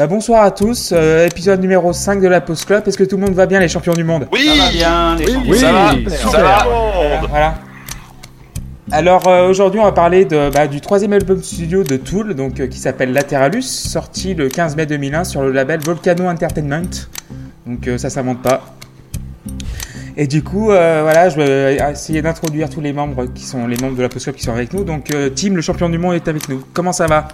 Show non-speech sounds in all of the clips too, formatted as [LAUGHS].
Bah bonsoir à tous, euh, épisode numéro 5 de la Post Club. Est-ce que tout le monde va bien, les champions du monde? Oui Ça va bien, les champions. Oui, ça va super. Ça va Voilà. Alors euh, aujourd'hui, on va parler de, bah, du troisième album studio de Tool, donc euh, qui s'appelle Lateralus, sorti le 15 mai 2001 sur le label Volcano Entertainment. Donc euh, ça s'invente pas. Et du coup, euh, voilà, je vais essayer d'introduire tous les membres qui sont les membres de la Post Club qui sont avec nous. Donc euh, Tim, le champion du monde, est avec nous. Comment ça va?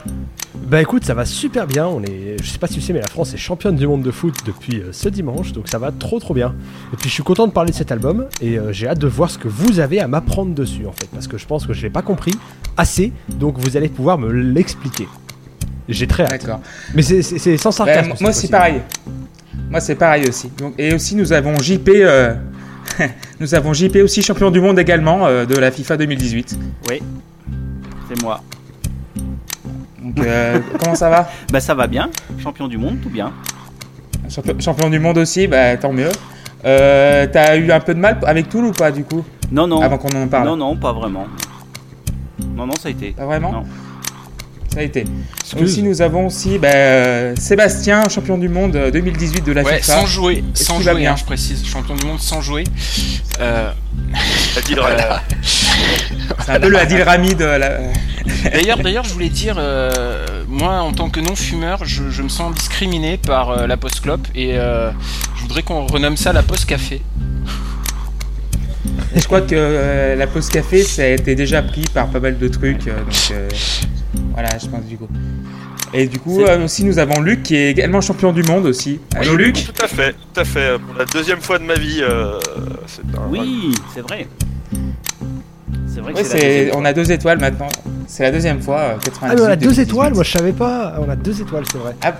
Bah écoute, ça va super bien. On est, je sais pas si tu sais, mais la France est championne du monde de foot depuis euh, ce dimanche, donc ça va trop trop bien. Et puis je suis content de parler de cet album et j'ai hâte de voir ce que vous avez à m'apprendre dessus en fait, parce que je pense que je l'ai pas compris assez, donc vous allez pouvoir me l'expliquer. J'ai très hâte. D'accord. Mais c'est- sans Ouais, sarcasme. moi c'est pareil. Moi c'est pareil aussi. Donc, et aussi nous avons JP, [LAUGHS] nous avons JP aussi champion du monde également euh, de la FIFA 2018. Oui, c'est moi. Donc euh, [LAUGHS] comment ça va? Bah ça va bien, champion du monde, tout bien. champion, champion du monde aussi, bah tant mieux. Euh, T'as eu un peu de mal avec Toul ou pas du coup? Non, non. Avant qu'on en parle. Non, non, pas vraiment. Non, non, ça a été. Pas vraiment? Non. Ça a été. Excuse. Aussi nous avons aussi bah, euh, Sébastien champion du monde euh, 2018 de la Ouais, FIFA. sans jouer, sans jouer, bien hein, je précise, champion du monde sans jouer. Euh, euh. C'est un peu le Adil Rami de la. d'ailleurs, d'ailleurs, je voulais dire, euh, moi, en tant que non-fumeur, je, je me sens discriminé par euh, la post clope et euh, je voudrais qu'on renomme ça la post café. Et je crois que euh, la pause café, ça a été déjà pris par pas mal de trucs. euh, donc euh, voilà, je pense du coup. Et du coup, euh, aussi, nous avons Luc qui est également champion du monde aussi. Allô, Oui, Luc Tout à fait, tout à fait. Pour la deuxième fois de ma vie, euh, c'est un. Oui, c'est vrai. C'est vrai que c'est on a deux étoiles maintenant. C'est la deuxième fois, euh, 98. Ah mais on a deux 2018. étoiles, moi je savais pas. On a deux étoiles, c'est vrai. Ah,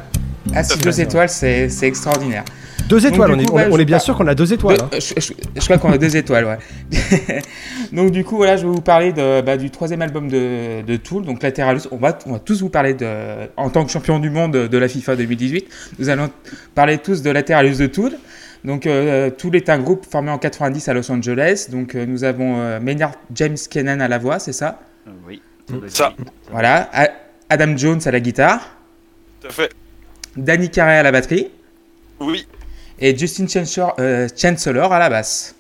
ah, si, deux étoiles, c'est, c'est extraordinaire. Deux étoiles, on, est, coup, on est- ouais, on je est bien par- sûr qu'on a deux étoiles. hein. Je, je- je crois qu'on a deux étoiles, ouais. [LAUGHS] donc du coup, voilà, je vais vous parler de, bah, du troisième album de, de Tool, donc Lateralus. On va, on va tous vous parler de, en tant que champion du monde de la FIFA 2018. Nous allons parler tous de Lateralus de Tool. Donc euh, Tool est un groupe formé en 90 à Los Angeles. Donc euh, nous avons euh, Maynard James Kennan à la voix, c'est ça? Oui. Ça, Voilà. A- Adam Jones à la guitare, tout à fait. Danny Carey à la batterie Oui, et Justin Chancellor, euh, Chancellor à la basse.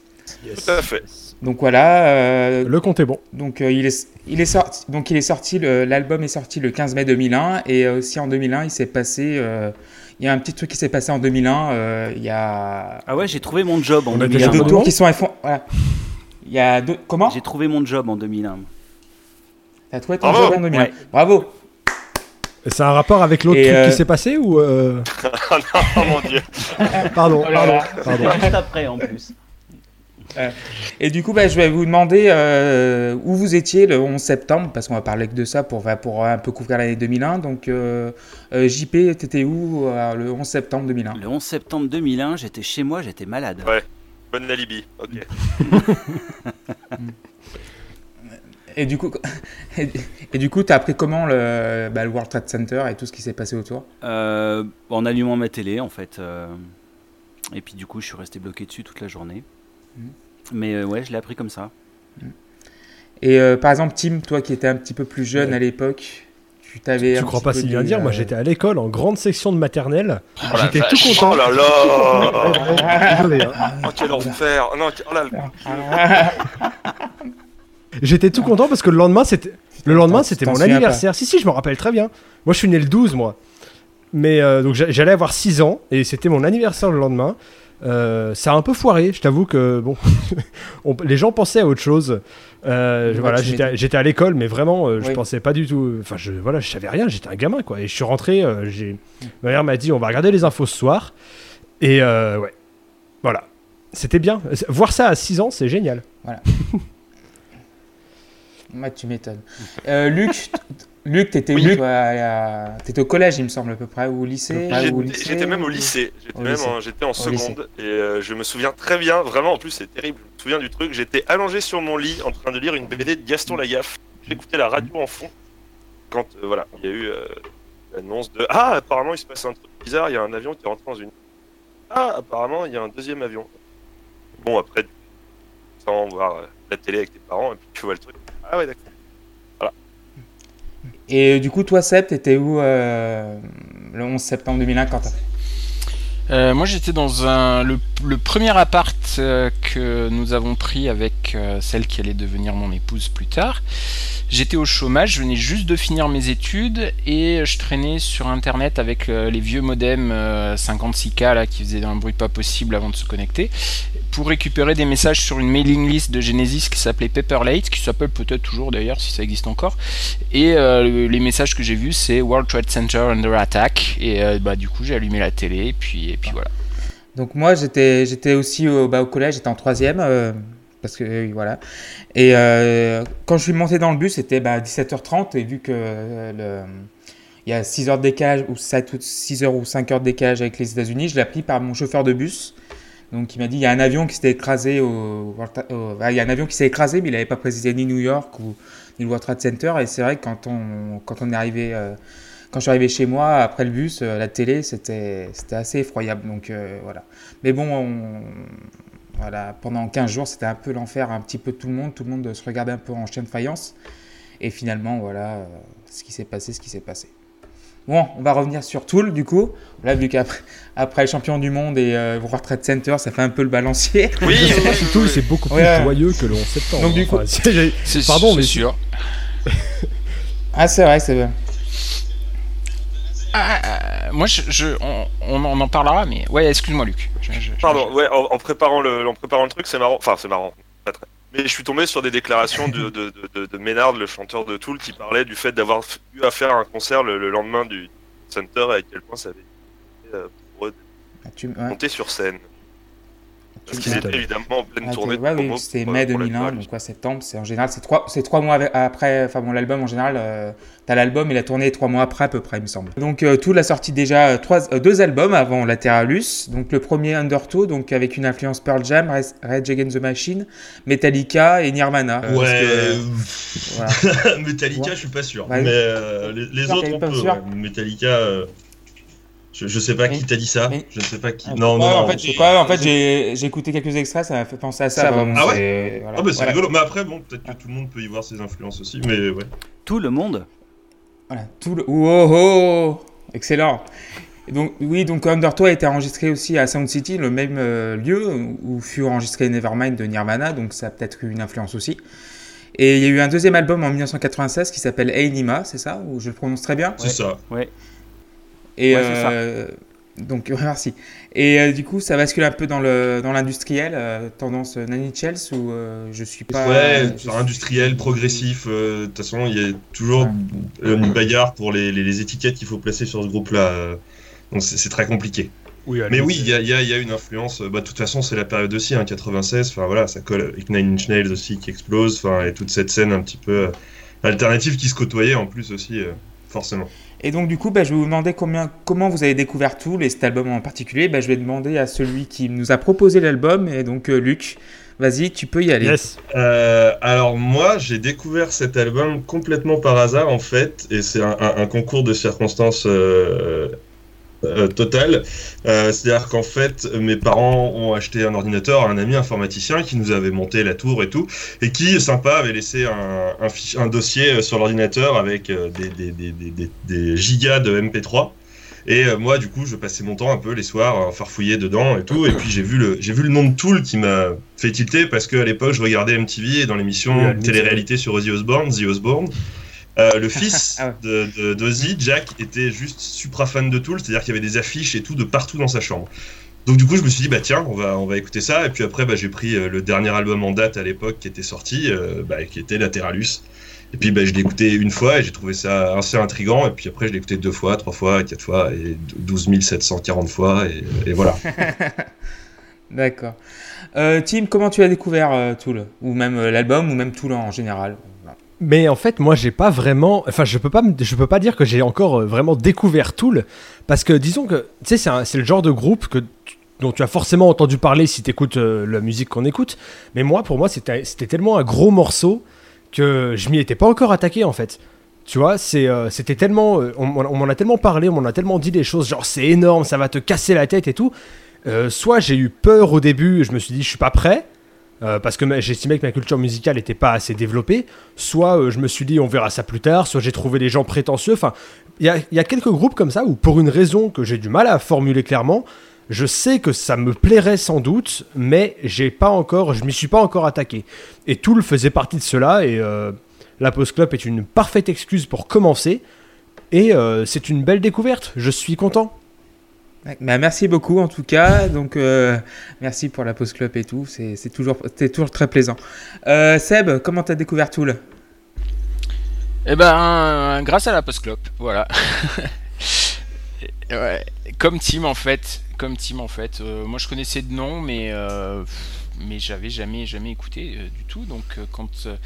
tout à fait. Donc voilà, euh, Le compte est bon. Donc euh, il est il est sorti donc il est sorti l'album est sorti le 15 mai 2001 et aussi en 2001 il s'est passé euh, il y a un petit truc qui s'est passé en 2001 euh, il y a Ah ouais, j'ai trouvé mon job en On a il y a 2001. deux tours qui sont à fond voilà. Il y a deux comment? J'ai trouvé mon job en 2001. T'as trouvé ton Bravo. job en 2001 Ouais. Bravo C'est un rapport avec l'autre truc euh, qui s'est passé ou euh, [LAUGHS] Oh mon dieu. Pardon, Oh là pardon, là. pardon. Juste après en plus. Et du coup, bah, je vais vous demander euh, où vous étiez le 11 septembre, parce qu'on va parler que de ça pour, pour un peu couvrir l'année 2001. Donc, euh, euh, JP, t'étais où euh, le 11 septembre 2001 Le 11 septembre 2001, j'étais chez moi, j'étais malade. Ouais. Bonne alibi. Ok. [LAUGHS] Et du coup, [LAUGHS] et, et du coup, t'as appris comment le, bah, le World Trade Center et tout ce qui s'est passé autour? Euh, en allumant ma télé en fait. euh, et puis du coup, je suis resté bloqué dessus toute la journée. Mhm. Mais euh, ouais, je l'ai appris comme ça. Et euh, par exemple, Tim, toi qui étais un petit peu plus jeune Ouais. à l'époque, tu t'avais. Tu crois pas si bien dire Moi j'étais à l'école en grande section de maternelle. Oh J'étais tout vache. content. Oh là là. [LAUGHS] Oh quel enfer. Oh non, oh là là. [LAUGHS] J'étais tout content parce que le lendemain c'était le lendemain c'était mon anniversaire. Si si, je me rappelle très bien. Moi je suis né le 12 moi. Mais euh, donc j'a- j'allais avoir 6 ans et c'était mon anniversaire le lendemain. Euh, ça a un peu foiré, je t'avoue que bon, [LAUGHS] on- les gens pensaient à autre chose. Euh, Ouais, voilà, j'étais à- l'école, mais vraiment, euh, je Oui. pensais pas du tout. Enfin, je voilà, je savais rien, j'étais un gamin quoi. Et je suis rentré, j'ai ma mère m'a dit on va regarder les infos ce soir. Et ouais, voilà, c'était bien. Voir ça à 6 ans, c'est génial. [LAUGHS] Ouais, tu m'étonnes. Euh, Luc, [LAUGHS] Luc, t'étais Oui. où toi à- T'étais au collège, il me semble, à peu près, ou au lycée J'étais- J'étais même au lycée. J'étais Au même lycée. en, j'étais en Au seconde et euh, je me souviens très bien. Vraiment, en plus, c'est terrible. Je me souviens du truc. J'étais allongé sur mon lit en train de lire une BD de Gaston Lagaffe. J'écoutais la radio en fond quand euh, voilà, il y a eu euh, l'annonce de ah apparemment il se passe un truc bizarre. Il y a un avion qui est rentré dans une ah apparemment il y a un deuxième avion. Bon après sans voir euh, la télé avec tes parents et puis tu vois le truc. Ah ouais d'accord. Et euh, du coup, toi, Seb, t'étais où euh, le 11 septembre 2001 quand Euh, moi j'étais dans un le, premier appart euh, que nous avons pris avec euh, celle qui allait devenir mon épouse plus tard. J'étais au chômage, je venais juste de finir mes études et je traînais sur internet avec les vieux modems euh, 56K là qui faisaient un bruit pas possible avant de se connecter pour récupérer des messages sur une mailing list de Genesis qui s'appelait Paperlate, qui s'appelle peut-être toujours d'ailleurs si ça existe encore. Et le- les messages que j'ai vus c'est World Trade Center under attack et bah du coup j'ai allumé la télé et puis Donc moi j'étais aussi au, bah, au collège, j'étais en troisième euh, parce que voilà. Et euh, quand je suis monté dans le bus, c'était bah, 17h30 et vu que euh, il y a 6 heures de ou 7 ou 6 heures ou 5 heures de décalage avec les États-Unis, je l'ai appris par mon chauffeur de bus. Donc il m'a dit il y a un avion qui s'était écrasé ah, y a un avion qui s'est écrasé mais il n'avait pas précisé ni New York ou ni le World Trade Center et c'est vrai que quand on quand on est arrivé euh, quand je suis arrivé chez moi après le bus euh, la télé c'était c'était assez effroyable donc euh, voilà. Mais bon on- voilà pendant 15 jours c'était un peu l'enfer un petit peu tout le monde tout le monde se regardait un peu en chien de faïence et finalement voilà euh, ce qui s'est passé ce qui s'est passé. Bon, on va revenir sur Toul du coup. Là, vu qu'après après le champion du monde et euh, World Trade Center, ça fait un peu le balancier. Oui, Je sais oui, pas oui, si oui, tout, oui. c'est beaucoup plus Ouais. joyeux que le 11 septembre. Donc, du coup- [LAUGHS] Enfin, Pardon, mais- sûr. Ah, c'est vrai, c'est vrai. Ah, ah, moi, je, je- on, on en- on en parlera, mais ouais, excuse-moi, Luc. Je- je- je- Pardon, ouais, en, en préparant le, en préparant le truc, c'est marrant. Enfin, c'est marrant. Pas très. Mais je suis tombé sur des déclarations de, de, de, de, de Ménard, le chanteur de Tool, qui parlait du fait d'avoir eu à faire un concert le, le lendemain du Center et à quel point ça avait été euh, pour eux Ah, tu- de ouais. monter sur scène. Parce qu'ils ouais. étaient évidemment en pleine Ah, tournée ouais, oui, c'était mai euh, pour la 2001, chorale. donc quoi, septembre, c'est en général, c'est trois, c'est trois mois avec- après, enfin bon, l'album en général, euh, t'as l'album et la tournée est trois mois après à peu près, il me semble. Donc euh, Tool a sorti déjà euh, trois, euh, deux albums avant Lateralus, donc le premier Undertow, donc avec une influence Pearl Jam, Rage Against the Machine, Metallica et Nirvana. Ouais, que, voilà. [LAUGHS] Metallica, Ouais. je suis pas sûr. Ouais. Mais euh, les, les autres, on peut. ouais. Metallica, euh, je, je sais pas qui t'a dit ça. Je ne sais pas qui. Ah, Non, ouais, non, en non. fait, je sais pas, en fait, j'ai écouté quelques extraits, ça m'a fait penser à ça. Ah ouais voilà. Ah, bah c'est Voilà. rigolo. Mais après, bon, peut-être que tout le monde peut y voir ses influences aussi. Mais ouais. Tout le monde Voilà, tout le... Oh, oh Excellent donc, Oui, donc Undertow a été enregistré aussi à Sound City, le même euh, lieu où fut enregistré Nevermind de Nirvana, donc ça a peut-être eu une influence aussi. Et il y a eu un deuxième album en 1996 qui s'appelle Einima, c'est ça? Ou je le prononce très bien? C'est ça. Et Ouais, c'est ça. euh, donc [LAUGHS] merci. Et euh, du coup, ça bascule un peu dans le dans l'industriel, euh, tendance Nanny Chels ou euh, je suis pas. ouais, industriel, progressif. euh, De toute façon, il y a toujours une bagarre pour les, les- les étiquettes qu'il faut placer sur ce groupe-là. euh, Donc c'est très compliqué. Oui, Mais oui, il y a, il y y a une influence. euh, Bah, de toute façon, c'est la période aussi, hein, 96. Enfin voilà, ça colle avec Nine Inch Nails aussi qui explose. Enfin, et toute cette scène un petit peu euh, alternative qui se côtoyait en plus aussi, euh, forcément. Et donc du coup, bah, je vais vous demander combien, comment vous avez découvert Tool et cet album en particulier. Bah, je vais demander à celui qui nous a proposé l'album, et donc euh, Luc, vas-y, tu peux y aller. Yes. Euh, alors moi, j'ai découvert cet album complètement par hasard en fait, et c'est un, un- un concours de circonstances euh, euh, total. Euh, C'est-à-dire qu'en fait, mes parents ont acheté un ordinateur à un ami informaticien qui nous avait monté la tour et tout, et qui, sympa, avait laissé un, un, dossier euh, sur l'ordinateur avec des, des, des, des, des- des gigas de MP3. Et moi, du coup, je passais mon temps un peu les soirs à farfouiller dedans et tout. Et puis j'ai vu le j'ai vu le nom de Tool qui m'a fait tilter parce qu'à l'époque, je regardais MTV et dans l'émission Oui, télé-réalité sur Ozzy Osbourne, The Osbourne, euh, le fils [LAUGHS] Ah ouais. de, d'Ozzy, Jack, était juste supra fan de Tool, c'est-à-dire qu'il y avait des affiches et tout de partout dans sa chambre. Donc du coup, je me suis dit bah tiens, on va on va écouter ça. Et puis après, bah, j'ai pris euh, le dernier album en date à l'époque qui était sorti, euh, bah, qui était Lateralus. Et puis bah, je l'ai écouté une fois et j'ai trouvé ça assez intrigant. Et puis après, je l'ai écouté deux fois, trois fois, quatre fois et 12 740 fois. Et, et voilà. [LAUGHS] D'accord. Euh, Tim, comment tu as découvert Tool? Ou même l'album, ou même Tool en général? Mais en fait, moi, j'ai pas vraiment. Enfin, je peux pas, je peux pas dire que j'ai encore euh, vraiment découvert Tool, parce que disons que, tu sais, c'est le genre de groupe que dont tu as forcément entendu parler si tu écoutes la musique qu'on écoute. Mais moi, pour moi, c'était tellement un gros morceau que je m'y étais pas encore attaqué en fait. Tu vois, euh, c'était tellement, euh, on, on m'en a tellement parlé, on m'en a tellement dit des choses, genre c'est énorme, ça va te casser la tête et tout. Euh, soit j'ai eu peur au début, je me suis dit je suis pas prêt, euh, parce que ma- j'estimais que ma culture musicale n'était pas assez développée, soit euh, je me suis dit on verra ça plus tard, soit j'ai trouvé des gens prétentieux. Enfin, il y a, quelques groupes comme ça où, pour une raison que j'ai du mal à formuler clairement, je sais que ça me plairait sans doute, mais j'ai pas encore, je m'y suis pas encore attaqué. Et Tool faisait partie de cela, et euh, la Post Club est une parfaite excuse pour commencer. Et c'est une belle découverte, je suis content. Bah, merci beaucoup en tout cas. Donc euh, merci pour la pause club et tout. C'est toujours, très plaisant. Euh, Seb, comment t'as découvert Tool? Eh ben, grâce à la post-clop, voilà. [LAUGHS] ouais, comme team en fait, comme team en fait. Euh, moi je connaissais de nom, mais euh, mais j'avais jamais jamais écouté euh, du tout. Donc euh, quand euh,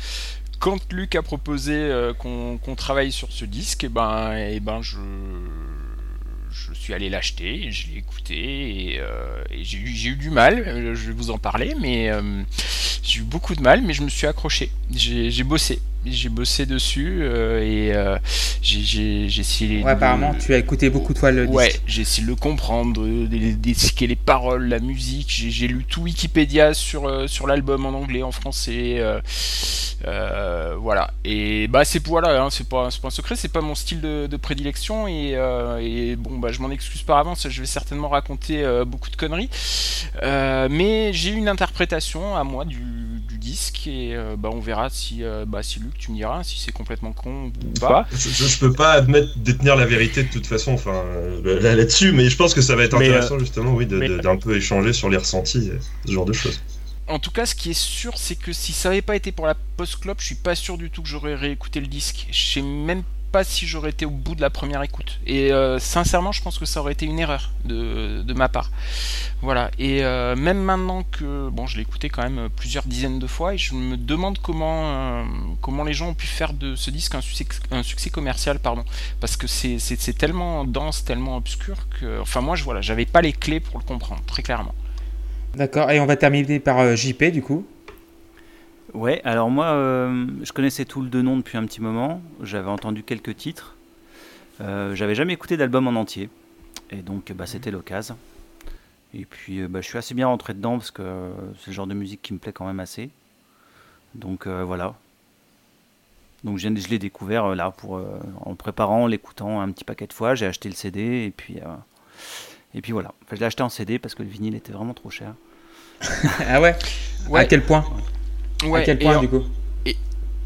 Luc a proposé euh, qu'on travaille sur ce disque, et ben et ben je je suis allé l'acheter, je l'ai écouté et, euh, j'ai eu, du mal, je vais vous en parler, mais euh, j'ai eu beaucoup de mal, mais je me suis accroché. J'ai bossé, j'ai bossé dessus euh, et euh, j'ai- essayé. Ouais, de- apparemment, tu as écouté beaucoup de fois le Ouais, j'ai essayé de le comprendre, de, de, d'expliquer les paroles, la musique. J'ai, lu tout Wikipédia sur, euh, sur l'album en anglais, en français. euh, voilà. Et bah c'est voilà, hein, c'est pas, c'est pas un secret, c'est pas mon style de, de prédilection. Et, et bon bah je m'en excuse par avance, je vais certainement raconter beaucoup de conneries. Mais j'ai une interprétation à moi du disque et euh, bah on verra si, euh, bah, si Luc tu me diras si c'est complètement con ou pas. Je, je- je peux pas admettre détenir la vérité de toute façon, enfin euh, là- là-dessus, mais je pense que ça va être Mais, intéressant justement, oui, de- mais- de- d'un peu échanger sur les ressentis, euh, ce genre de choses. En tout cas, ce qui est sûr, c'est que si ça avait pas été pour la post-clop, je suis pas sûr du tout que j'aurais réécouté le disque. Je sais même pas si j'aurais été au bout de la première écoute. Et euh, sincèrement, je pense que ça aurait été une erreur de, de ma part. Voilà. Et euh, même maintenant que bon, je l'ai écouté quand même plusieurs dizaines de fois, et je me demande comment euh, comment les gens ont pu faire de ce disque un succès, un succès commercial, pardon. Parce que c'est tellement dense, tellement obscur que, enfin moi, je voilà, j'avais pas les clés pour le comprendre, très clairement. D'accord. Et on va terminer par euh, JP du coup. Ouais, alors moi, euh, je connaissais tout le de nom depuis un petit moment. J'avais entendu quelques titres. Euh, J'avais jamais écouté d'album en entier. Et donc, bah, c'était l'occasion. Et puis, euh, bah, je suis assez bien rentré dedans parce que c'est le genre de musique qui me plaît quand même assez. Donc, euh, voilà. Donc, je, l'ai découvert euh, là pour, euh, en le préparant, en l'écoutant un petit paquet de fois. J'ai acheté le CD et puis, euh, et puis voilà. Enfin, je l'ai acheté en CD parce que le vinyle était vraiment trop cher. [LAUGHS] ah ouais? Ouais. À quel point? Ouais, À quel et point en- du coup?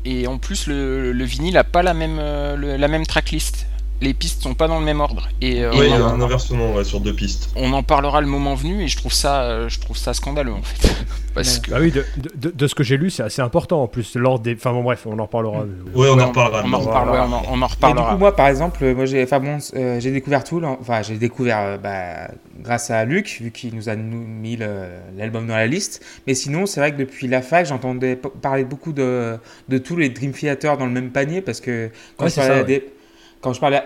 Et en plus, le, le vinyle a pas la même, euh, le- la même tracklist. Les pistes sont pas dans le même ordre. Et, euh, Oui, il y a on, un inversement ouais, sur deux pistes. on en parlera le moment venu. Et je trouve ça, euh, je trouve ça scandaleux en fait. [LAUGHS] Parce que Ah oui, de, de- ce que j'ai lu, c'est assez important en plus. Lors des... Enfin bon, bref, on en reparlera. Oui, on Ouais, en reparlera. on en reparlera. ouais, on en, on en Et du coup, moi, par exemple, moi, j'ai, enfin bon, euh, j'ai découvert tout. Enfin, j'ai découvert euh, bah, grâce à Luc, vu qu'il nous a mis le- l'album dans la liste. Mais sinon, c'est vrai que depuis la fac, j'entendais p- parler beaucoup de, de tous les Dream Theater dans le même panier, parce que quand Ouais, ça, des- quand je parlais, à-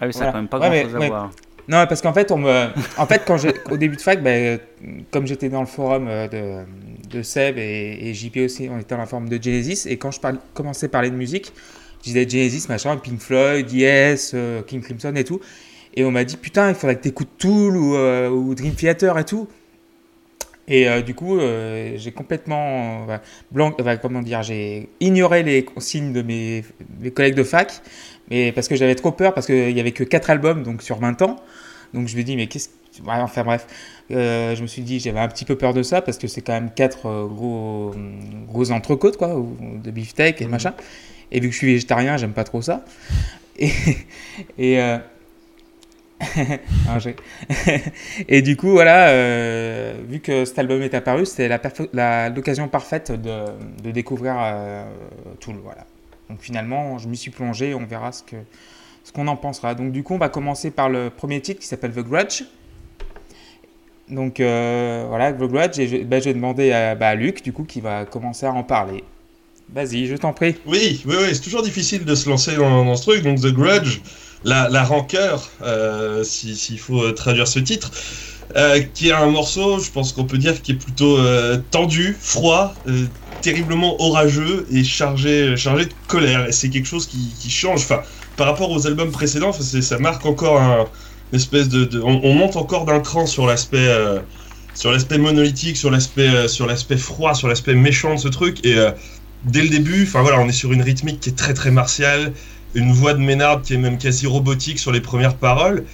Ah oui, ça Voilà. quand même pas Ouais, mais- grand chose ouais. à voir. non, parce qu'en fait, on me, en fait, quand au début de fac, bah, comme j'étais dans le forum euh, de, de Seb et, et JP aussi, on était dans la forum de Genesis, et quand je parle, commençais à parler de musique, je disais Genesis, machin, Pink Floyd, Yes, euh, King Crimson et tout, et on m'a dit putain, il faudrait que t'écoutes Tool ou, euh, ou Dream Theater et tout. Et euh, du coup, euh, j'ai complètement blanc, comment dire, j'ai ignoré les consignes de mes, mes collègues de fac, mais parce que j'avais trop peur, parce qu'il y avait que 4 albums donc sur 20 ans. Donc je me dis, mais qu'est-ce que. Ouais, enfin bref, Euh, je me suis dit, j'avais un petit peu peur de ça, parce que c'est quand même 4 gros, gros entrecôtes, quoi, de beefsteak et machin. Et vu que je suis végétarien, j'aime pas trop ça. Et. [LAUGHS] et euh, [LAUGHS] [LAUGHS] et du coup, voilà, euh, vu que cet album est apparu, c'était l'occasion parfaite de, de découvrir euh, Tool. Voilà. Donc finalement, je m'y suis plongé, on verra ce ce qu'on en pensera. Donc du coup, on va commencer par le premier titre qui s'appelle The Grudge. Donc euh, voilà, The Grudge, et je, ben, vais demander à, bah, à Luc, du coup, qui va commencer à en parler. Vas-y, je t'en prie. Oui, oui, oui, c'est toujours difficile de se lancer dans, ce truc. Donc, The Grudge, la, la rancœur, euh, si- s'il faut euh, traduire ce titre, qui est un morceau, je pense qu'on peut dire, qui est plutôt tendu, froid, terriblement orageux et chargé, chargé de colère. Et c'est quelque chose qui, change. Enfin, par rapport aux albums précédents, ça marque encore un une espèce de. on, on monte encore d'un cran sur l'aspect. euh, sur l'aspect monolithique, sur l'aspect euh, sur l'aspect froid, sur l'aspect méchant de ce truc. Et euh, dès le début, enfin voilà, on est sur une rythmique qui est très très martiale, une voix de Ménard qui est même quasi robotique sur les premières paroles.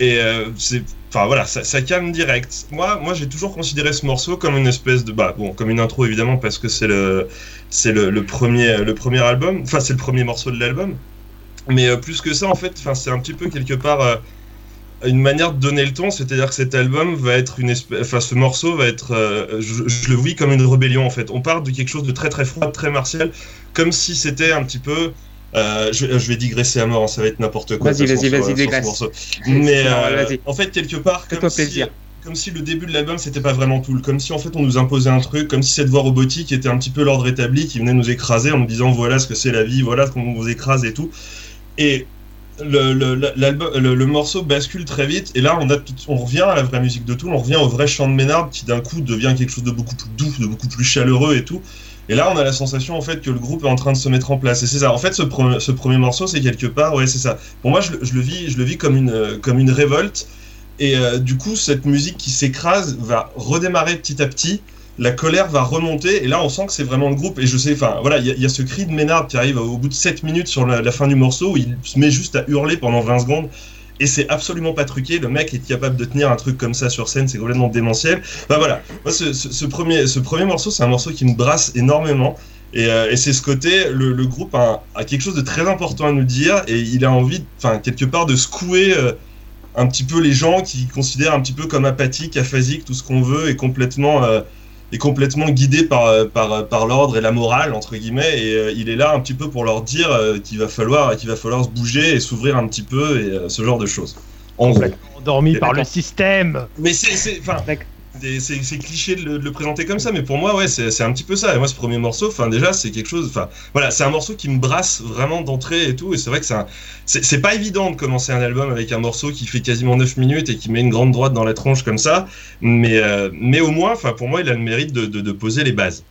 Et c'est, enfin voilà, ça, calme direct. Moi, moi, j'ai toujours considéré ce morceau comme une espèce de, bah bon, comme une intro évidemment parce que c'est le, c'est le, premier, le premier album. Enfin, c'est le premier morceau de l'album. Mais euh, plus que ça, en fait, c'est un petit peu quelque part euh, une manière de donner le ton. C'est-à-dire que cet album va être une espèce, enfin, ce morceau va être, euh, je, je le vis comme une rébellion en fait. On part de quelque chose de très très froid, très martial, comme si c'était un petit peu euh, je, je vais digresser à mort, hein, ça va être n'importe quoi. Vas-y, vas-y, vas-y, morceau. Mais euh, en fait, quelque part, comme si, plaisir. comme si le début de l'album c'était pas vraiment tout, comme si en fait on nous imposait un truc, comme si cette voix robotique était un petit peu l'ordre établi qui venait nous écraser en nous disant voilà ce que c'est la vie, voilà comment on vous écrase et tout. Et le, le, l'album- le, le morceau bascule très vite et là on, a on revient à la vraie musique de Tool, on revient au vrai chant de Ménard qui d'un coup devient quelque chose de beaucoup plus doux, de beaucoup plus chaleureux et tout. Et là, on a la sensation en fait que le groupe est en train de se mettre en place. Et c'est ça. En fait, ce, pre- ce premier morceau, c'est quelque part, ouais, c'est ça. Pour moi, je, le- vis, je le vis comme une, euh, comme une révolte. Et euh, du coup, cette musique qui s'écrase va redémarrer petit à petit. La colère va remonter. Et là, on sent que c'est vraiment le groupe. Et je sais, enfin, voilà, il y, a- il y a ce cri de Ménard qui arrive au bout de 7 minutes sur la, la fin du morceau où il se met juste à hurler pendant 20 secondes. Et c'est absolument pas truqué. Le mec est capable de tenir un truc comme ça sur scène. C'est complètement démentiel. Bah voilà. Moi, ce, premier, ce premier morceau, c'est un morceau qui me brasse énormément. Et, euh, c'est ce côté, le, groupe a, quelque chose de très important à nous dire, et il a envie, enfin, quelque part, de secouer euh, un petit peu les gens qui considèrent un petit peu comme apathiques, aphasiques, tout ce qu'on veut, et complètement, euh, et complètement guidés par, euh, par, par l'ordre et la morale, entre guillemets. Et euh, il est là un petit peu pour leur dire euh, qu'il va falloir, qu'il va falloir se bouger et s'ouvrir un petit peu, et euh, ce genre de choses. En gros. Endormi par le système. Mais c'est, enfin. C'est, cliché de le, de le présenter comme ça, mais pour moi, ouais, c'est, un petit peu ça. Et moi, ce premier morceau, enfin, déjà, c'est quelque chose, enfin, voilà, c'est un morceau qui me brasse vraiment d'entrée et tout. Et c'est vrai que c'est pas évident de commencer un album avec un morceau qui fait quasiment 9 minutes et qui met une grande droite dans la tronche comme ça. Mais, euh, mais au moins, enfin, pour moi, il a le mérite de, de, de poser les bases.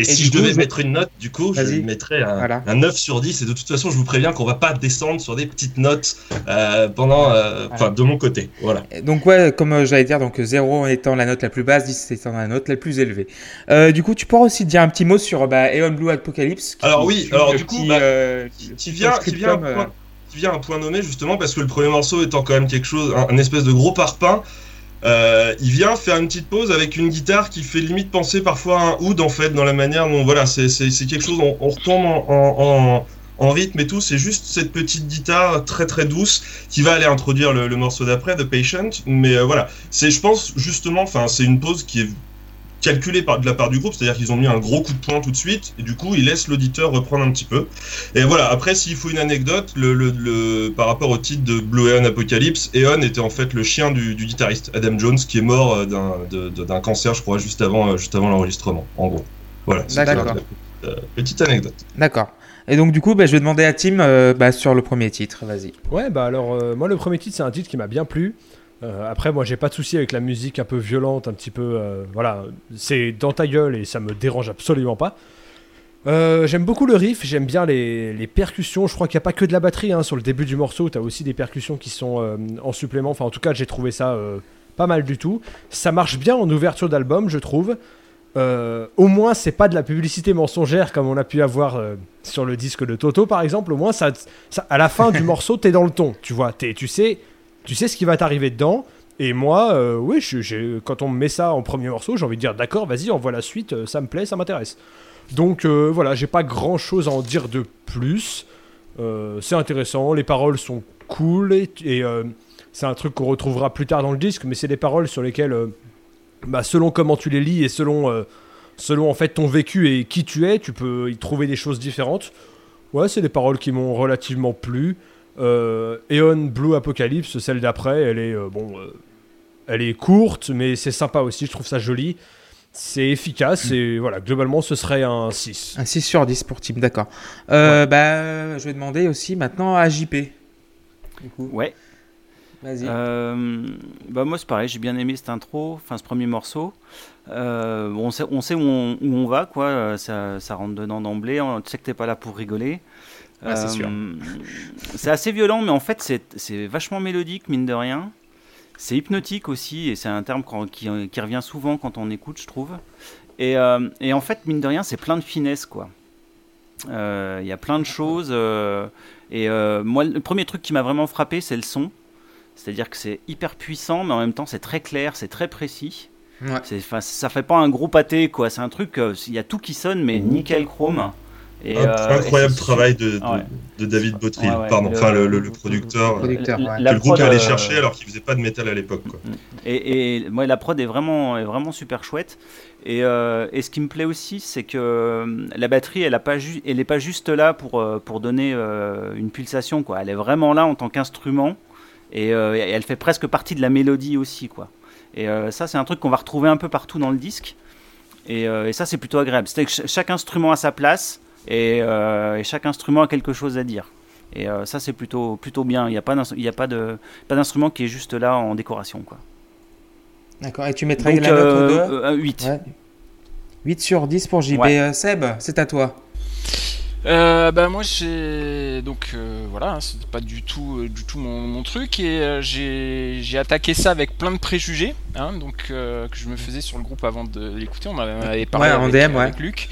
Et, si je coup, devais mettre une note, du coup, je mettrais un, Voilà. un 9 sur 10. Et de toute façon, je vous préviens qu'on va pas descendre sur des petites notes euh, pendant, euh, de mon côté. Voilà. Donc ouais, comme euh, j'allais dire, donc 0 étant la note la plus basse, 10 étant la note la plus élevée. Euh, du coup, tu pourras aussi dire un petit mot sur bah, Aeon Blue Apocalypse. qui Alors oui, alors du coup, euh, euh, qui vient un point nommé justement parce que le premier morceau étant quand même quelque chose, un, un espèce de gros parpaing, euh, il vient faire une petite pause avec une guitare qui fait limite penser parfois à un oud en fait dans la manière dont voilà c'est quelque chose on, on retombe en, en, en- rythme et tout. C'est juste cette petite guitare très très douce qui va aller introduire le, le morceau d'après The Patient. Mais euh, voilà. C'est je pense justement enfin c'est une pause qui est calculée par, de la part du groupe, c'est-à-dire qu'ils ont mis un gros coup de poing tout de suite, et du coup ils laissent l'auditeur reprendre un petit peu. Et voilà, après s'il faut une anecdote, le, le- le- par rapport au titre de Blue Eon Apocalypse, Eon était en fait le chien du, du guitariste Adam Jones qui est mort euh, d'un cancer, je crois, juste avant, euh, juste avant l'enregistrement, en gros. Voilà, petite, euh, petite anecdote. D'accord. Et donc du coup, bah, je vais demander à Tim euh, bah, sur le premier titre. Vas-y. Ouais, bah alors, euh, moi, le premier titre, c'est un titre qui m'a bien plu. Euh, après, moi, j'ai pas de souci avec la musique un peu violente, un petit peu. euh, voilà, c'est dans ta gueule et ça me dérange absolument pas. Euh, j'aime beaucoup le riff, j'aime bien les, les percussions. Je crois qu'il n'y a pas que de la batterie hein, sur le début du morceau. Tu as aussi des percussions qui sont en supplément. Enfin, en tout cas, j'ai trouvé ça pas mal du tout. Ça marche bien en ouverture d'album, je trouve. Au moins, c'est pas de la publicité mensongère comme on a pu avoir sur le disque de Toto, par exemple. Au moins, ça, ça- à la fin du [LAUGHS] morceau, t'es dans le ton. Tu vois, T'es- tu sais, tu sais ce qui va t'arriver dedans. Et moi, euh, oui, quand on me met ça en premier morceau, j'ai envie de dire d'accord, vas-y, envoie la suite, euh, ça me plaît, ça m'intéresse. Donc euh, voilà, j'ai pas grand chose à en dire de plus. C'est intéressant, les paroles sont cool et, c'est un truc qu'on retrouvera plus tard dans le disque, mais c'est des paroles sur lesquelles, bah, selon comment tu les lis et selon, selon en fait ton vécu et qui tu es, tu peux y trouver des choses différentes. Ouais, c'est des paroles qui m'ont relativement plu. Euh, Eon Blue Apocalypse, celle d'après, elle est euh, bon, euh, elle est courte, mais c'est sympa aussi. Je trouve ça joli. C'est efficace et voilà, globalement, ce serait un 6. Un 6 sur 10 pour Tim, d'accord. Euh, bah, je vais demander aussi maintenant à JP. Du coup, Ouais. vas-y. Euh, bah moi c'est pareil, j'ai bien aimé cette intro, enfin ce premier morceau. Euh, on sait, on sait où, on, où on va, quoi. Ça, ça rentre dedans d'emblée. on- Tu sais que t'es pas là pour rigoler. Ah, c'est sûr. c'est assez violent, mais en fait c'est c'est vachement mélodique, mine de rien. c'est hypnotique aussi, et c'est un terme qui, qui revient souvent quand on écoute, je trouve. Et, euh, et en fait, mine de rien, c'est plein de finesse, quoi. Euh, Il y a plein de choses. euh, et euh, moi, le premier truc qui m'a vraiment frappé, c'est le son. C'est-à-dire que c'est hyper puissant, mais en même temps, c'est très clair, c'est très précis. Ouais. Ça fait pas un gros pâté, quoi. C'est un truc, euh, il y a tout qui sonne, mais nickel chrome. Et, euh, incroyable travail de, de, Ouais. de David Bottrill, Ouais, ouais, pardon, le- enfin le, le- le producteur, Producteur, ouais. La que le groupe prod, allait euh, chercher alors qu'il faisait pas de métal à l'époque. quoi. Et, et moi, la prod est vraiment, est vraiment super chouette. Et, euh, et ce qui me plaît aussi, c'est que la batterie, elle n'est pas, ju- elle est pas juste là pour, pour donner euh, une pulsation. Quoi. Elle est vraiment là en tant qu'instrument. Et, euh, et elle fait presque partie de la mélodie aussi. Quoi. Et euh, ça, c'est un truc qu'on va retrouver un peu partout dans le disque. Et, euh, et ça, c'est plutôt agréable. C'est que ch- chaque instrument a sa place. Et, euh, et chaque instrument a quelque chose à dire. Et euh, ça, c'est plutôt, plutôt bien. Il n'y a pas d'instrument qui est juste là en décoration. Quoi. D'accord. Et tu mettrais Donc, la note euh, de euh, 8. Ouais. 8 sur 10 pour JB. Ouais. Euh, Seb, c'est à toi. Euh, bah moi j'ai donc euh, voilà hein, c'était pas du tout euh, du tout mon, mon truc et euh, j'ai j'ai attaqué ça avec plein de préjugés hein, donc euh, que je me faisais sur le groupe avant de l'écouter on en avait parlé Ouais, en avec, DM, ouais. avec Luc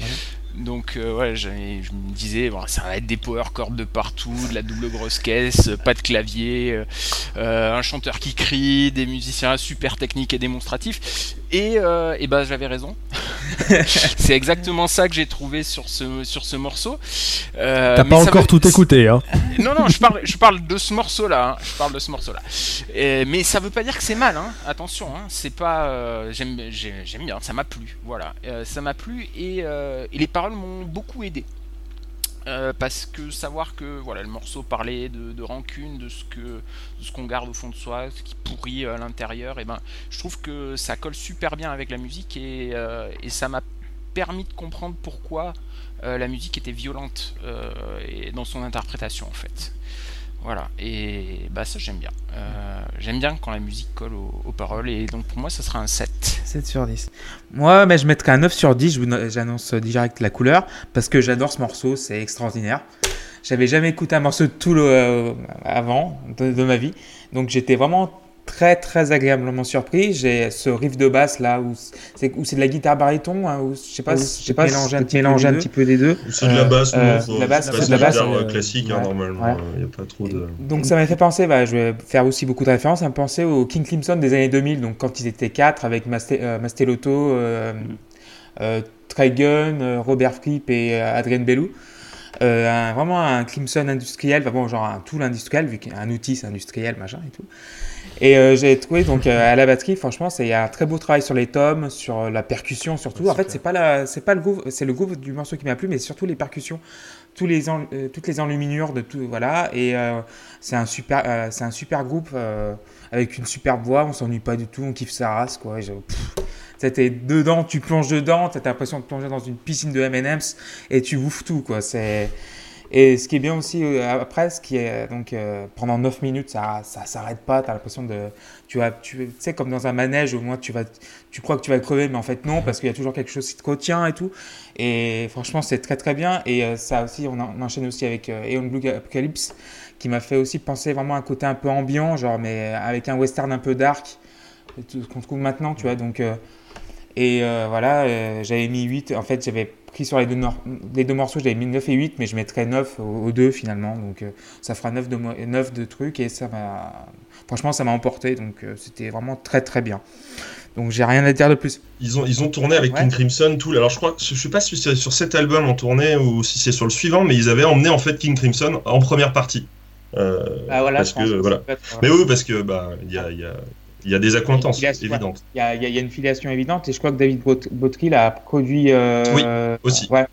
donc euh, ouais je me disais bon, ça va être des power chords de partout de la double grosse caisse pas de clavier euh, euh, un chanteur qui crie des musiciens super techniques et démonstratifs et, euh, et bah j'avais raison [LAUGHS] c'est exactement ça que j'ai trouvé sur ce sur ce morceau euh, T'as pas encore veut- tout écouté, hein Non, non, je parle, je parle de ce morceau-là. hein. Je parle de ce morceau-là. Et- Mais ça veut pas dire que c'est mal. Hein. Attention, hein. c'est pas. euh, j'aime, j'ai- j'aime bien. Ça m'a plu. Voilà, Euh, ça m'a plu et, euh, et les paroles m'ont beaucoup aidé. Euh, parce que savoir que voilà le morceau parlait de, rancune, de ce que de ce qu'on garde au fond de soi, ce qui pourrit à l'intérieur, et ben je trouve que ça colle super bien avec la musique et, euh, ça m'a permis de comprendre pourquoi euh, la musique était violente euh, et dans son interprétation en fait. Voilà, et bah ça j'aime bien. Euh, j'aime bien quand la musique colle aux, paroles et donc pour moi ça sera un 7. 7 sur 10. Moi, mais je mettrais un 9 sur 10. je vous- J'annonce direct la couleur parce que j'adore ce morceau. C'est extraordinaire. J'avais jamais écouté un morceau de Tool euh, avant de ma vie. Donc j'étais vraiment très très agréablement surpris. J'ai ce riff de basse là où c'est où c'est de la guitare baryton, hein, où je sais pas, Oui, si je sais pas, mélanger un petit mélanger un deux. petit peu des deux. C'est de la basse, Euh, non, de la basse, c'est c'est pas de la basse, guitare, euh, euh, classique, hein, ouais. normalement. Ouais. Il n'y a pas trop de. Donc ça m'a fait penser, bah, je vais faire aussi beaucoup de références, ça me penser au King Crimson des années 2000, donc quand ils étaient quatre avec euh, Mastelotto, euh, euh, Trigun, euh, Robert Fripp et euh, Adrien Bellou. Euh, un- vraiment un Crimson industriel, enfin bon, genre un tool industriel, vu qu'un outil c'est industriel, machin et tout. Et euh, j'ai trouvé donc euh, à la batterie, franchement, c'est il y a un très beau travail sur les tomes, sur euh, la percussion surtout. en fait, c'est pas la, c'est pas le groove, c'est le groove du morceau qui m'a plu, mais surtout les percussions, tous les en- toutes les enluminures de tout, voilà. Et c'est un super, c'est un super groupe avec une superbe voix. On s'ennuie pas du tout, on kiffe sa race, quoi. T'es dedans, tu plonges dedans, t'as l'impression de plonger dans une piscine de M&M's et tu bouffes tout, quoi. C'est et ce qui est bien aussi euh, après, ce qui est donc euh, pendant 9 minutes, ça ça s'arrête pas. T'as l'impression de tu as tu tu sais comme dans un manège au moins tu vas tu crois que tu vas crever, mais en fait non parce qu'il y a toujours quelque chose qui te retient et tout. Et franchement, c'est très très bien. Et euh, ça aussi, on, en- on enchaîne aussi avec euh, Aeon Blue Apocalypse qui m'a fait aussi penser vraiment à un côté un peu ambiant, genre mais avec un western un peu dark tout ce qu'on trouve maintenant, tu vois. Donc euh, et euh, voilà, euh, j'avais mis 8. En fait, j'avais pris sur les deux, nor- les deux morceaux, j'avais mis 9 et 8, mais je mettrais 9 aux, deux finalement. Donc euh, ça fera 9 de, mo- 9 de trucs et ça m'a. Franchement, ça m'a emporté. Donc euh, c'était vraiment très très bien. Donc j'ai rien à dire de plus. Ils ont, ils ont tourné avec Ouais. King Crimson, tout. Alors je crois, je sais pas si c'est sur cet album en tournée ou si c'est sur le suivant, mais ils avaient emmené en fait King Crimson en première partie. Euh, Ah, voilà, parce je que voilà. être- Mais oui, parce que bah il y a, y a, il y a des accointances évidentes. Il y, a, il y a- il y a une filiation évidente et je crois que David Bot- Bottrill a produit. euh, Oui, aussi. Ouais.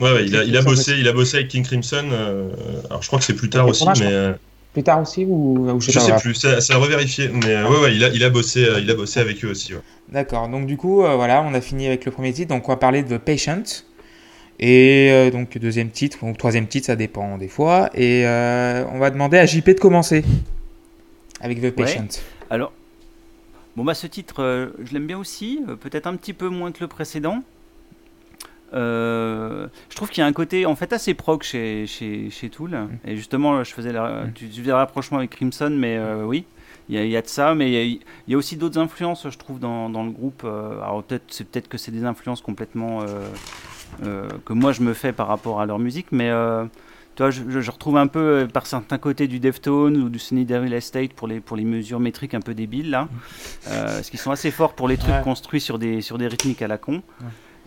Ouais, ouais, il a, il a bossé, il a bossé avec King Crimson. euh, alors je crois que c'est plus tard aussi, je mais euh, Plus tard aussi ou, ou je pas, sais plus. Ça, ça a revérifié. Mais euh, ouais, ouais, il a, il a bossé, euh, il a bossé avec eux aussi. ouais. D'accord, donc du coup, euh, voilà, on a fini avec le premier titre, donc on va parler de The Patient. Et euh, donc deuxième titre, ou troisième titre, ça dépend des fois. Et euh, on va demander à JP de commencer avec The Patient. Alors, bon bah ce titre, euh, je l'aime bien aussi, euh, peut-être un petit peu moins que le précédent. Euh, je trouve qu'il y a un côté en fait assez proc chez, chez, chez Tool. Et justement, je faisais, la, tu, tu faisais le rapprochement avec Crimson, mais euh, oui, il y, a- il y a de ça, mais il y a, il y a aussi d'autres influences, je trouve, dans, dans le groupe. Alors peut-être, c'est peut-être que c'est des influences complètement euh, que moi je me fais par rapport à leur musique, mais euh, tu vois, je, je- je retrouve un peu euh, par certains côtés du Deftones ou du Sonny Devil Estate pour les pour les mesures métriques un peu débiles là, [LAUGHS] euh, parce qu'ils sont assez forts pour les trucs Ouais. construits sur des sur des rythmiques à la con.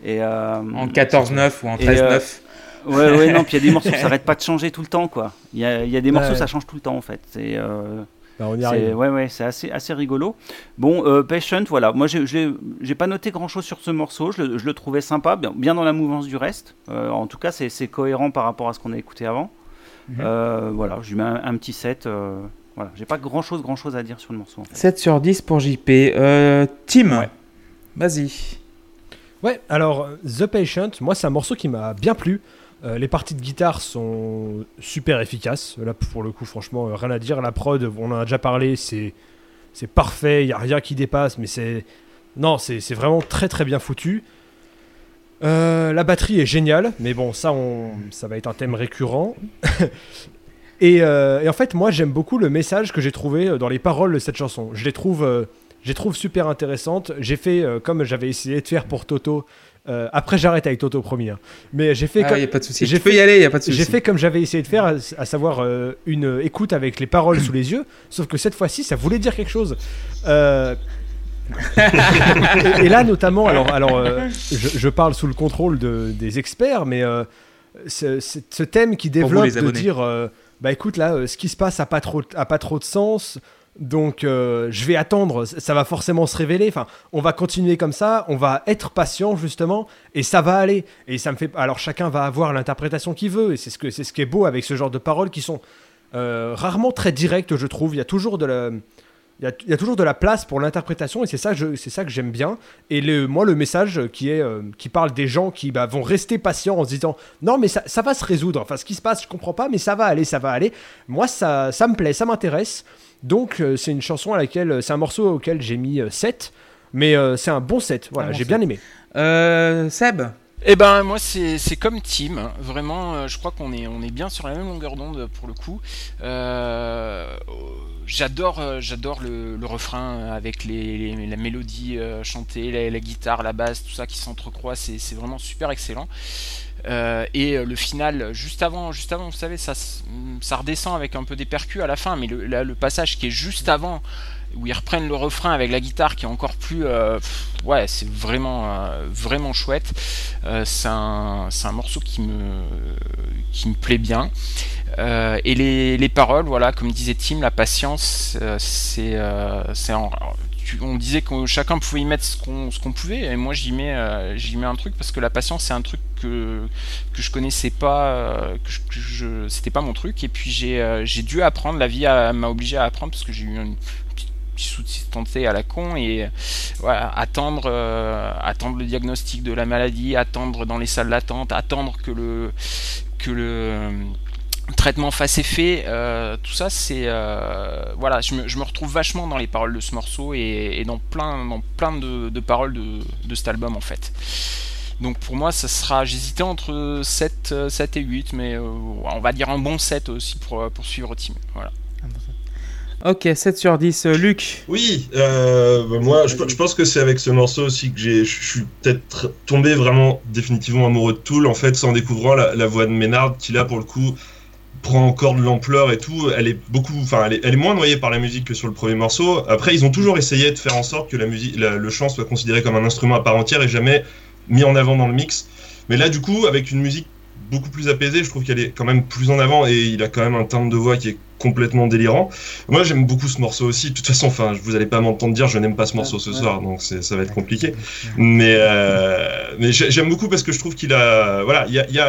Et euh, En 14-9 ou en Et, euh, 13-9. [LAUGHS] Ouais, ouais, non, puis il y a des morceaux, ça [LAUGHS] n'arrête pas de changer tout le temps, quoi. Il y a, il y a des morceaux, Ouais. ça change tout le temps, en fait. C'est, euh, On y c'est- arrive. ouais, ouais, c'est assez, assez rigolo. Bon, euh, Patient, voilà. Moi, j'ai- pas noté grand chose sur ce morceau. Je le, je le trouvais sympa, bien, bien dans la mouvance du reste. Euh, en tout cas, c'est cohérent par rapport à ce qu'on a écouté avant. Mhm. Euh, voilà, je lui mets un, un petit 7. euh, voilà, j'ai pas grand chose, grand chose à dire sur le morceau. en fait. 7 sur 10 pour JP. Euh, Tim, Ouais. vas-y. Ouais, alors The Patient, moi c'est un morceau qui m'a bien plu. Euh, les parties de guitare sont super efficaces. Là pour le coup, franchement, euh, rien à dire. La prod, on en a déjà parlé, c'est c'est parfait. Il y a rien qui dépasse, mais c'est non, c'est vraiment très très bien foutu. Euh, la batterie est géniale, mais bon, ça, on, ça va être un thème récurrent. [LAUGHS] et, et en fait, moi, j'aime beaucoup le message que j'ai trouvé dans les paroles de cette chanson. Je les trouve, je les trouve super intéressantes. J'ai fait comme j'avais essayé de faire pour Toto. Euh, après, j'arrête avec Toto promis. hein. Mais j'ai fait Il comme n'y a pas de souci. j'ai fait- y aller, n'y a pas de souci. j'ai fait comme j'avais essayé de faire, à, à savoir euh, une écoute avec les paroles sous les yeux, sauf que cette fois-ci, ça voulait dire quelque chose. Euh, [LAUGHS] et, et là, notamment, alors, alors je, je parle sous le contrôle de- des experts, mais ce, ce- ce thème qui vous, développe les de dire, bah écoute, là, ce qui se passe a pas trop, a pas trop de sens. Donc euh, je vais attendre, ça va forcément se révéler. Enfin, on va continuer comme ça, on va être patient justement, et ça va aller. Et ça me fait. Alors chacun va avoir l'interprétation qu'il veut, et c'est ce que c'est ce qui est beau avec ce genre de paroles qui sont euh, rarement très directes, je trouve. Il y a toujours de la il y, a, toujours de la place pour l'interprétation et c'est ça, c'est ça que j'aime bien. Et le, moi, le message qui, est, euh, qui parle des gens qui bah, vont rester patients en se disant non, mais ça, ça va se résoudre. Enfin, ce qui se passe, je comprends pas, mais ça va aller, ça va aller. Moi, ça, ça me plaît, ça m'intéresse. Donc, euh, c'est une chanson à laquelle, c'est un morceau auquel j'ai mis euh, 7. Mais euh, c'est un bon 7. Voilà, j'ai set. bien aimé. Euh, Seb Eh ben moi c'est c'est comme Tim, vraiment euh, je crois qu'on est on est bien sur la même longueur d'onde pour le coup. Euh, j'adore euh, j'adore le, le refrain avec les, les- la mélodie euh, chantée, la, la guitare, la basse, tout ça qui s'entrecroît, c'est c'est vraiment super excellent. Euh, et euh, le final juste avant juste avant vous savez ça redescend avec un peu des à la fin mais le, passage qui est juste avant où ils reprennent le refrain avec la guitare qui est encore plus euh, ouais c'est vraiment vraiment chouette c'est un, morceau qui me, qui me plaît bien. Et les, les paroles, voilà, comme disait Tim, la patience, c'est, c'est on disait que chacun pouvait y mettre ce qu'on, pouvait, et moi j'y mets, euh, j'y mets un truc parce que la patience c'est un truc que, que je connaissais pas, euh, que je, c'était pas mon truc, et puis j'ai, euh, dû apprendre, la vie m'a obligé à apprendre parce que j'ai eu une petite sous-tentée à la con. Et attendre, attendre le diagnostic de la maladie, attendre dans les salles d'attente, attendre que le, que le traitement fasse effet, euh, tout ça c'est euh, voilà, je me, je me retrouve vachement dans les paroles de ce morceau et, et dans plein, dans plein de, de paroles de, de cet album en fait. Donc pour moi, ça sera, j'hésitais entre 7, euh, 7 et 8, mais euh, on va dire un bon 7 aussi pour, euh, pour suivre Team. Voilà. Ok, 7 sur 10. Euh, Luc Oui, euh, bah, moi je, je pense que c'est avec ce morceau aussi que j'ai, je suis peut-être tombé vraiment définitivement amoureux de Tool en fait, en découvrant la, la voix de Ménard qui là pour le coup prend encore de l'ampleur et tout. Elle est beaucoup, enfin elle est, elle est moins noyée par la musique que sur le premier morceau. Après ils ont toujours essayé de faire en sorte que la musique, la- le chant soit considéré comme un instrument à part entière et jamais mis en avant dans le mix. Mais là du coup avec une musique beaucoup plus apaisée, je trouve qu'elle est quand même plus en avant et il a quand même un timbre de voix qui est complètement délirant. Moi, j'aime beaucoup ce morceau aussi. De toute façon, enfin, vous allez pas m'entendre dire je n'aime pas ce morceau ce soir, donc ça va être compliqué. Mais, euh, mais j'aime beaucoup parce que je trouve qu'il a, voilà, il y a, y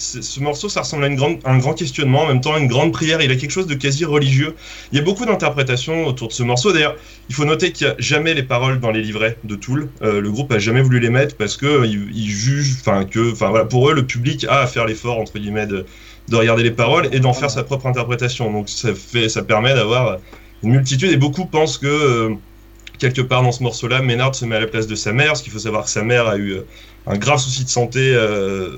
ce morceau, ça ressemble à un grand questionnement, en même temps une grande prière. Il a quelque chose de quasi religieux. Il y a beaucoup d'interprétations autour de ce morceau. D'ailleurs, il faut noter qu'il n'y a jamais les paroles dans les livrets de Tool. Euh, le groupe a jamais voulu les mettre parce que ils, ils jugent, enfin que, enfin voilà, pour eux, le public a à faire l'effort entre guillemets de, de regarder les paroles et d'en faire sa propre interprétation. Donc ça fait, ça permet d'avoir une multitude et beaucoup pensent que euh, quelque part dans ce morceau-là, Ménard se met à la place de sa mère, parce qu'il faut savoir sa mère a eu euh, un grave souci de santé euh,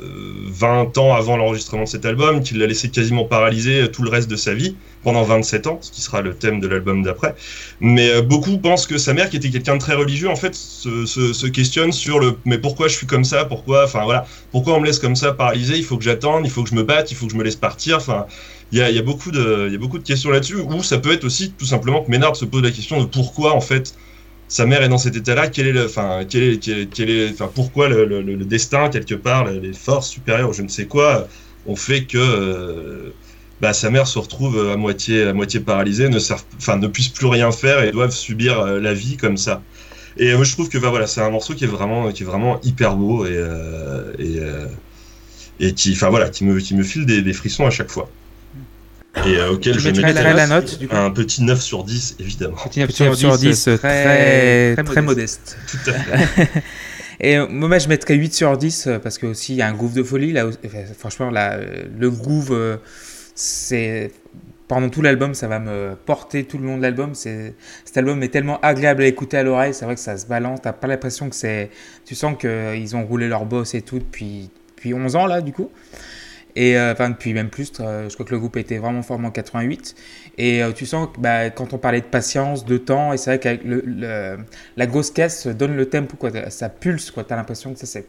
20 ans avant l'enregistrement de cet album, qui l'a laissé quasiment paralysé euh, tout le reste de sa vie, pendant 27 ans, ce qui sera le thème de l'album d'après. Mais euh, beaucoup pensent que sa mère, qui était quelqu'un de très religieux, en fait, se, questionne sur le mais pourquoi je suis comme ça, pourquoi, enfin voilà, pourquoi on me laisse comme ça paralysé, il faut que j'attende, il faut que je me batte, il faut que je me laisse partir, enfin. Il y, a, beaucoup de, y a beaucoup de questions là-dessus, ou ça peut être aussi tout simplement que Ménard se pose la question de pourquoi en fait sa mère est dans cet état-là, quel est le, enfin, quel est, quel est, enfin, pourquoi le, destin quelque part, les forces supérieures, je ne sais quoi, ont fait que euh, bah, sa mère se retrouve à moitié, à moitié paralysée, ne serve, enfin, ne puisse plus rien faire et doivent subir euh, la vie comme ça. Et moi, je trouve que bah, voilà, c'est un morceau qui est vraiment, qui est vraiment hyper beau et, euh, et, et qui, enfin voilà, qui me, qui me file des frissons à chaque fois et euh, auquel je vais mettre la, la note, du coup. un petit 9 sur 10 évidemment. Petit 9 sur 10, sur 10 très, très, très, très, modeste. Tout à fait. [LAUGHS] Et euh, moi, je mettrais 8 sur 10 euh, parce que aussi il y a un groove de folie là. Enfin, franchement, là, le groove, euh, c'est pendant tout l'album, ça va me porter tout le long de l'album. Cet album est tellement agréable à écouter à l'oreille. C'est vrai que ça se balance. T'as pas l'impression que c'est. Tu sens qu'ils ont roulé leur boss et tout depuis depuis 11 ans là, du coup. Et euh, enfin, depuis même plus, euh, je crois que le groupe était vraiment formé en 88. Et euh, tu sens que bah, quand on parlait de patience, de temps, et c'est vrai le, la grosse caisse donne le tempo, quoi, ça pulse, quoi. T'as l'impression que ça c'est.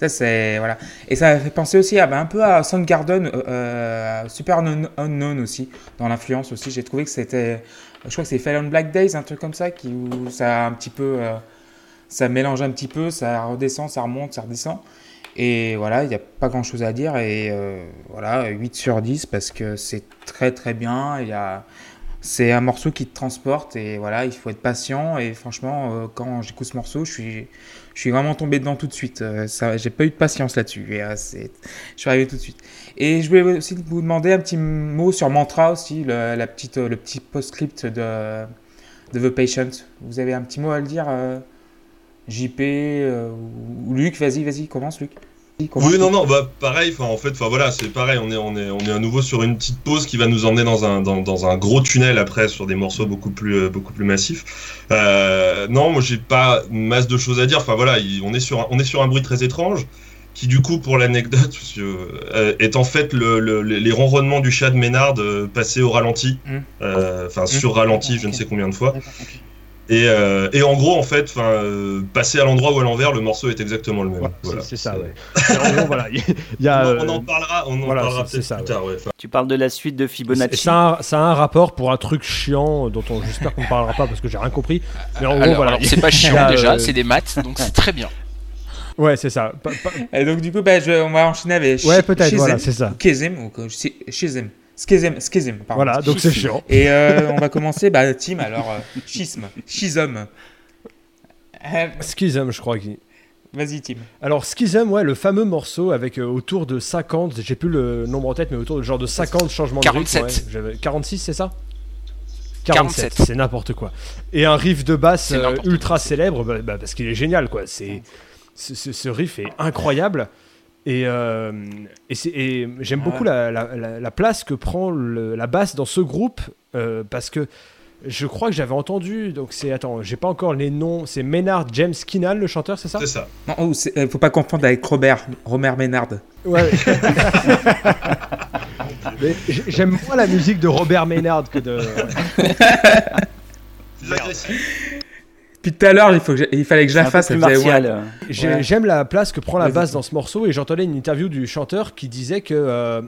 Ça, c'est. Voilà. Et ça fait penser aussi bah, un peu à Soundgarden, euh, Super Unknown aussi, dans l'influence aussi. J'ai trouvé que c'était. Je crois que c'est Fell on Black Days, un truc comme ça, qui, où ça un petit peu. Ça mélange un petit peu, ça redescend, ça remonte, ça redescend. Et voilà, il n'y a pas grand chose à dire. Et euh, voilà, 8 sur 10 parce que c'est très très bien. Il y a... C'est un morceau qui te transporte et voilà, il faut être patient. Et franchement, euh, quand j'écoute ce morceau, je suis, je suis vraiment tombé dedans tout de suite. Euh, ça, j'ai pas eu de patience là-dessus. Euh, je suis arrivé tout de suite. Et je voulais aussi vous demander un petit mot sur Mantra aussi, le, la petite, le petit postscript de, de The Patient. Vous avez un petit mot à le dire JP euh, ou Luc, vas-y, vas-y, commence Luc. Oui, non, non, bah pareil, en fait, enfin voilà, c'est pareil, on est, on, est, on est à nouveau sur une petite pause qui va nous emmener dans un, dans, dans un gros tunnel après sur des morceaux beaucoup plus, euh, beaucoup plus massifs. Euh, non, moi j'ai pas masse de choses à dire, enfin voilà, on est sur un, on est sur un bruit très étrange qui du coup, pour l'anecdote, [LAUGHS] euh, est en fait le, le, les ronronnements du chat de Ménard euh, passé au ralenti, enfin mmh. mmh. sur ralenti, je ne sais combien de fois. Et, euh, et, en gros, en fait, euh, passer à l'endroit ou à l'envers, le morceau est exactement le même. Ouais, voilà. C'est ça, ouais. en gros, voilà, y a, [LAUGHS] on, on, en parlera, on en voilà, parlera peut-être ça, plus tard. Ouais. Tu parles de la suite de Fibonacci. Ça a, ça a un rapport pour un truc chiant dont on j'espère qu'on ne parlera pas parce que j'ai rien compris. Mais en alors, gros, voilà. C'est pas [LAUGHS] chiant a, déjà, euh... c'est des maths, donc c'est très bien. Ouais, c'est ça. Pa, pa... Et donc, du coup, bah, je, on va enchaîner avec. Ouais, peut-être, voilà, c'est ça. Kizem, ou Shizem. Schism, schism pardon. Voilà, donc c'est chiant. Et euh, on va commencer, bah, Tim, alors, euh, schisme, schism. Schism, je crois qu'il. Vas-y, Tim. Alors, Schism, ouais, le fameux morceau avec euh, autour de 50, j'ai plus le nombre en tête, mais autour de genre de 50 changements 47. de rythme. Ouais, 46, c'est ça? 47, 47. c'est n'importe quoi. Et un riff de basse euh, ultra célèbre, bah, bah, parce qu'il est génial, quoi. C'est, ce riff est incroyable. Et, euh, et, et j'aime Ah beaucoup la, la, la, la, place que prend le, la basse dans ce groupe, euh, parce que je crois que j'avais entendu, donc c'est, attends, j'ai pas encore les noms, c'est Maynard James Kinal, le chanteur, c'est ça? C'est ça. Non, oh, c'est, faut pas confondre avec Robert, Romer Maynard. Ouais. [LAUGHS] Mais j'aime moins la musique de Robert Maynard que de. [LAUGHS] Puis tout à l'heure, il, faut que il fallait que je la fasse. Ouais. Ouais. J'aime la place que prend la basse dans ce morceau et j'entendais une interview du chanteur qui disait que. Euh,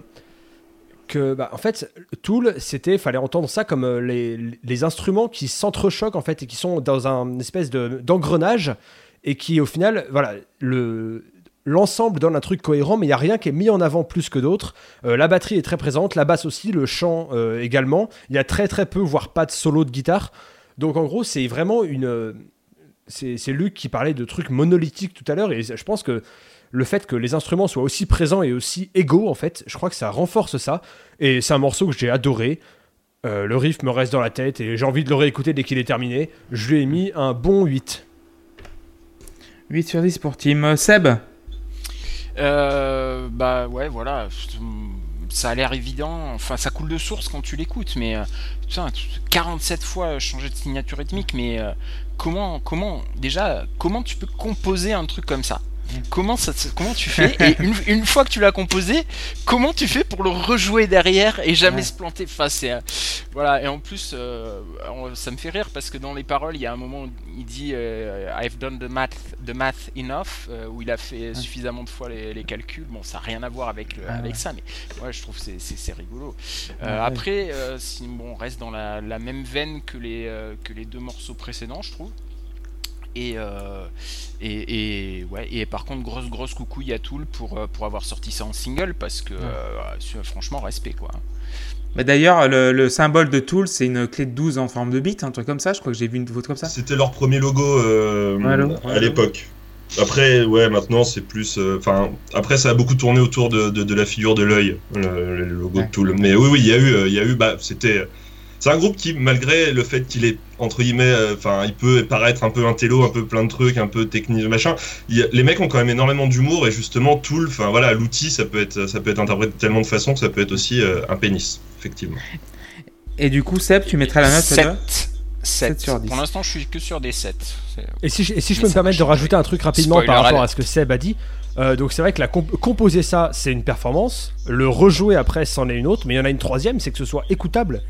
que bah, en fait Tool c'était fallait entendre ça comme euh, les, les instruments qui s'entrechoquent en fait et qui sont dans un espèce de d'engrenage et qui au final voilà le l'ensemble donne un truc cohérent mais il y a rien qui est mis en avant plus que d'autres euh, la batterie est très présente la basse aussi le chant euh, également il y a très très peu voire pas de solo de guitare donc en gros c'est vraiment une c'est Luc qui parlait de trucs monolithiques tout à l'heure et je pense que le fait que les instruments soient aussi présents et aussi égaux, en fait, je crois que ça renforce ça. Et c'est un morceau que j'ai adoré. Euh, le riff me reste dans la tête et j'ai envie de le réécouter dès qu'il est terminé. Je lui ai mis un bon 8. 8 sur 10 pour Team Seb euh, Bah ouais, voilà. Ça a l'air évident, enfin ça coule de source quand tu l'écoutes, mais euh, putain, 47 fois changer de signature rythmique, mais euh, comment, comment, déjà, comment tu peux composer un truc comme ça? Comment, ça, comment tu fais Et une, une fois que tu l'as composé, comment tu fais pour le rejouer derrière et jamais Ouais. se planter Enfin, c'est, euh, voilà. Et en plus, euh, ça me fait rire parce que dans les paroles, il y a un moment où il dit euh, I've done the math, the math enough, euh, où il a fait suffisamment de fois les, les calculs. Bon, ça n'a rien à voir avec, le- Ah avec ouais. ça, mais ouais, je trouve que c'est, rigolo. Après, si bon, on reste dans la, la même veine que les, que les deux morceaux précédents, je trouve. Et, euh, et, et, ouais, et par contre, grosse grosse coucouille à Tool pour, euh, pour avoir sorti ça en single parce que euh, franchement, respect quoi. Bah, D'ailleurs, le, le symbole de Tool, c'est une clé de 12 en forme de bit, un truc comme ça. Je crois que j'ai vu une photo comme ça. C'était leur premier logo euh, à l'époque. Après, ouais, maintenant c'est plus. euh, Enfin, après ça a beaucoup tourné autour de, de, de la figure de l'œil, le, le logo Ouais. de Tool. Mais oui, oui, il y a eu, il y a eu, bah, c'était. C'est un groupe qui, malgré le fait qu'il est entre guillemets, euh, enfin, il peut paraître un peu intello, un peu plein de trucs, un peu technique, machin. il y a- les mecs ont quand même énormément d'humour et justement Tool, enfin voilà, l'outil, ça peut être, ça peut être interprété de tellement de façons que ça peut être aussi euh, un pénis, effectivement. Et du coup, Seb, tu mettrais la note 7. de 7. 7 sur 10. Pour l'instant, je suis que sur des 7. C'est- Et si, je- et si je Mais peux me permettre de rajouter un truc rapidement Spoiler par rapport à ce que Seb a dit. euh, donc c'est vrai que la comp- composer ça, c'est une performance. Le rejouer après, c'en est une autre. Mais il y en a une troisième, c'est que ce soit écoutable.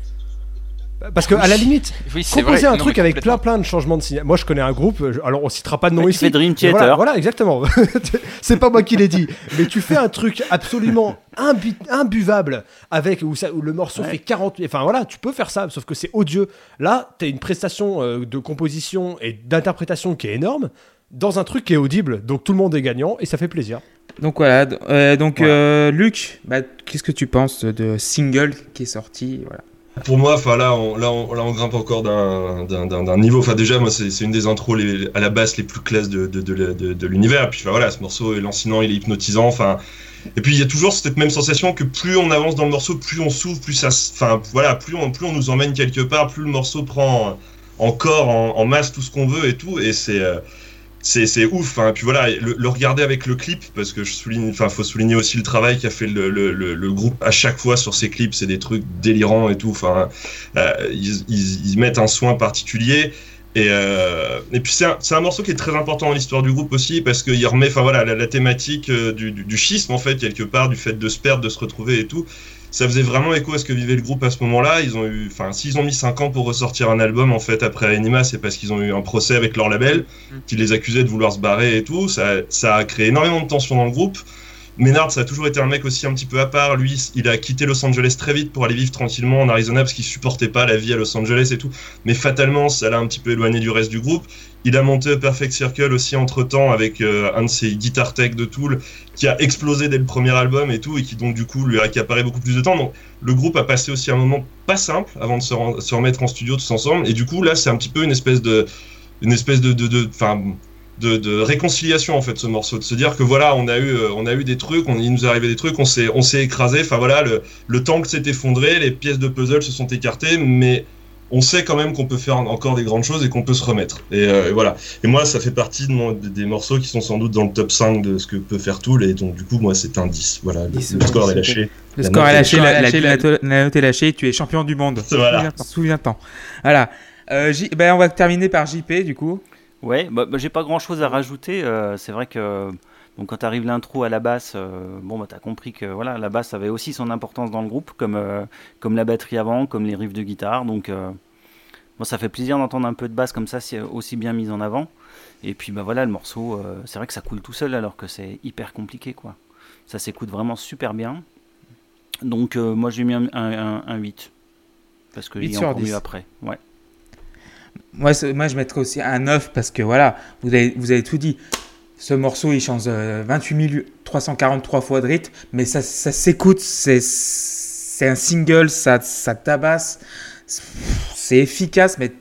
Parce que à la limite, [LAUGHS] Oui, c'est composer vrai. un Non, truc avec plein plein de changements de signal. Moi, je connais un groupe. euh, Alors, on citera pas de nom ici. fait Dream Theater. Voilà, voilà, exactement. [LAUGHS] c'est pas moi qui l'ai dit. Mais tu fais un truc absolument imbu- imbuvable avec où, ça, où le morceau Ouais. fait 40. Enfin voilà, tu peux faire ça, sauf que c'est odieux. Là, t'as une prestation euh, de composition et d'interprétation qui est énorme dans un truc qui est audible. Donc tout le monde est gagnant et ça fait plaisir. Donc voilà, euh, donc Voilà. euh, Luc, bah, qu'est-ce que tu penses de Single qui est sorti voilà. Pour moi, enfin là, on, là, on, là, on grimpe encore d'un- niveau. Enfin, déjà, moi, c'est une des intros les, à la basse les plus classes de, de, de, de- l'univers. Puis, voilà, ce morceau est lancinant, il est hypnotisant. Enfin, et puis il y a toujours cette même sensation que plus on avance dans le morceau, plus on s'ouvre, plus ça, enfin, voilà, plus on, plus on nous emmène quelque part, plus le morceau prend en corps, en, en masse, tout ce qu'on veut et tout. Et c'est euh, c'est ouf. Hein. Puis voilà, le, regarder avec le clip, parce que je souligne, enfin, faut souligner aussi le travail qu'a fait le, le, le, groupe à chaque fois sur ces clips. C'est des trucs délirants et tout. Enfin, euh, ils, ils, mettent un soin particulier. Et, euh, et puis c'est un, un morceau qui est très important dans l'histoire du groupe aussi parce qu'il remet, enfin voilà, la, la thématique euh, du, du, du schisme en fait quelque part, du fait de se perdre, de se retrouver et tout. Ça faisait vraiment écho à ce que vivait le groupe à ce moment-là. Ils ont eu, enfin, s'ils ont mis 5 ans pour ressortir un album en fait après Anima, c'est parce qu'ils ont eu un procès avec leur label qui les accusait de vouloir se barrer et tout. Ça, ça a créé énormément de tension dans le groupe. Ménard, ça a toujours été un mec aussi un petit peu à part. Lui, il a quitté Los Angeles très vite pour aller vivre tranquillement en Arizona parce qu'il supportait pas la vie à Los Angeles et tout. Mais fatalement, ça l'a un petit peu éloigné du reste du groupe. Il a monté Perfect Circle aussi entre temps avec euh, un de ses guitar tech de Tool qui a explosé dès le premier album et tout et qui donc du coup lui a accaparé beaucoup plus de temps. Donc le groupe a passé aussi un moment pas simple avant de se, remettre en studio tous ensemble. Et du coup là, c'est un petit peu une espèce de, une espèce de, de, de, de, de réconciliation en fait ce morceau de se dire que voilà on a eu euh, on a eu des trucs on, il nous est arrivé des trucs on s'est on s'est écrasé enfin voilà le, le temple s'est effondré les pièces de puzzle se sont écartées mais on sait quand même qu'on peut faire encore des grandes choses et qu'on peut se remettre et, euh, et voilà et moi ça fait partie de mon, des morceaux qui sont sans doute dans le top 5 de ce que peut faire Tool et donc du coup moi c'est un 10 voilà le, 10, le score est lâché Le La score est lâché, le score la, la, lâché, la note- la note est lâchée, tu es champion du monde. [LAUGHS] Voilà. Souviens-t'en, Souviens-t'en. Voilà. Euh, J- ben, on va terminer par JP du coup. Ouais, bah, bah, j'ai pas grand chose à rajouter. euh, c'est vrai que donc, quand arrive l'intro à la basse, euh, bon, bah, t'as compris que voilà, la basse avait aussi son importance dans le groupe, comme, euh, comme la batterie avant, comme les riffs de guitare. Donc, euh, bon, ça fait plaisir d'entendre un peu de basse comme ça, c'est aussi bien mis en avant. Et puis, bah voilà, le morceau, c'est vrai que ça coule tout seul alors que c'est hyper compliqué, quoi. Ça s'écoute vraiment super bien. Donc, moi, j'ai mis un, un, un- un 8. Parce que 8 il y a sur encore 10. mieux après. Ouais. Moi, moi, je mettrais aussi un 9 parce que voilà, vous avez, vous avez tout dit. Ce morceau, il change euh, 28 343 fois de rythme, mais ça, ça s'écoute, c'est, un single, ça, ça tabasse, c'est efficace, mais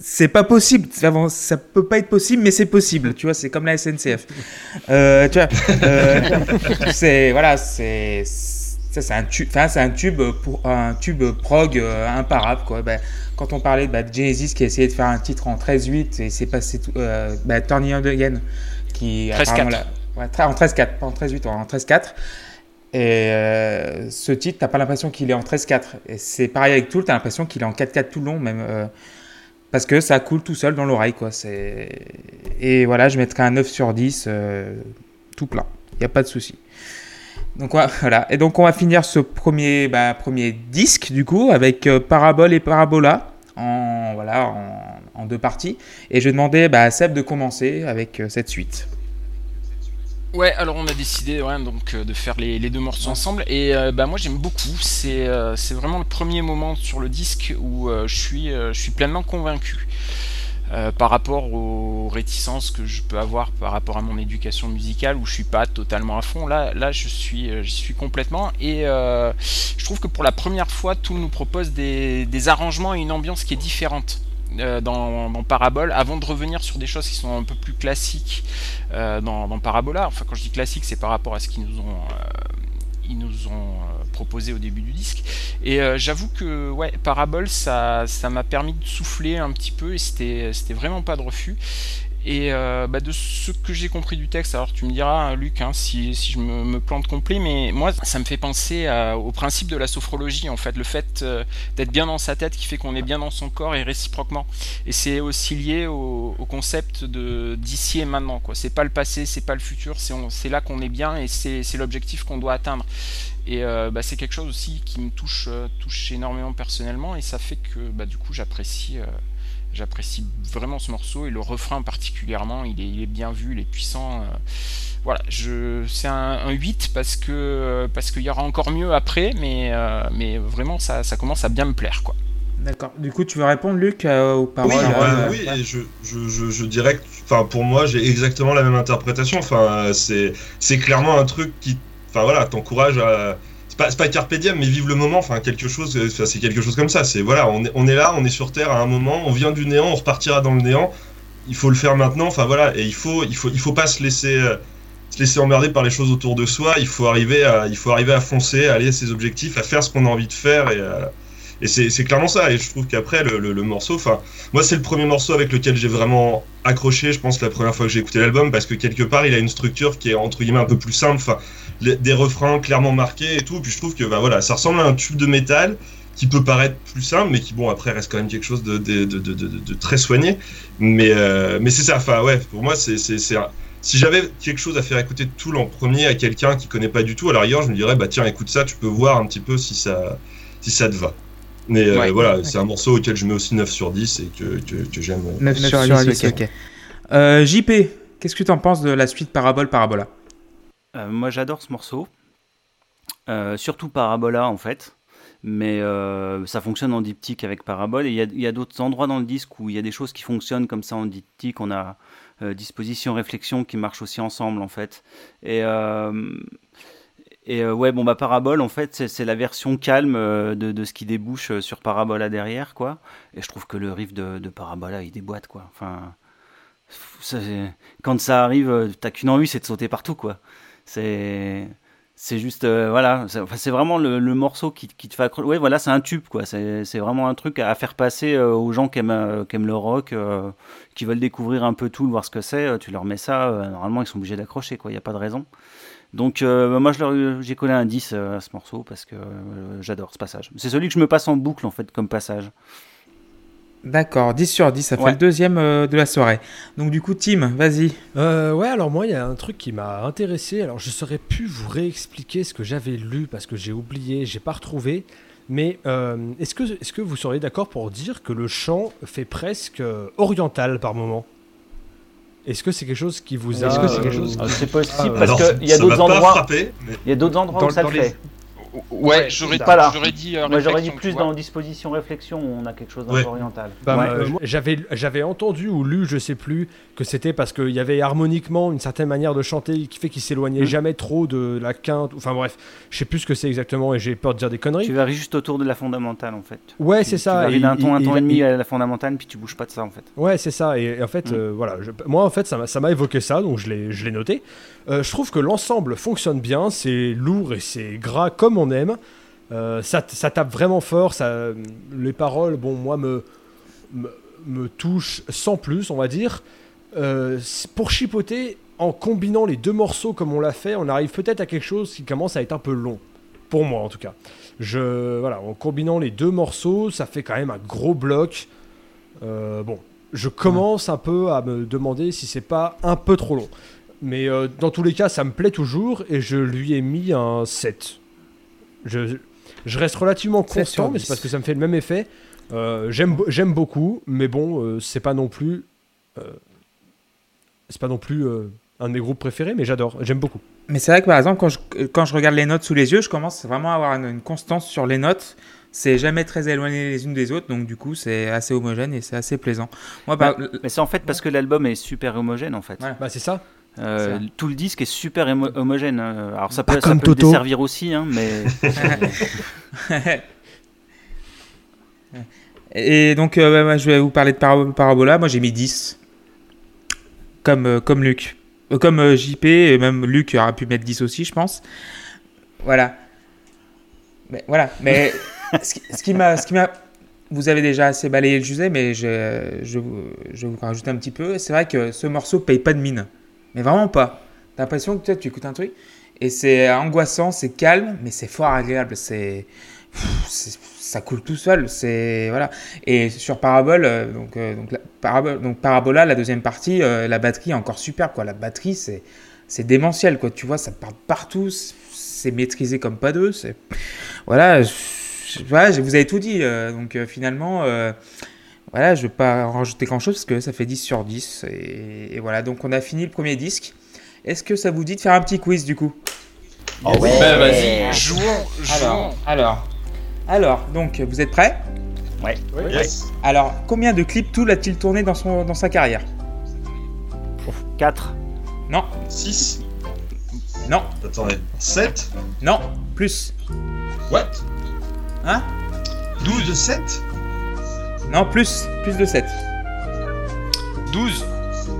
c'est pas possible. Ça, peut pas être possible, mais c'est possible. Tu vois, c'est comme la SNCF. Euh, tu vois, euh, [LAUGHS] c'est voilà, c'est c'est un tube. Enfin, c'est un tube pour un tube prog euh, imparable quoi. Ben, quand on parlait bah, de Genesis qui a essayé de faire un titre en 13-8 et c'est passé tout, euh, bah, Turning On Again qui 13-4. apparemment la- ouais, tra- en 13-4, pas en 13-8, en 13-4. Et euh, ce titre, t'as pas l'impression qu'il est en 13-4. Et c'est pareil avec Tool, t'as l'impression qu'il est en 4-4 tout le long, même. euh, parce que ça coule tout seul dans l'oreille, quoi. C'est... Et voilà, je mettrai un 9 sur 10, euh, tout plein. Il n'y a pas de souci. Donc voilà. Et donc on va finir ce premier, bah, premier disque, du coup, avec euh, Parabole et Parabola, en, voilà, en, deux parties. Et je demander bah, à Seb de commencer avec euh, cette suite. Ouais, alors on a décidé donc euh, de faire les, deux morceaux ensemble et bah moi j'aime beaucoup. C'est c'est vraiment le premier moment sur le disque où je suis je suis pleinement convaincu euh, par rapport aux réticences que je peux avoir par rapport à mon éducation musicale où je suis pas totalement à fond. Là là je suis euh, suis complètement et euh, je trouve que pour la première fois Tool nous propose des, des arrangements et une ambiance qui est différente. Dans, dans Parabole, avant de revenir sur des choses qui sont un peu plus classiques dans, dans Parabola. Enfin, quand je dis classique, c'est par rapport à ce qu'ils nous ont, ils nous ont proposé au début du disque. Et euh, j'avoue que ouais, Parabole, ça, ça m'a permis de souffler un petit peu et c'était, c'était vraiment pas de refus. Et euh, bah, de ce que j'ai compris du texte, alors tu me diras, Luc, hein, si, si je me, plante complet, mais moi, ça me fait penser au principe de la sophrologie, en fait, le fait euh, d'être bien dans sa tête qui fait qu'on est bien dans son corps et réciproquement. Et c'est aussi lié au, au concept de d'ici et maintenant. Quoi. C'est pas le passé, c'est pas le futur, c'est, on- c'est là qu'on est bien et c'est, c'est l'objectif qu'on doit atteindre. Et euh, bah, c'est quelque chose aussi qui me touche, euh, touche énormément personnellement et ça fait que bah, du coup j'apprécie, euh, j'apprécie vraiment ce morceau et le refrain particulièrement. Il est, il est bien vu, il est puissant. euh. voilà, je, c'est un, un 8 parce que parce qu'il y aura encore mieux après, mais, euh, mais vraiment ça, ça commence à bien me plaire. Quoi. D'accord. Du coup, tu veux répondre, Luc, euh, aux paroles Oui, euh, ouais. oui, et je, je, je, je dirais que, enfin, pour moi, j'ai exactement la même interprétation. Enfin, c'est, c'est clairement un truc qui, enfin voilà, t'encourage à, c'est pas, pas mais vivre le moment. Enfin, quelque chose, euh, c'est quelque chose comme ça. C'est voilà, on est, là, on est sur Terre à un moment, on vient du néant, on repartira dans le néant. Il faut le faire maintenant. Enfin voilà, et il faut, il faut, il faut pas se laisser, euh, se laisser emmerder par les choses autour de soi. Il faut arriver à, il faut arriver à foncer, à aller à ses objectifs, à faire ce qu'on a envie de faire et. Et c'est clairement ça. Et je trouve qu'après, le, morceau, enfin, moi, c'est le premier morceau avec lequel j'ai vraiment accroché, je pense, la première fois que j'ai écouté l'album, parce que quelque part, il a une structure qui est entre guillemets un peu plus simple, enfin, des refrains clairement marqués et tout. Puis je trouve que bah, voilà, ça ressemble à un tube de métal qui peut paraître plus simple, mais qui, bon, après, reste quand même quelque chose de, très soigné. Mais, euh, mais c'est ça, enfin, ouais, pour moi, c'est. Si j'avais quelque chose à faire écouter Tool en premier à quelqu'un qui connaît pas du tout, alors hier, je me dirais, bah tiens, écoute ça, tu peux voir un petit peu si ça te va. Mais euh, Ouais. voilà, c'est un morceau auquel je mets aussi 9 sur 10 et que, que, que j'aime. 9 9 sur sur 10, 10, ok. Euh, JP, qu'est-ce que tu en penses de la suite Parabole Parabola Euh, moi j'adore ce morceau, Euh, surtout Parabola en fait, mais euh, ça fonctionne en diptyque avec Parabole. Et il y a, il y a d'autres endroits dans le disque où il y a des choses qui fonctionnent comme ça en diptyque. On a euh, disposition, réflexion qui marchent aussi ensemble en fait. Et, euh, et euh, ouais, bon bah Parabole en fait c'est la version calme euh, de, de ce qui débouche euh, sur Parabola derrière quoi. Et je trouve que le riff de, Parabola il déboîte quoi. Enfin, quand ça arrive, t'as qu'une envie, c'est de sauter partout, quoi. C'est, c'est juste, voilà, c'est vraiment le, morceau qui, te fait accrocher. Ouais, voilà, c'est un tube, quoi. C'est vraiment un truc à faire passer aux gens qui aiment, qui aiment le rock, qui veulent découvrir un peu tout, voir ce que c'est. Tu leur mets ça, normalement, ils sont obligés d'accrocher, quoi. Il n'y a pas de raison. Donc, euh, moi, je leur- j'ai collé un 10 euh, à ce morceau parce que euh, j'adore ce passage. C'est celui que je me passe en boucle, en fait, comme passage. D'accord, 10 sur 10, ça fait le deuxième euh, de la soirée. Donc du coup, Tim, vas-y. Euh, ouais, alors moi, il y a un truc qui m'a intéressé. Alors, je saurais plus vous réexpliquer ce que j'avais lu parce que j'ai oublié, j'ai pas retrouvé. Mais euh, est-ce que, est que vous seriez d'accord pour dire que le chant fait presque euh, oriental par moment? Est-ce que c'est quelque chose qui vous a. Est-ce que c'est quelque euh, chose Ah, C'est possible Ah, parce qu'il y a d'autres endroits. Il y a d'autres endroits où ça le fait. Ouais, j'aurais pas là. j'aurais dit. euh, Moi j'aurais dit réflexion, tu plus dans disposition réflexion où on a quelque chose d'un Ouais. peu oriental. Bah, Ouais. euh, j'avais j'avais entendu ou lu, je sais plus, que c'était parce qu'il y avait harmoniquement une certaine manière de chanter qui fait qu'il s'éloignait Mm. jamais trop de la quinte. Enfin bref, je sais plus ce que c'est exactement et j'ai peur de dire des conneries. Tu varies juste autour de la fondamentale en fait. Ouais, Tu- c'est ça. Tu varies et d'un ton, un ton et demi il- à la fondamentale puis tu bouges pas de ça en fait. Ouais, c'est ça. Et, et en fait, Mm. euh, voilà, je- moi en fait, ça m'a ça m'a évoqué ça, donc je l'ai je l'ai noté. Euh, je trouve que l'ensemble fonctionne bien, c'est lourd et c'est gras comme on aime. Euh, ça, ça tape vraiment fort. Ça, les paroles, bon, moi me me, touchent sans plus, on va dire. Euh, pour chipoter, en combinant les deux morceaux comme on l'a fait, on arrive peut-être à quelque chose qui commence à être un peu long. Pour moi en tout cas. Je, voilà, en combinant les deux morceaux, ça fait quand même un gros bloc. Euh, bon, je commence un peu à me demander si c'est pas un peu trop long. Mais dans tous les cas, ça me plaît toujours et je lui ai mis un 7. Je, je reste relativement 7 sur constant, mais 10. c'est parce que ça me fait le même effet. Euh, J'aime beaucoup, mais bon, euh, c'est pas non plus. euh, c'est pas non plus euh, un de mes groupes préférés, mais j'adore, j'aime beaucoup. Mais c'est vrai que par exemple, quand je, quand je regarde les notes sous les yeux, je commence vraiment à avoir une, une constance sur les notes. C'est jamais très éloigné les unes des autres, donc du coup, c'est assez homogène et c'est assez plaisant. Moi, par- Mais c'est en fait parce que l'album est super homogène en fait. Ouais. Bah, c'est ça. Euh, tout le disque est super homogène. hein. Alors ça Pas peut, ça peut Toto. desservir aussi, hein, mais [LAUGHS] Et donc, euh, moi, je vais vous parler de Para- Parabola. Moi, j'ai mis 10. Comme, euh, comme Luc. Euh, comme euh, JP, et même Luc aurait pu mettre 10 aussi, je pense. Voilà. Mais, voilà. Mais [LAUGHS] ce qui, ce qui m'a. ce qui m'a- Vous avez déjà assez balayé le sujet, mais je, je, je vais vous rajouter un petit peu. C'est vrai que ce morceau paye pas de mine. Mais vraiment pas. T'as l'impression que tu écoutes un truc et c'est angoissant, c'est calme, mais c'est fort agréable. C'est. Ça coule tout seul. C'est voilà. Et sur Parabole, euh, donc euh, donc, Parabole, donc Parabola, la deuxième partie, euh, la batterie est encore superbe quoi. La batterie, c'est c'est démentiel quoi. Tu vois, ça part partout. c'est- maîtrisé comme pas deux. C'est voilà. je- voilà, vous avez tout dit. donc finalement. Voilà, je vais pas en rajouter grand chose parce que ça fait 10 sur 10. Et, et voilà, donc on a fini le premier disque. Est-ce que ça vous dit de faire un petit quiz du coup? Bah vas-y, jouons, jouons. Alors, alors, alors, donc vous êtes prêts? Yes. Alors, combien de clips Tool a-t-il tourné dans, son, dans sa carrière? 4. Non, 6 non, Attendez. 7 non, plus. What? Hein? 12 7 Non, plus, plus de 7. 12.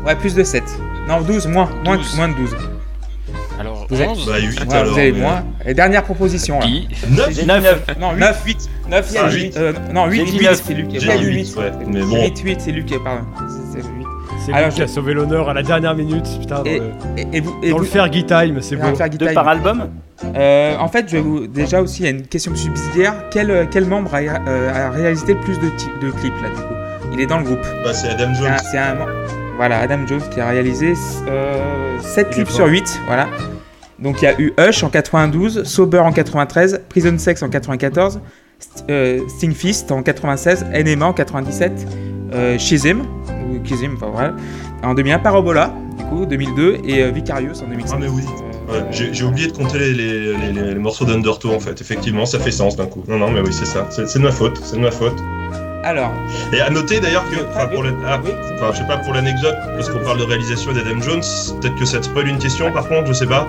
Ouais, plus de 7. Non, 12, moins, moins, 12. moins de 12. Alors Vous êtes- 11. Bah 8 Ouais, alors. vous avez mais- moins. Et dernière proposition là. Qui 9 9. Non, 9, 8. 9, Ah, 8. huit. Euh, non, 8, J'ai dit 8, neuf. c'est Luc. J'ai Ouais, dit huit. huit, ouais, mais bon. 8, 8, c'est Luc, pardon. C'est- c'est 8. C'est Alors, lui qui a sauvé l'honneur à la dernière minute. Putain, dans Et, le, et, et vous, et dans vous, le Fergie Time, c'est on va beau. faire Deux guitare. par album Euh, en fait, je vais vous déjà aussi il y a une question subsidiaire. Quel, euh, quel membre a, euh, a réalisé le plus de, clips là du coup? Il est dans le groupe. Bah c'est Adam Jones. un, c'est un voilà Adam Jones qui a réalisé euh, 7 Il est clips sur 8. Voilà. Donc il y a eu Hush en 92, Sober en 93, Prison Sex en 94, St- euh, Stingfist en 96, Enema en 97, euh, Shizim ou Kizim, enfin voilà, en 2001, Parabola du coup 2002 et euh, Vicarious en 2005. Ah, mais oui. Euh, Ouais, J'ai oublié de compter les, les, les, les- les morceaux d'Undertow en fait. Effectivement, ça fait sens d'un coup. Non, non, mais oui, c'est ça. C'est de ma faute. C'est de ma faute. Alors, Et à noter d'ailleurs que, enfin, pour la- ah, je sais pas pour l'anecdote, parce qu'on parle de réalisation d'Adam Jones, peut-être que ça te spoil une question par contre, je sais pas.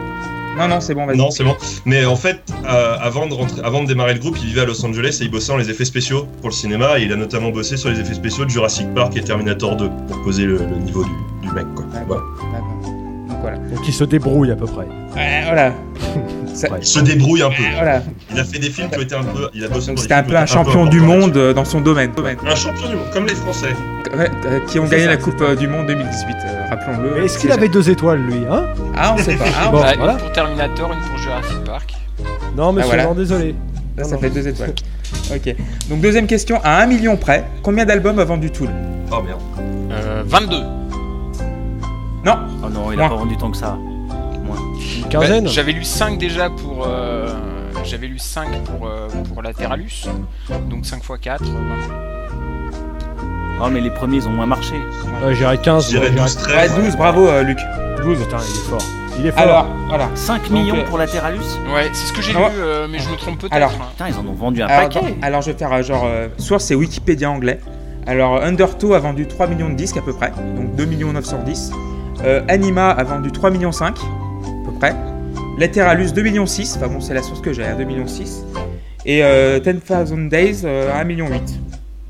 Non non c'est bon vas-y. Non, c'est bon. Mais en fait, euh, avant, de rentrer, avant de démarrer le groupe, il vivait à Los Angeles et il bossait dans les effets spéciaux pour le cinéma. Et il a notamment bossé sur les effets spéciaux de Jurassic Park et Terminator 2 pour poser le, le niveau du, du mec. Quoi. Voilà. D'accord. Donc voilà. Donc il se débrouille à peu près. Ouais, voilà. [LAUGHS] Ça- Ouais. Il se débrouille un peu. voilà. Il a fait des films qui ont été un peu. Il a bossé c'était un peu un champion du monde euh, dans son domaine. Un champion du monde, comme les Français. Ouais, euh, qui ont gagné ça, la Coupe euh, du Monde 2018, euh, rappelons-le. Mais est-ce qu'il avait deux étoiles lui, hein? Ah, on sait pas. Ah, Bon, Ah, voilà. Une pour Terminator, une pour Jurassic Park. Non, monsieur, voilà. non, désolé. ça, non, ça non. fait deux étoiles. ok. Donc deuxième question, à 1 million près, combien d'albums a vendu Tool? Oh merde. Euh, 22. Non, Oh non, il a pas vendu tant que ça. Une quinzaine Bah, J'avais lu 5 déjà pour. euh, J'avais lu 5 pour, euh, pour Lateralus. Donc 5 x 4. Oh, mais les premiers ils ont moins marché. Ouais, J'irais 15. Je dirais moi, 12, ouais, 13. 12, bravo euh, Luc. 12, putain, il est fort. Il est fort. Alors, voilà. 5 Donc, millions euh, pour Lateralus Ouais, c'est ce que j'ai ouais. lu, euh, mais je me trompe peut-être. Alors. hein. Putain, ils en ont vendu un Alors, paquet. attends, alors, je vais faire euh, genre. Euh, source, c'est Wikipédia anglais. Alors Undertow a vendu 3 millions de disques à peu près, donc 2 millions 910. Euh, Anima a vendu 3 millions 5 à peu près. Lateralus 2 millions 6, enfin bon c'est la source que j'ai, hein, 2 millions 6. Et euh, 10,000 Days euh, 1 million 8.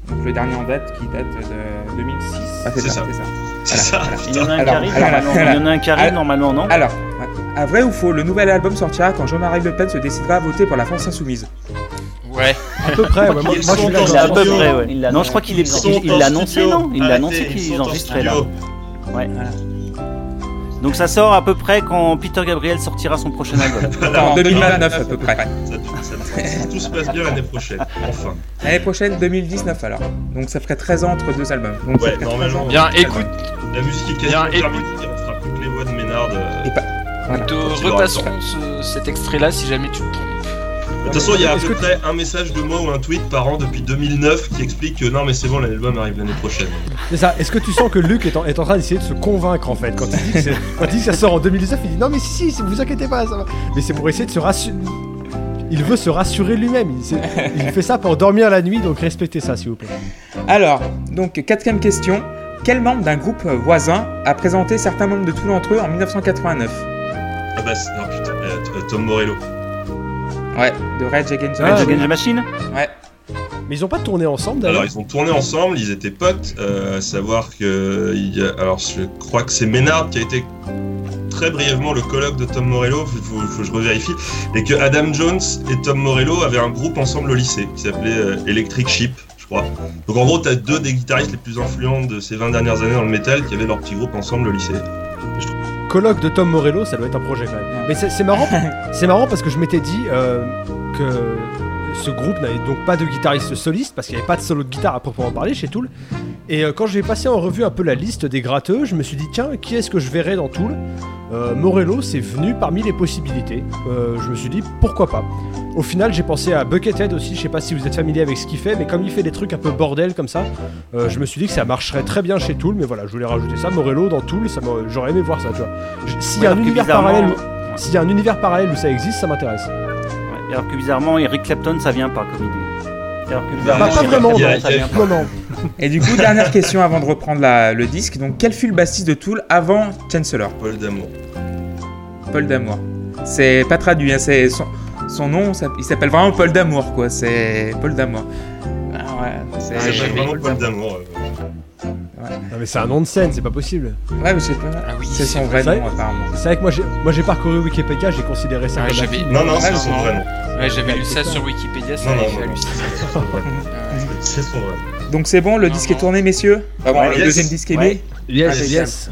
Donc le dernier en date qui date de 2006. Ah, c'est C'est ça, ça. c'est ça. Il y en a un qui arrive, normalement. alors, Il y en a un qui arrive, alors, normalement, non Alors, à vrai ou faux, le nouvel album sortira quand Jean-Marie Le Pen se décidera à voter pour la France Insoumise. Ouais. À peu près, ouais. Moi, je suis a à peu près, ouais. Non, je crois qu'il est- il l'a annoncé, non? Il l'a annoncé ils qu'ils enregistraient là. Ouais. Donc ça sort à peu près quand Peter Gabriel sortira son prochain album. [LAUGHS] En 2029 à peu près. Ça, ça- si tout se passe bien l'année prochaine, enfin. L'année prochaine, 2019 alors. Donc ça ferait 13 ans entre deux albums. Donc, Ouais, ferait 13 normalement. ans. Bien, écoute, La musique est Bien, quasiment écoute. terminée, on fera plus que les voix de Ménard. euh. Et pas- voilà. il repasserons ce- cet extrait-là si jamais tu te trompes. De toute façon, il y a à peu près un message de moi ou un tweet par an depuis 2009 qui explique que non, mais c'est bon, l'album arrive l'année prochaine. C'est ça. Est-ce que tu sens que Luc est en, est en train d'essayer de se convaincre en fait quand il dit que, c'est- [LAUGHS] quand il dit que ça sort en 2019 Il dit non mais si si, vous inquiétez pas, ça va. Mais c'est pour essayer de se rassurer. Il veut se rassurer lui-même. Il, fait ça pour dormir la nuit, donc respectez ça s'il vous plaît. Alors, donc quatrième question. Quel membre d'un groupe voisin a présenté certains membres de Tool entre eux en 1989 Ah bah, c'est- non, putain, euh, Tom Morello. Ouais, de Rage Against the Ah, Rage Machine. Against the Machine Ouais. Mais ils ont pas tourné ensemble d'ailleurs. Alors, ils ont tourné ensemble, ils étaient potes, euh, à savoir que. il y a- alors, je crois que c'est Ménard qui a été très brièvement le colloque de Tom Morello, il faut, faut que je revérifie, et que Adam Jones et Tom Morello avaient un groupe ensemble au lycée qui s'appelait euh, Electric Sheep, je crois. Donc, en gros, t'as deux des guitaristes les plus influents de ces 20 dernières années dans le métal qui avaient leur petit groupe ensemble au lycée. Colloque de Tom Morello, ça doit être un projet quand même. Mais c'est marrant, [LAUGHS] c'est marrant parce que je m'étais dit euh, que ce groupe n'avait donc pas de guitariste soliste parce qu'il n'y avait pas de solo de guitare à proprement parler chez Tool. Et euh, quand j'ai passé en revue un peu la liste des gratteux, je me suis dit tiens, qui est-ce que je verrais dans Tool? Euh, Morello, c'est venu parmi les possibilités. Euh, je me suis dit pourquoi pas? Au final, j'ai pensé à Buckethead aussi. Je sais pas si vous êtes familier avec ce qu'il fait, mais comme il fait des trucs un peu bordel comme ça, euh, je me suis dit que ça marcherait très bien chez Tool. Mais voilà, je voulais rajouter ça. Morello dans Tool, ça j'aurais aimé voir ça, tu vois. Je- S'il y a Alors un que univers bizarrement- parallèle, Ouais. s'il y a un univers parallèle où ça existe, ça m'intéresse. Alors que bizarrement, Eric Clapton, ça vient pas comme idée. Alors que Bah, bizarrement, pas vraiment, Clapton, non. ça vient pas. Non, non. Et du coup, dernière question avant de reprendre la- le disque. Donc, quel fut le bassiste de Tool avant Chancellor Paul Damour. Paul Damour. C'est pas traduit, hein, c'est son, son nom, ça- il s'appelle vraiment Paul Damour, quoi. C'est Paul Damour. Ah ouais, c'est vraiment Paul Damour. Non, mais c'est un nom de scène, c'est pas possible. Ouais, mais sais pas. Ah oui, c'est son c'est vrai vrai. nom, apparemment. C'est vrai que moi j'ai, moi j'ai parcouru Wikipédia, j'ai considéré ça Ouais, comme j'avais-. Non, non, c'est son vrai nom. Ouais, j'avais lu ça sur Wikipédia, ça non, fait. C'est son vrai. Donc, c'est bon, le Non, disque non. est tourné, messieurs? Ah bon, Ouais, Le yes. deuxième disque est Ouais. mis Yes, Allez, yes.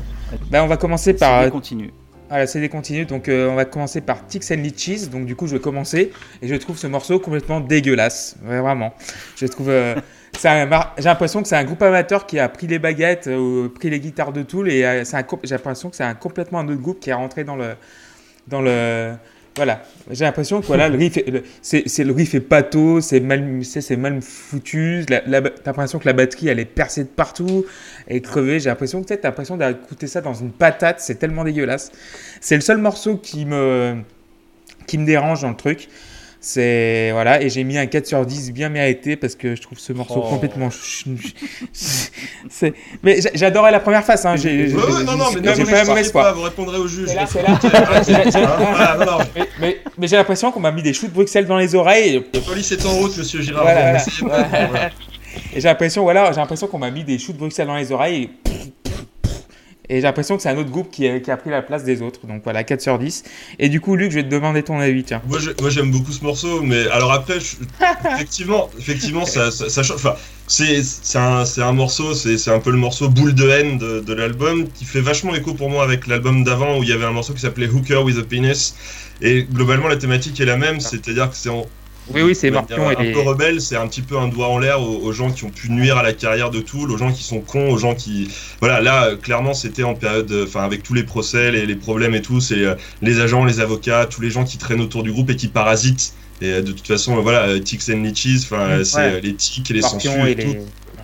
Bah, on va commencer C'est par. des continue. Voilà, c'est des continues. Donc, euh, on va commencer par Tix and Litchis. Donc, du coup, je vais commencer. Et je trouve ce morceau complètement dégueulasse. Ouais, vraiment. Je trouve. euh, c'est J'ai l'impression que c'est un groupe amateur qui a pris les baguettes, euh, pris les guitares de Tool. Et euh, j'ai l'impression que c'est un complètement un autre groupe qui est rentré dans le. Dans le voilà, j'ai l'impression que voilà, le riff, est, c'est, est pâteau, c'est mal, mal foutu. T'as l'impression que la batterie elle est percée de partout et crevée. J'ai l'impression que t'as l'impression d'écouter ça dans une patate, c'est tellement dégueulasse. C'est le seul morceau qui me, qui me dérange dans le truc. C'est voilà, et j'ai mis un 4 sur 10 bien mérité parce que je trouve ce morceau Oh. complètement. Mais j'a- j'adorais la première face, hein. J'ai, j'ai- Ouais, ouais, non, non, mais j'ai ne pas vous mauvais espoir. pas, vous répondrez au juge. Là, [LAUGHS] là. Non, non. mais, mais, mais j'ai l'impression qu'on m'a mis des choux de Bruxelles dans les oreilles. La police est en route, monsieur Girard. Voilà, voilà. Essayez pas, voilà. et j'ai l'impression, voilà, j'ai l'impression qu'on m'a mis des choux de Bruxelles dans les oreilles. Et, et j'ai l'impression que c'est un autre groupe qui a, qui a pris la place des autres. Donc voilà, 4 sur 10. Et du coup, Luc, je vais te demander ton avis, tiens. Moi, j'aime beaucoup ce morceau, mais alors après, je- [LAUGHS] effectivement, effectivement, ça, ça, ça change. Enfin, c'est un, un morceau, c'est c'est un peu le morceau boule de haine de, de l'album qui fait vachement écho pour moi avec l'album d'avant où il y avait un morceau qui s'appelait Hooker with a Penis. Et globalement, la thématique est la même, c'est-à-dire que c'est en, Oui, oui, c'est Morpion et un peu rebelle, c'est un petit peu un doigt en l'air aux, aux gens qui ont pu nuire à la carrière de Tool, aux gens qui sont cons, aux gens qui... Voilà, là, clairement, c'était en période... Enfin, avec tous les procès, les, les problèmes et tout, c'est euh, les agents, les avocats, tous les gens qui traînent autour du groupe et qui parasitent. Et euh, de toute façon, euh, voilà, Ticks and Leeches, enfin, euh, c'est les tics et les Morpion censures et et tout.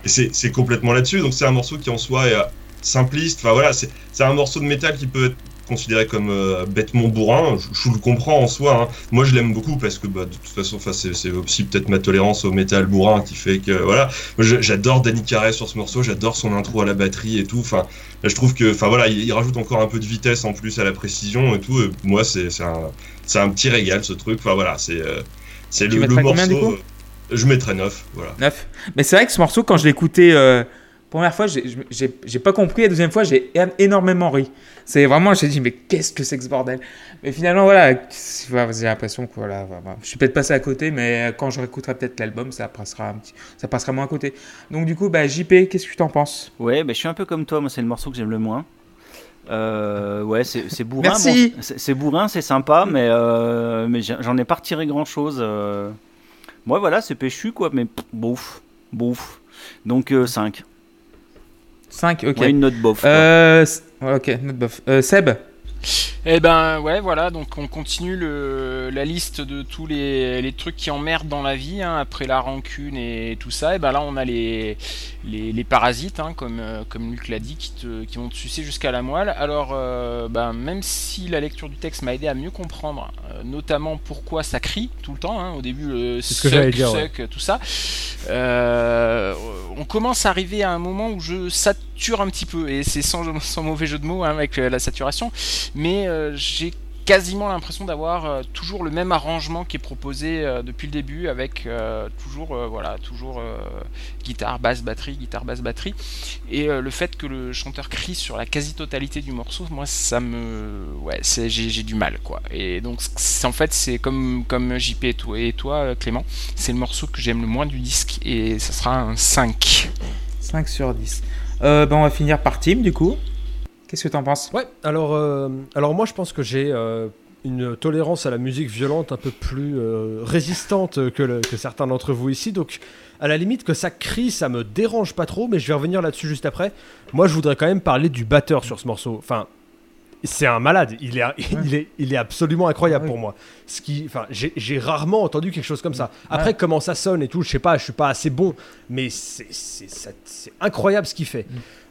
Et c'est complètement là-dessus. Donc c'est un morceau qui en soi est simpliste. Enfin voilà, c'est c'est un morceau de métal qui peut être considéré comme euh, bêtement bourrin. Je, je le comprends en soi. hein. Moi je l'aime beaucoup parce que bah, de toute façon, c'est aussi peut-être ma tolérance au métal bourrin qui fait que voilà. J'adore Danny Carey sur ce morceau. J'adore son intro à la batterie et tout. Enfin, là, je trouve que, enfin voilà, il, il rajoute encore un peu de vitesse en plus à la précision et tout. Et moi c'est un un petit régal ce truc. Enfin voilà, c'est euh, c'est le, le combien, morceau. euh, je mettrais 9, voilà. 9. Mais c'est vrai que ce morceau, quand je l'écoutais euh, première fois, j'ai- pas compris. La deuxième fois, j'ai énormément ri. C'est vraiment, j'ai dit, mais qu'est-ce que c'est que ce bordel? Mais finalement, voilà, j'ai l'impression que voilà, voilà, je suis peut-être passé à côté, mais quand je réécouterai peut-être l'album, ça passera un petit, ça passera moins à côté. Donc du coup, bah, JP, qu'est-ce que tu t'en penses? Ouais, bah, je suis un peu comme toi, moi c'est le morceau que j'aime le moins. Euh, ouais, c'est bourrin. Merci. bon, c'est bourrin, c'est sympa, mais, euh, mais j'en ai pas retiré grand chose. Moi, voilà, c'est péchu, quoi, mais pff, bouf, bouf. Donc 5. 5, ok. Ouais, une note bof. Euh, ok, note bof. Euh, Seb Eh ben ouais voilà donc on continue le, la liste de tous les, les trucs qui emmerdent dans la vie hein, après la rancune et tout ça et ben là on a les les, les parasites hein, comme euh, comme Luc l'a dit qui te qui vont te sucer jusqu'à la moelle alors euh, ben même si la lecture du texte m'a aidé à mieux comprendre euh, notamment pourquoi ça crie tout le temps hein, au début le C'est ce que dire, ouais. suck, tout ça euh, on commence à arriver à un moment où je sature un petit peu et c'est sans, sans mauvais jeu de mots hein, avec la saturation mais j'ai quasiment l'impression d'avoir euh, toujours le même arrangement qui est proposé euh, depuis le début avec euh, toujours voilà toujours guitare basse batterie guitare basse batterie et le fait que le chanteur crie sur la quasi-totalité du morceau moi ça me ouais j'ai du mal quoi et donc en fait c'est comme comme JP et toi et toi Clément c'est le morceau que j'aime le moins du disque et ça sera un 5 5 sur 10. Euh, ben, on va finir par Tim, du coup. Qu'est-ce que t'en penses? Ouais, alors, euh, alors moi je pense que j'ai euh, une tolérance à la musique violente un peu plus euh, résistante que, que certains d'entre vous ici. Donc à la limite que ça crie, ça me dérange pas trop, mais je vais revenir là-dessus juste après. Moi je voudrais quand même parler du batteur sur ce morceau. Enfin, c'est un malade, il est, il est, il est absolument incroyable pour moi. Ce qui, enfin, j'ai rarement entendu quelque chose comme ça. Après, comment ça sonne et tout, je sais pas, je suis pas assez bon, mais c'est c'est- ça- c'est incroyable ce qu'il fait.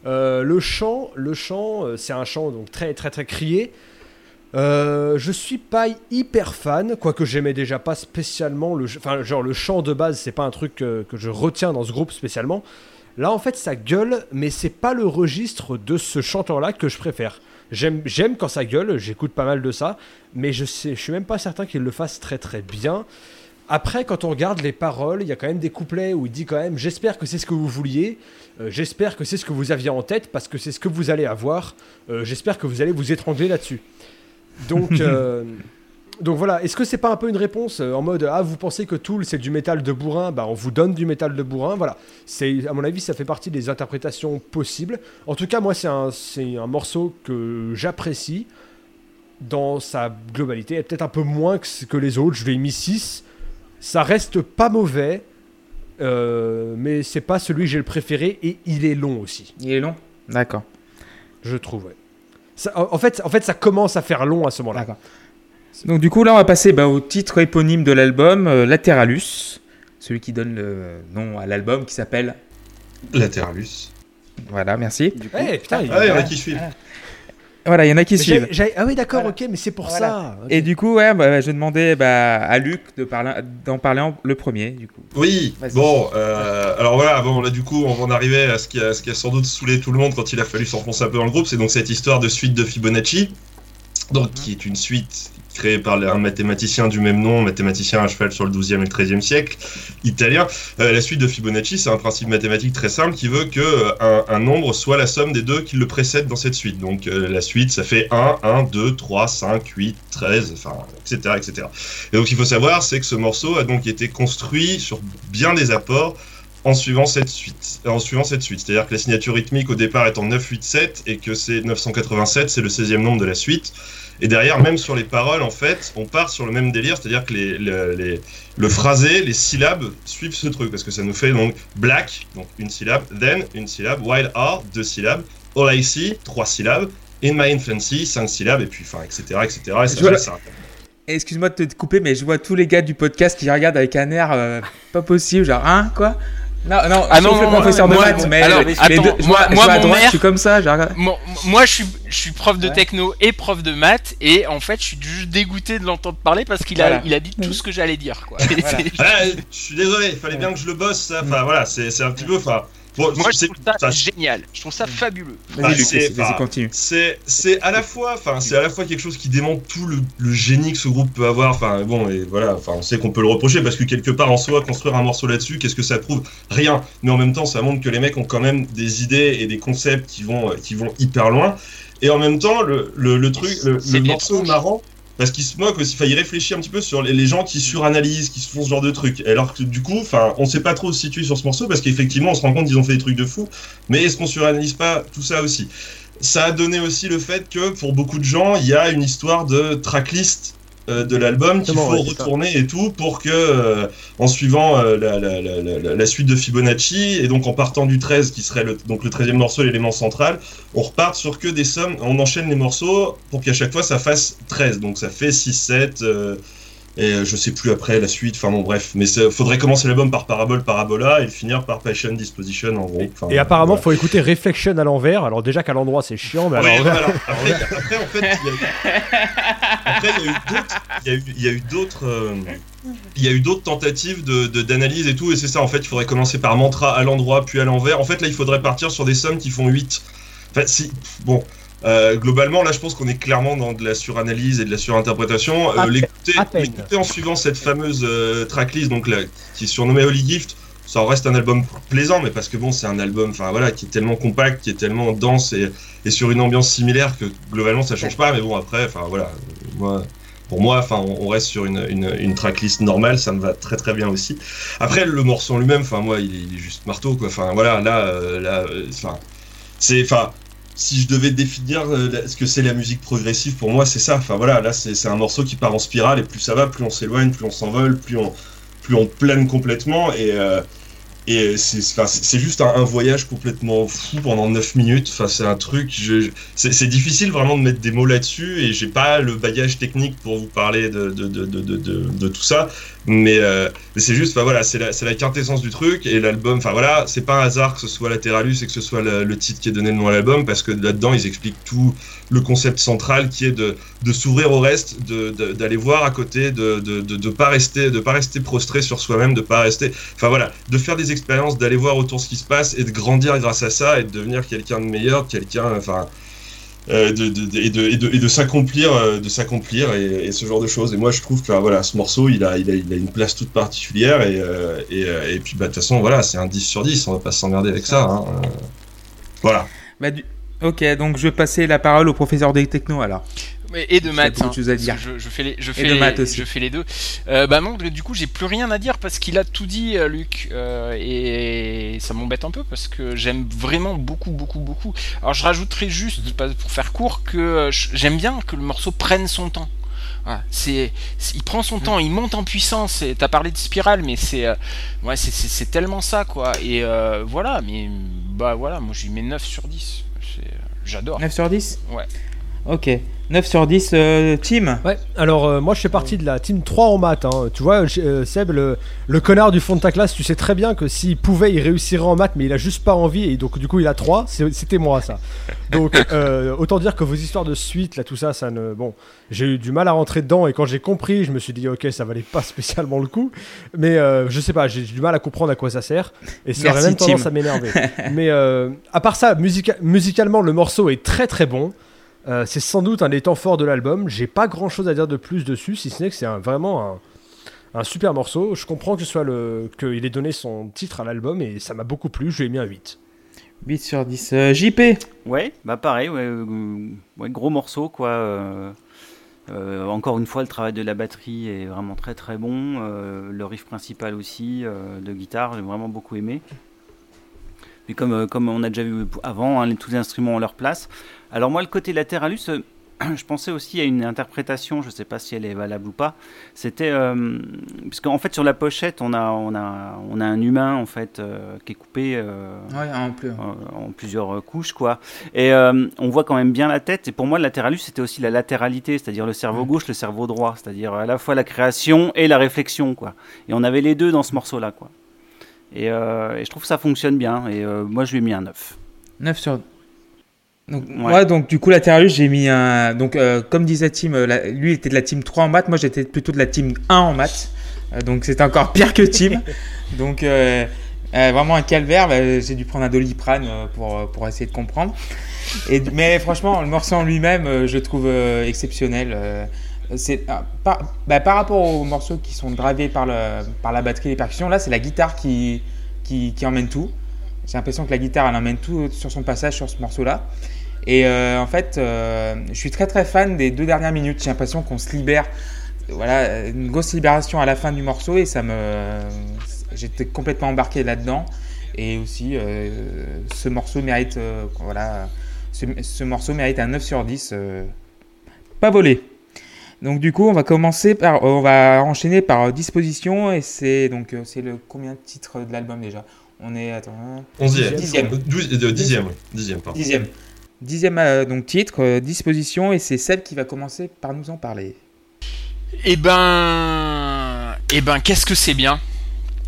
Euh, le chant, le chant, euh, c'est un chant donc très très très crié. Euh, je suis pas hyper fan, quoique j'aimais déjà pas spécialement le, enfin genre le chant de base, c'est pas un truc que, que je retiens dans ce groupe spécialement. Là en fait ça gueule, mais c'est pas le registre de ce chanteur-là que je préfère. J'aime j'aime quand ça gueule, j'écoute pas mal de ça, mais je sais, je suis même pas certain qu'il le fasse très très bien. Après, quand on regarde les paroles, il y a quand même des couplets où il dit quand même J'espère que c'est ce que vous vouliez, euh, j'espère que c'est ce que vous aviez en tête parce que c'est ce que vous allez avoir, euh, j'espère que vous allez vous étrangler là-dessus. Donc, [LAUGHS] euh, donc voilà, est-ce que c'est pas un peu une réponse euh, en mode Ah, vous pensez que Tool c'est du métal de bourrin Bah, on vous donne du métal de bourrin. Voilà, c'est à mon avis, ça fait partie des interprétations possibles. En tout cas, moi, c'est un, c'est un morceau que j'apprécie dans sa globalité, et peut-être un peu moins que, que les autres. Je lui ai mis 6. Ça reste pas mauvais, euh, mais c'est pas celui que j'ai le préféré et il est long aussi, Il est long? D'accord. je trouve. ouais. Ça- en, en fait, en fait, ça commence à faire long à ce moment-là. D'accord. Donc du coup là on va passer bah, au titre éponyme de l'album, euh, Lateralus, celui qui donne le nom à l'album qui s'appelle... Lateralus. Voilà, merci. Du coup, Eh putain, il- Ah, il y en a qui suivent. Voilà, il y en a qui suivent. ah oui, d'accord, Voilà. ok, mais c'est pour Voilà. ça. Et du coup, ouais, bah, je demandais bah, à Luc de parler, d'en parler en- le premier, du coup. Oui, bon, euh, alors voilà, bon, là du coup, on va en arriver à ce qui, a, ce qui a sans doute saoulé tout le monde quand il a fallu s'enfoncer un peu dans le groupe, c'est donc cette histoire de suite de Fibonacci, donc qui est une suite créée par un mathématicien du même nom, mathématicien à cheval sur le 12e et le 13e siècle, italien. Euh, la suite de Fibonacci, c'est un principe mathématique très simple qui veut que euh, un, un nombre soit la somme des deux qui le précèdent dans cette suite. Donc euh, la suite, ça fait 1, 1, 2, 3, 5, 8, 13, enfin, etc., etc. Et donc il faut savoir, c'est que ce morceau a donc été construit sur bien des apports en suivant cette suite. En suivant cette suite. C'est-à-dire que la signature rythmique au départ est en 9, 8, 7 et que c'est 987, c'est le 16e nombre de la suite. Et derrière, même sur les paroles, en fait, on part sur le même délire, c'est-à-dire que les, les- les- le phrasé, les syllabes suivent ce truc, parce que ça nous fait donc black, donc une syllabe, then une syllabe, while are, deux syllabes, all I see, trois syllabes, in my infancy, cinq syllabes, et puis, enfin, etc., etc. Et ça, Je vois- ça- Excuse-moi de te couper, mais je vois tous les gars du podcast qui regardent avec un air euh, pas possible, genre, hein, quoi? Non, non, Ah non, non, professeur moi, de maths, mais alors, les attends, deux- je moi- je moi, à droite, maire- je suis comme ça, je regarde. Moi, moi, je suis, je suis prof de Ouais. techno et prof de maths, et en fait, je suis juste dégoûté de l'entendre parler parce qu'il a, Voilà. il a dit tout ce que j'allais dire. Quoi. Voilà. [LAUGHS] Je suis désolé, il fallait bien que je le bosse, ça. Enfin, voilà, c'est c'est un petit peu. Enfin, bon, Moi, je c'est- trouve ça ça- génial. Je trouve ça fabuleux. Vas-y, Ah, c'est- à la fois, enfin, c'est à la fois quelque chose qui démontre tout le, le génie que ce groupe peut avoir. Enfin, bon, et voilà, enfin, on sait qu'on peut le reprocher parce que quelque part en soi, construire un morceau là-dessus, qu'est-ce que ça prouve? Rien. Mais en même temps, ça montre que les mecs ont quand même des idées et des concepts qui vont, qui vont hyper loin. Et en même temps, le, le, le truc, le, morceau marrant. Parce qu'il se moque aussi, enfin, il réfléchit un petit peu sur les, gens qui suranalysent, qui se font ce genre de trucs. Alors que du coup, enfin, on sait pas trop se situer sur ce morceau parce qu'effectivement, on se rend compte qu'ils ont fait des trucs de fou. Mais est-ce qu'on suranalyse pas tout ça aussi? Ça a donné aussi le fait que pour beaucoup de gens, il y a une histoire de tracklist euh, de l'album qu'il faut ouais, c'est ça. retourner et tout pour que, euh, en suivant euh, la, la- la- la- la suite de Fibonacci, et donc en partant du 13, qui serait le, donc le 13e morceau, l'élément central, on repart sur que des sommes, on enchaîne les morceaux pour qu'à chaque fois ça fasse 13, donc ça fait 6, 7, euh, et euh, je sais plus après la suite, enfin bon bref, mais il faudrait commencer l'album par Parabole, Parabola, et le finir par Passion, Disposition en gros. Enfin, Et apparemment, voilà. faut écouter Reflection à l'envers. Alors déjà qu'à l'endroit c'est chiant, mais à Ouais, l'envers. voilà. Après, après, en fait, il y a- il eu d'autres, il y a eu, il d'autres, euh, il d'autres tentatives de, de- d'analyse et tout, et c'est ça. En fait, il faudrait commencer par mantra à l'endroit, puis à l'envers. En fait, là, il faudrait partir sur des sommes qui font 8. Enfin, si, bon. Euh, globalement, là, je pense qu'on est clairement dans de la suranalyse et de la surinterprétation. Euh, l'écouter, en suivant cette fameuse euh, tracklist, donc là, qui est surnommée Holy Gift, ça en reste un album plaisant, mais parce que bon, c'est un album, enfin voilà, qui est tellement compact, qui est tellement dense et, et sur une ambiance similaire que globalement ça change pas. Mais bon, après, enfin voilà, moi, pour moi, enfin, on, on reste sur une, une, une tracklist normale, ça me va très très bien aussi. Après, le morceau en lui-même, enfin moi, il est, il est juste marteau, quoi. Enfin voilà, là, euh, là, euh, enfin, c'est, enfin. Si je devais définir euh, ce que c'est la musique progressive, pour moi, c'est ça. Enfin voilà, là, c'est un morceau qui part en spirale et plus ça va, plus on s'éloigne, plus on s'envole, plus on, plus on plane complètement et, euh, et c'est juste un, voyage complètement fou pendant 9 minutes. Enfin, c'est un truc. c'est difficile vraiment de mettre des mots là-dessus et j'ai pas le bagage technique pour vous parler de, de, de- de tout ça. Mais, euh, c'est juste, enfin voilà, c'est la, la quintessence du truc et l'album. Enfin voilà, c'est pas un hasard que ce soit Lateralus et que ce soit le, titre qui ait donné le nom à l'album parce que là-dedans ils expliquent tout le concept central qui est de, de s'ouvrir au reste, d'aller voir à côté, de de, de, de pas rester, de pas rester prostré sur soi-même, de pas rester, enfin voilà, de faire des expériences, d'aller voir autour ce qui se passe et de grandir grâce à ça et de devenir quelqu'un de meilleur, quelqu'un, enfin. Euh, de, de, et de, et de, s'accomplir euh, de s'accomplir et, et ce genre de choses et moi je trouve que voilà ce morceau il a, il a, il a une place toute particulière et, euh, et, euh, et puis bah de toute façon voilà c'est un 10 sur 10 on va pas s'emmerder avec ça hein. Voilà Bah, du- Ok, donc je vais passer la parole au professeur des techno alors. Et de J'ai maths. hein, choses à dire. Je, je fais les, je Et fais de les, maths aussi. je fais les deux. Euh, bah non, du coup, j'ai plus rien à dire parce qu'il a tout dit, euh, Luc, euh, et ça m'embête un peu parce que j'aime vraiment beaucoup, beaucoup, beaucoup. Alors, je rajouterai juste, pour faire court, que j'aime bien que le morceau prenne son temps. Voilà, c'est, il prend son temps, il monte en puissance. Et t'as parlé de spirale, mais c'est, euh, ouais, c'est, tellement ça, quoi. Et voilà, mais bah voilà, moi je lui mets 9 sur 10. C'est, euh, j'adore. 9 sur 10 Ouais. Ok. 9 sur 10, euh, team Ouais, alors euh, moi je fais partie de la team 3 en maths. hein. Tu vois, euh, Seb, le, le connard du fond de ta classe, tu sais très bien que s'il pouvait, il réussirait en maths, mais il a juste pas envie, et donc du coup il a 3. C'est- C'était moi ça. Donc [LAUGHS] euh, autant dire que vos histoires de suite, là tout ça, ça ne. Bon, j'ai eu du mal à rentrer dedans, et quand j'ai compris, je me suis dit, ok, ça valait pas [LAUGHS] spécialement le coup. Mais euh, je sais pas, j'ai du mal à comprendre à quoi ça sert, et ça aurait même tendance à m'énerver. [LAUGHS] mais euh, à part ça, musica- musicalement, le morceau est très très bon. Euh, c'est sans doute un des temps forts de l'album. J'ai pas grand chose à dire de plus dessus, si ce n'est que c'est un- vraiment un, un super morceau. Je comprends que ce soit le qu'il ait donné son titre à l'album et ça m'a beaucoup plu. Je lui ai mis un 8. 8 sur 10. Euh, JP Ouais, bah pareil, ouais, euh, ouais, gros morceau quoi. euh, euh, encore une fois, le travail de la batterie est vraiment très très bon. euh, le riff principal aussi euh, de guitare, j'ai vraiment beaucoup aimé. Comme, euh, comme on a déjà vu avant, hein, tous les instruments ont leur place. Alors moi, le côté Lateralus, [CLEARS THROAT] euh, je pensais aussi à une interprétation, je ne sais pas si elle est valable ou pas. C'était euh, parce qu'en fait sur la pochette, on a on a on a un humain en fait euh, qui est coupé. euh, Ouais, en plus. en plusieurs couches quoi et on voit quand même bien la tête et pour moi le latéralus c'était aussi la latéralité c'est-à-dire le cerveau gauche le cerveau droit c'est-à-dire à la fois la création et la réflexion quoi et on avait les deux dans ce morceau là quoi et, euh, et je trouve que ça fonctionne bien et euh, moi je lui ai mis un 9 9 sur. Donc, Ouais. moi, donc, du coup, Lateralus, j'ai mis un. Donc, euh, comme disait Tim, euh, la- lui il était de la team 3 en maths. Moi, j'étais plutôt de la team 1 en maths. Euh, donc, c'était encore pire que Tim. [LAUGHS] donc, vraiment un calvaire. Bah, j'ai dû prendre un doliprane pour, pour essayer de comprendre. Et, mais franchement, le morceau en lui-même, je trouve exceptionnel. Ah, par, bah, par rapport aux morceaux qui sont gravés par, la batterie et les percussions, là, c'est la guitare qui, emmène tout. J'ai l'impression que la guitare, elle emmène tout sur son passage sur ce morceau-là. Et euh, en fait, euh, je suis très très fan des deux dernières minutes. J'ai l'impression qu'on se libère. Voilà, une grosse libération à la fin du morceau et ça me. J'étais complètement embarqué là-dedans. Et aussi, euh, ce morceau mérite voilà, ce, ce morceau mérite un 9 sur 10. euh, pas volé. Donc du coup, on va commencer par, on va enchaîner par euh, disposition et c'est donc euh, c'est le combien de titres de l'album déjà? On est attends, hein, 11e. Dixième. 12, dixième, oui. Dixième, pardon. dixième, dixième euh, donc titre, euh, disposition et c'est Seb qui va commencer par nous en parler. Eh ben, eh ben, qu'est-ce que c'est bien?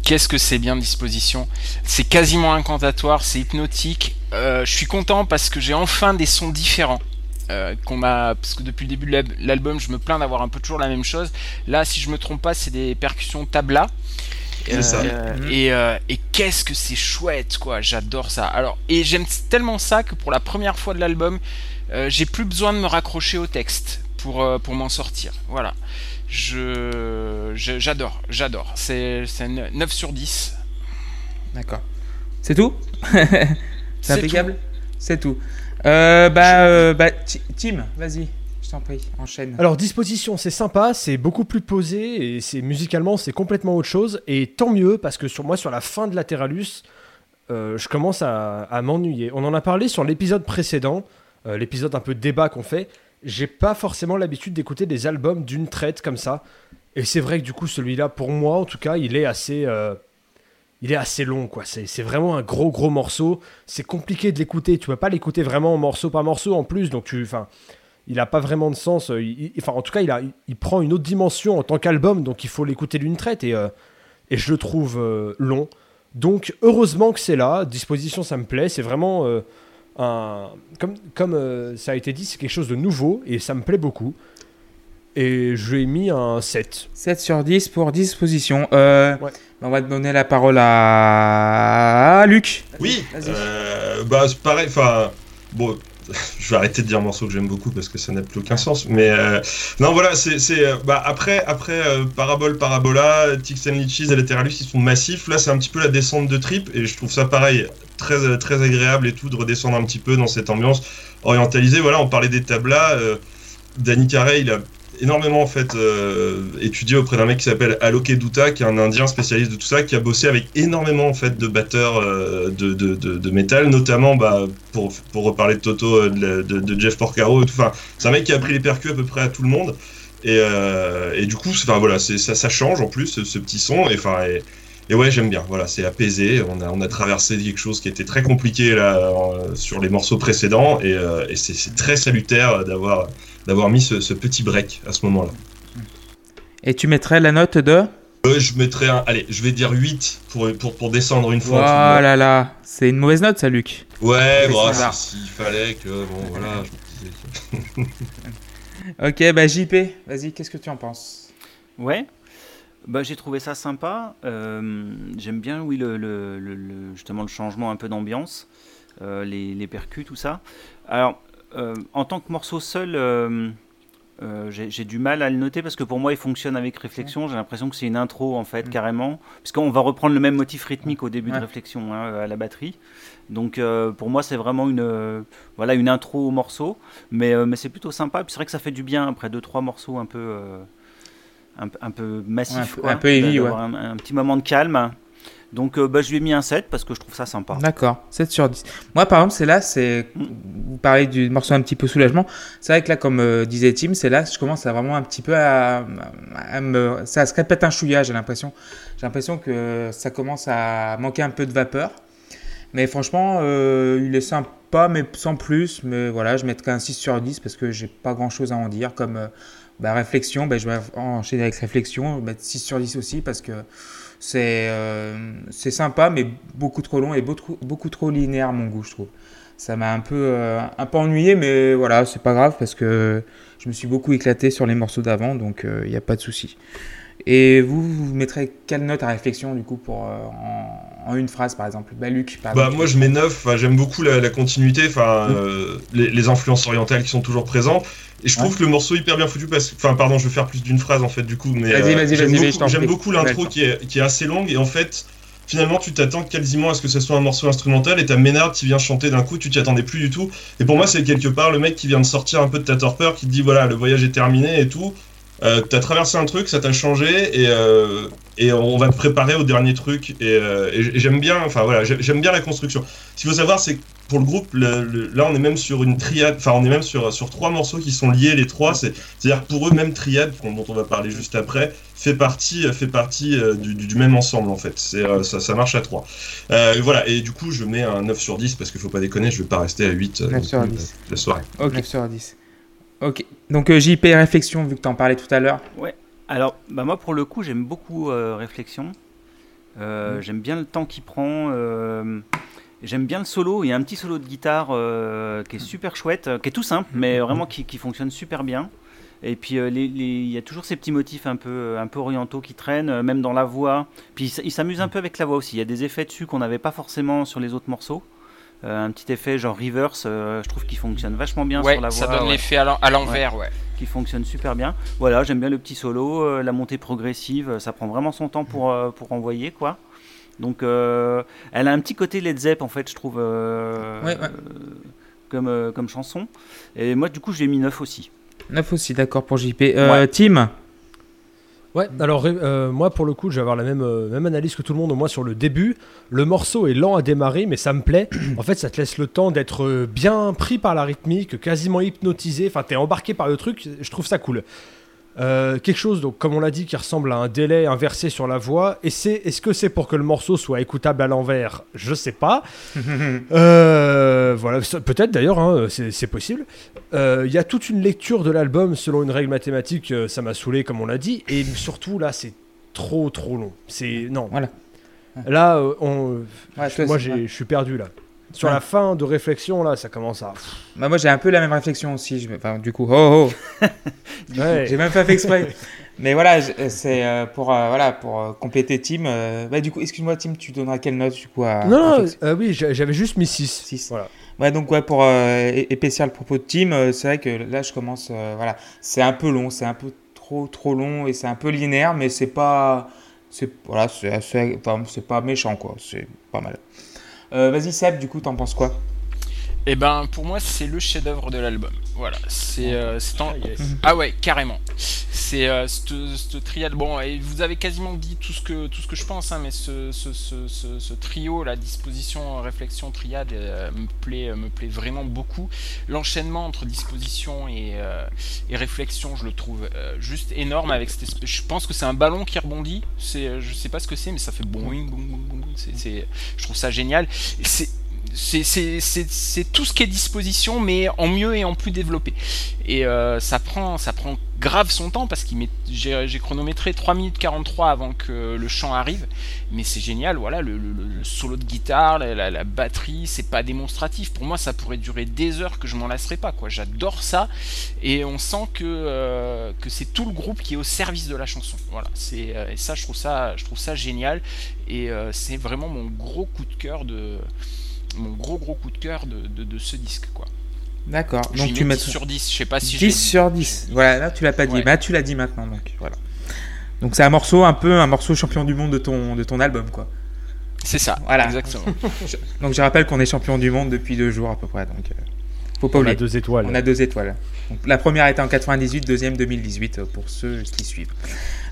Qu'est-ce que c'est bien disposition? C'est quasiment incantatoire, c'est hypnotique. Euh, je suis content parce que j'ai enfin des sons différents. Euh, qu'on m'a parce que depuis le début de l'al- l'album je me plains d'avoir un peu toujours la même chose. Là si je me trompe pas c'est des percussions tabla. C'est ça. Mhm. et, euh, et qu'est-ce que c'est chouette quoi. J'adore ça. Alors et j'aime tellement ça que pour la première fois de l'album euh, j'ai plus besoin de me raccrocher au texte pour, euh, pour m'en sortir. Voilà. Je j'adore j'adore. C'est c'est un 9 sur 10 D'accord. C'est tout? [LAUGHS] C'est C'est impeccable? C'est tout. Euh, bah, euh, bah, Ti- Tim, vas-y, je t'en prie, enchaîne. Alors, disposition, c'est sympa, c'est beaucoup plus posé et c'est musicalement, c'est complètement autre chose. Et tant mieux parce que sur moi, sur la fin de Lateralus, euh, je commence à, à m'ennuyer. On en a parlé sur l'épisode précédent, euh, l'épisode un peu débat qu'on fait. J'ai pas forcément l'habitude d'écouter des albums d'une traite comme ça. Et c'est vrai que du coup, celui-là, pour moi en tout cas, il est assez. euh, il est assez long, quoi. C'est vraiment un gros, gros morceau. C'est compliqué de l'écouter. Tu peux pas l'écouter vraiment morceau par morceau en plus. Donc. Enfin il a pas vraiment de sens. en tout cas, il, prend une autre dimension en tant qu'album, donc il faut l'écouter d'une traite et, euh, je le trouve euh, long. Donc, heureusement que c'est là. Disposition, ça me plaît. C'est vraiment euh, un. Comme, ça a été dit, c'est quelque chose de nouveau et ça me plaît beaucoup. Et je lui ai mis un 7. 7 sur 10 pour disposition. Euh, Ouais. On va te donner la parole à Luc. Oui, euh, bah c'est pareil, enfin, bon, [LAUGHS] je vais arrêter de dire morceau que j'aime beaucoup parce que ça n'a plus aucun sens, mais euh, non, voilà, c'est, c'est, euh, bah, après, après euh, Parabole, Parabola, Tix and et Lateralus, ils sont massifs, là c'est un petit peu la descente de trip, et je trouve ça pareil, très, très agréable et tout, de redescendre un petit peu dans cette ambiance orientalisée, voilà, on parlait des tablas, euh, Danny Carey, il a énormément en fait euh, étudié auprès d'un mec qui s'appelle Alok Dutta, qui est un indien spécialiste de tout ça, qui a bossé avec énormément en fait de batteurs euh, de, de, de, métal, notamment bah, pour, pour reparler de Toto, euh, de, Jeff Porcaro. Enfin, c'est un mec qui a pris les percus à peu près à tout le monde. Et, et du coup, enfin voilà, ça, ça change en plus ce, petit son. Et enfin, et, ouais, j'aime bien. Voilà, c'est apaisé. On a, on a traversé quelque chose qui était très compliqué là sur les morceaux précédents, et, et c'est très salutaire d'avoir d'avoir mis ce, ce petit break à ce moment-là. Et tu mettrais la note de Euh, je mettrais un, allez, je vais dire 8 pour, pour, pour descendre une fois. Oh là là, c'est une mauvaise note ça, Luc. Ouais, si- s'il fallait que, bon, voilà, je me disais [LAUGHS] Ok, bah JP, vas-y, qu'est-ce que tu en penses? Ouais. Bah, j'ai trouvé ça sympa. Euh, J'aime bien, oui, le, le- le- justement le changement un peu d'ambiance, euh, les, les percus, tout ça. Alors, en tant que morceau seul, euh, euh, j'ai du mal à le noter parce que pour moi, il fonctionne avec réflexion. J'ai l'impression que c'est une intro, en fait, Mm. carrément. Puisqu'on va reprendre le même motif rythmique au début Ouais. de réflexion hein, à la batterie. Donc, euh, pour moi, c'est vraiment une, euh, voilà, une intro au morceau. Mais, euh, mais c'est plutôt sympa. Puis c'est vrai que ça fait du bien après deux, trois morceaux un peu. euh, un, peu- un peu massif, Ouais, un peu- quoi, un peu heavy, un, un petit moment de calme. Donc euh, bah, je lui ai mis un 7 parce que je trouve ça sympa. D'accord, 7 sur 10. Moi, par exemple, c'est là, c'est. Vous parlez du morceau un petit peu soulagement. C'est vrai que là, comme euh, disait Tim, c'est là, je commence à vraiment un petit peu à, me. Ça se répète un chouïa, j'ai l'impression. J'ai l'impression que ça commence à manquer un peu de vapeur. Mais franchement, euh, il est sympa, mais sans plus. Mais voilà, je mettrai un 6 sur 10 parce que j'ai pas grand chose à en dire. Comme bah, réflexion, bah, je vais enchaîner avec réflexion, mettre 6 sur 10 aussi parce que c'est euh, c'est sympa, mais beaucoup trop long et beaucoup, trop linéaire mon goût, je trouve. Ça m'a un euh, un peu ennuyé, mais voilà, c'est pas grave parce que je me suis beaucoup éclaté sur les morceaux d'avant, donc il n'y a pas de souci. Et vous, vous mettrez quelle note à réflexion du coup pour euh, en, en une phrase par exemple Bah Luc, par Bah, exemple. moi, je mets 9. Enfin, J'aime beaucoup la, la continuité, enfin, Mm. euh, les, les influences orientales qui sont toujours présentes. Et je trouve Ouais. que le morceau est hyper bien foutu parce que, enfin, pardon, je vais faire plus d'une phrase en fait, du coup, mais Vas-y, euh, vas-y, j'aime beaucoup, prie. beaucoup l'intro qui est, qui est assez longue et en fait, finalement, tu t'attends quasiment à ce que ce soit un morceau instrumental et t'as Ménard qui vient chanter d'un coup, tu t'y attendais plus du tout. Et pour moi, c'est quelque part le mec qui vient de sortir un peu de ta torpeur, qui te dit voilà, le voyage est terminé et tout. Euh, t'as traversé un truc, ça t'a changé et, euh, et on va préparer au dernier truc. Et, euh, et j'aime bien, enfin voilà, j'ai- j'aime bien la construction. Ce qu'il faut savoir, c'est que pour le groupe, le- le- là, on est même sur une triade, enfin, on est même sur, sur trois morceaux qui sont liés, les trois. c'est- C'est-à-dire que pour eux, même triade, dont on va parler juste après, fait partie, fait partie euh, du, du- du même ensemble en fait. C'est, euh, ça, ça marche à trois. Euh, voilà, et du coup, je mets un 9 sur 10 parce qu'il faut pas déconner, je vais pas rester à 8 euh, 9 sur non plus, 10. euh, la soirée. Ok. 9 sur 10. Ok. Donc euh, JP réflexion, vu que tu en parlais tout à l'heure. Alors, bah moi pour le coup, j'aime beaucoup euh, Réflexion. Euh, J'aime bien le temps qu'il prend. J'aime bien le solo. Il y a un petit solo de guitare qui est super chouette, qui est tout simple, mais vraiment qui, qui fonctionne super bien. Et puis euh, les- les- il y a toujours ces petits motifs un peu, un peu orientaux qui traînent, même dans la voix. Puis il il s'amuse un peu avec la voix aussi. Il y a des effets dessus qu'on n'avait pas forcément sur les autres morceaux. Euh, un petit effet genre reverse, euh, je trouve qu'il fonctionne vachement bien Ouais, sur la voix. ça donne ouais l'effet à l'en- à l'envers, ouais. qui fonctionne super bien. Voilà, j'aime bien le petit solo, euh, la montée progressive, ça prend vraiment son temps pour, euh, pour envoyer quoi. Donc euh, elle a un petit côté Led Zepp en fait, je trouve, euh, Ouais, ouais. euh, comme, euh, comme chanson. Et moi du coup j'ai mis 9 aussi. 9 aussi, d'accord pour JP. Euh, Tim? Ouais, alors euh, moi pour le coup, je vais avoir la même, euh, même analyse que tout le monde, au moins sur le début. Le morceau est lent à démarrer, mais ça me plaît. [CLEARS THROAT] En fait, ça te laisse le temps d'être euh, bien pris par la rythmique, quasiment hypnotisé. Enfin, t'es embarqué par le truc, je trouve ça cool. Euh, quelque chose, donc, comme on l'a dit, qui ressemble à un délai inversé sur la voix. Et c'est, est-ce que c'est pour que le morceau soit écoutable à l'envers? Je sais pas. [LAUGHS] Euh, voilà, ça- peut-être d'ailleurs, hein, c'est, c'est possible. Euh, Il y a toute une lecture de l'album selon une règle mathématique, euh, ça m'a saoulé comme on l'a dit, et surtout là c'est trop trop long. C'est non. Voilà. Là, on, Ouais, toi, moi je suis perdu là. Sur Ouais. la fin de réflexion là, ça commence à. Bah, moi j'ai un peu la même réflexion aussi. Je... Enfin, du coup, oh [LAUGHS] oh. Ouais. J'ai même pas fait exprès. [LAUGHS] Mais voilà, c'est euh, pour, euh, voilà, pour euh, compléter Tim. euh, Bah, du coup, excuse-moi, Tim, tu donneras quelle note du coup à. Non, oui, j'a- j'avais juste mis 6. Six. Voilà. Ouais, donc ouais, pour épaissir le propos de Tim, c'est vrai que là je commence, voilà, c'est un peu long, c'est un peu trop trop long et c'est un peu linéaire, mais c'est pas, c'est voilà, c'est assez- enfin, c'est pas méchant quoi, c'est pas mal. Euh, Vas-y Seb, du coup, t'en penses quoi? Et ben pour moi c'est le chef-d'œuvre de l'album. Voilà, c'est euh, c'est en- Ah, yes. ah ouais carrément. C'est euh, cette triade. Bon, et vous avez quasiment dit tout ce que tout ce que je pense, hein, mais ce, ce, ce, ce- ce trio, la disposition, réflexion, triade euh, me plaît me plaît vraiment beaucoup. L'enchaînement entre disposition et, euh, et réflexion, je le trouve euh, juste énorme avec cette espèce. Je pense que c'est un ballon qui rebondit. C'est euh, je sais pas ce que c'est, mais ça fait boing boing boing boing. C'est je trouve ça génial. C'est c'est- tout ce qui est disposition, mais en mieux et en plus développé. Et euh, ça prend ça prend grave son temps parce met j'ai chronométré 3 minutes 43 avant que le chant arrive, mais c'est génial. Voilà, le, solo de guitare, la, batterie, c'est pas démonstratif. Pour moi, ça pourrait durer des heures que je m'en lasserais pas. Quoi, j'adore ça, et on sent que euh, que c'est tout le groupe qui est au service de la chanson. Voilà, euh, et ça je trouve ça je trouve ça génial, et c'est vraiment mon gros coup de cœur de mon gros gros coup de cœur de, de, de ce disque quoi. D'accord. Donc tu mets mets 10 sur 10, je sais pas si je l'ai 10 dit. sur 10. Voilà, là tu l'as pas dit, Ouais. mais là, tu l'as dit maintenant, donc voilà. Donc c'est un morceau un peu un morceau champion du monde de ton de ton album quoi. C'est ça, Voilà. exactement. [LAUGHS] Donc je rappelle qu'on est champion du monde depuis deux jours à peu près, donc euh, faut pas On a deux étoiles. On a deux étoiles. Donc, la première était en 98, deuxième 2018 euh, pour ceux qui suivent.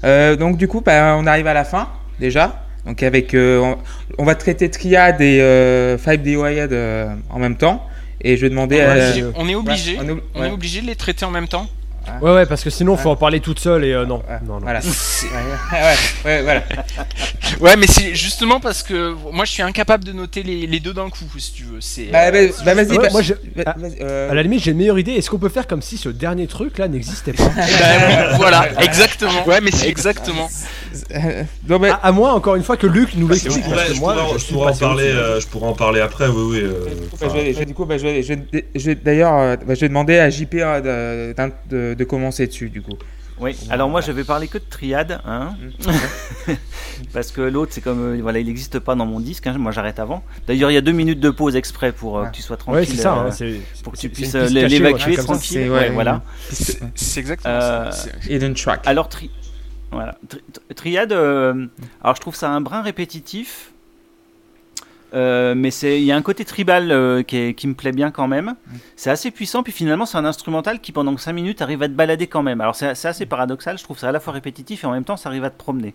Euh, donc du coup, bah, on arrive à la fin déjà. Donc avec, euh, on, va traiter Triad et euh, Five DOIAD euh, en même temps. Et je vais demander On est à... on est obligé, Ouais, on est- on ouais. est obligé de les traiter en même temps. Ouais, ouais, parce que sinon, faut en parler toute seule et euh, non. Non, non. Voilà. [LAUGHS] ouais, ouais, voilà. [LAUGHS] Ouais, mais c'est justement parce que moi je suis incapable de noter les, les deux d'un coup, si tu veux. C'est. Bah, euh, bah, bah, vas-y. Ouais, bah, moi, je- ah, vas-y, euh, À la limite, j'ai une meilleure idée. Est-ce qu'on peut faire comme si ce dernier truc là n'existait pas? [LAUGHS] Bah oui, voilà, exactement. Ouais, mais c'est exactement. euh, non, mais- à, à moins, encore une fois, que Luc nous l'explique. je moi, pourrais en- je je suis pourrais en passé parler, euh, je pourrais en parler après, oui, oui. euh, Du coup, je vais, d'ailleurs, euh, je vais demander à JP euh, de, de- de commencer dessus, du coup. Oui, alors moi je vais parler que de triade, hein, [LAUGHS] parce que l'autre c'est comme, euh, voilà, il n'existe pas dans mon disque, hein, moi j'arrête avant. D'ailleurs il y a deux minutes de pause exprès pour euh, Ah. que tu sois tranquille. Ouais, c'est ça. euh, hein, c'est- pour que tu puisses euh, l'évacuer ouais, comme ça. tranquille. c'est- ouais, ouais, voilà. Exactement Euh, ça. Hidden Track. Alors, tri- voilà. Tri- tri- Triade, euh, alors je trouve ça un brin répétitif. Euh, mais il y a un côté tribal euh, qui, est- qui me plaît bien quand même. C'est assez puissant, puis finalement c'est un instrumental qui pendant 5 minutes arrive à te balader quand même. Alors c'est assez paradoxal, je trouve ça à la fois répétitif et en même temps ça arrive à te promener.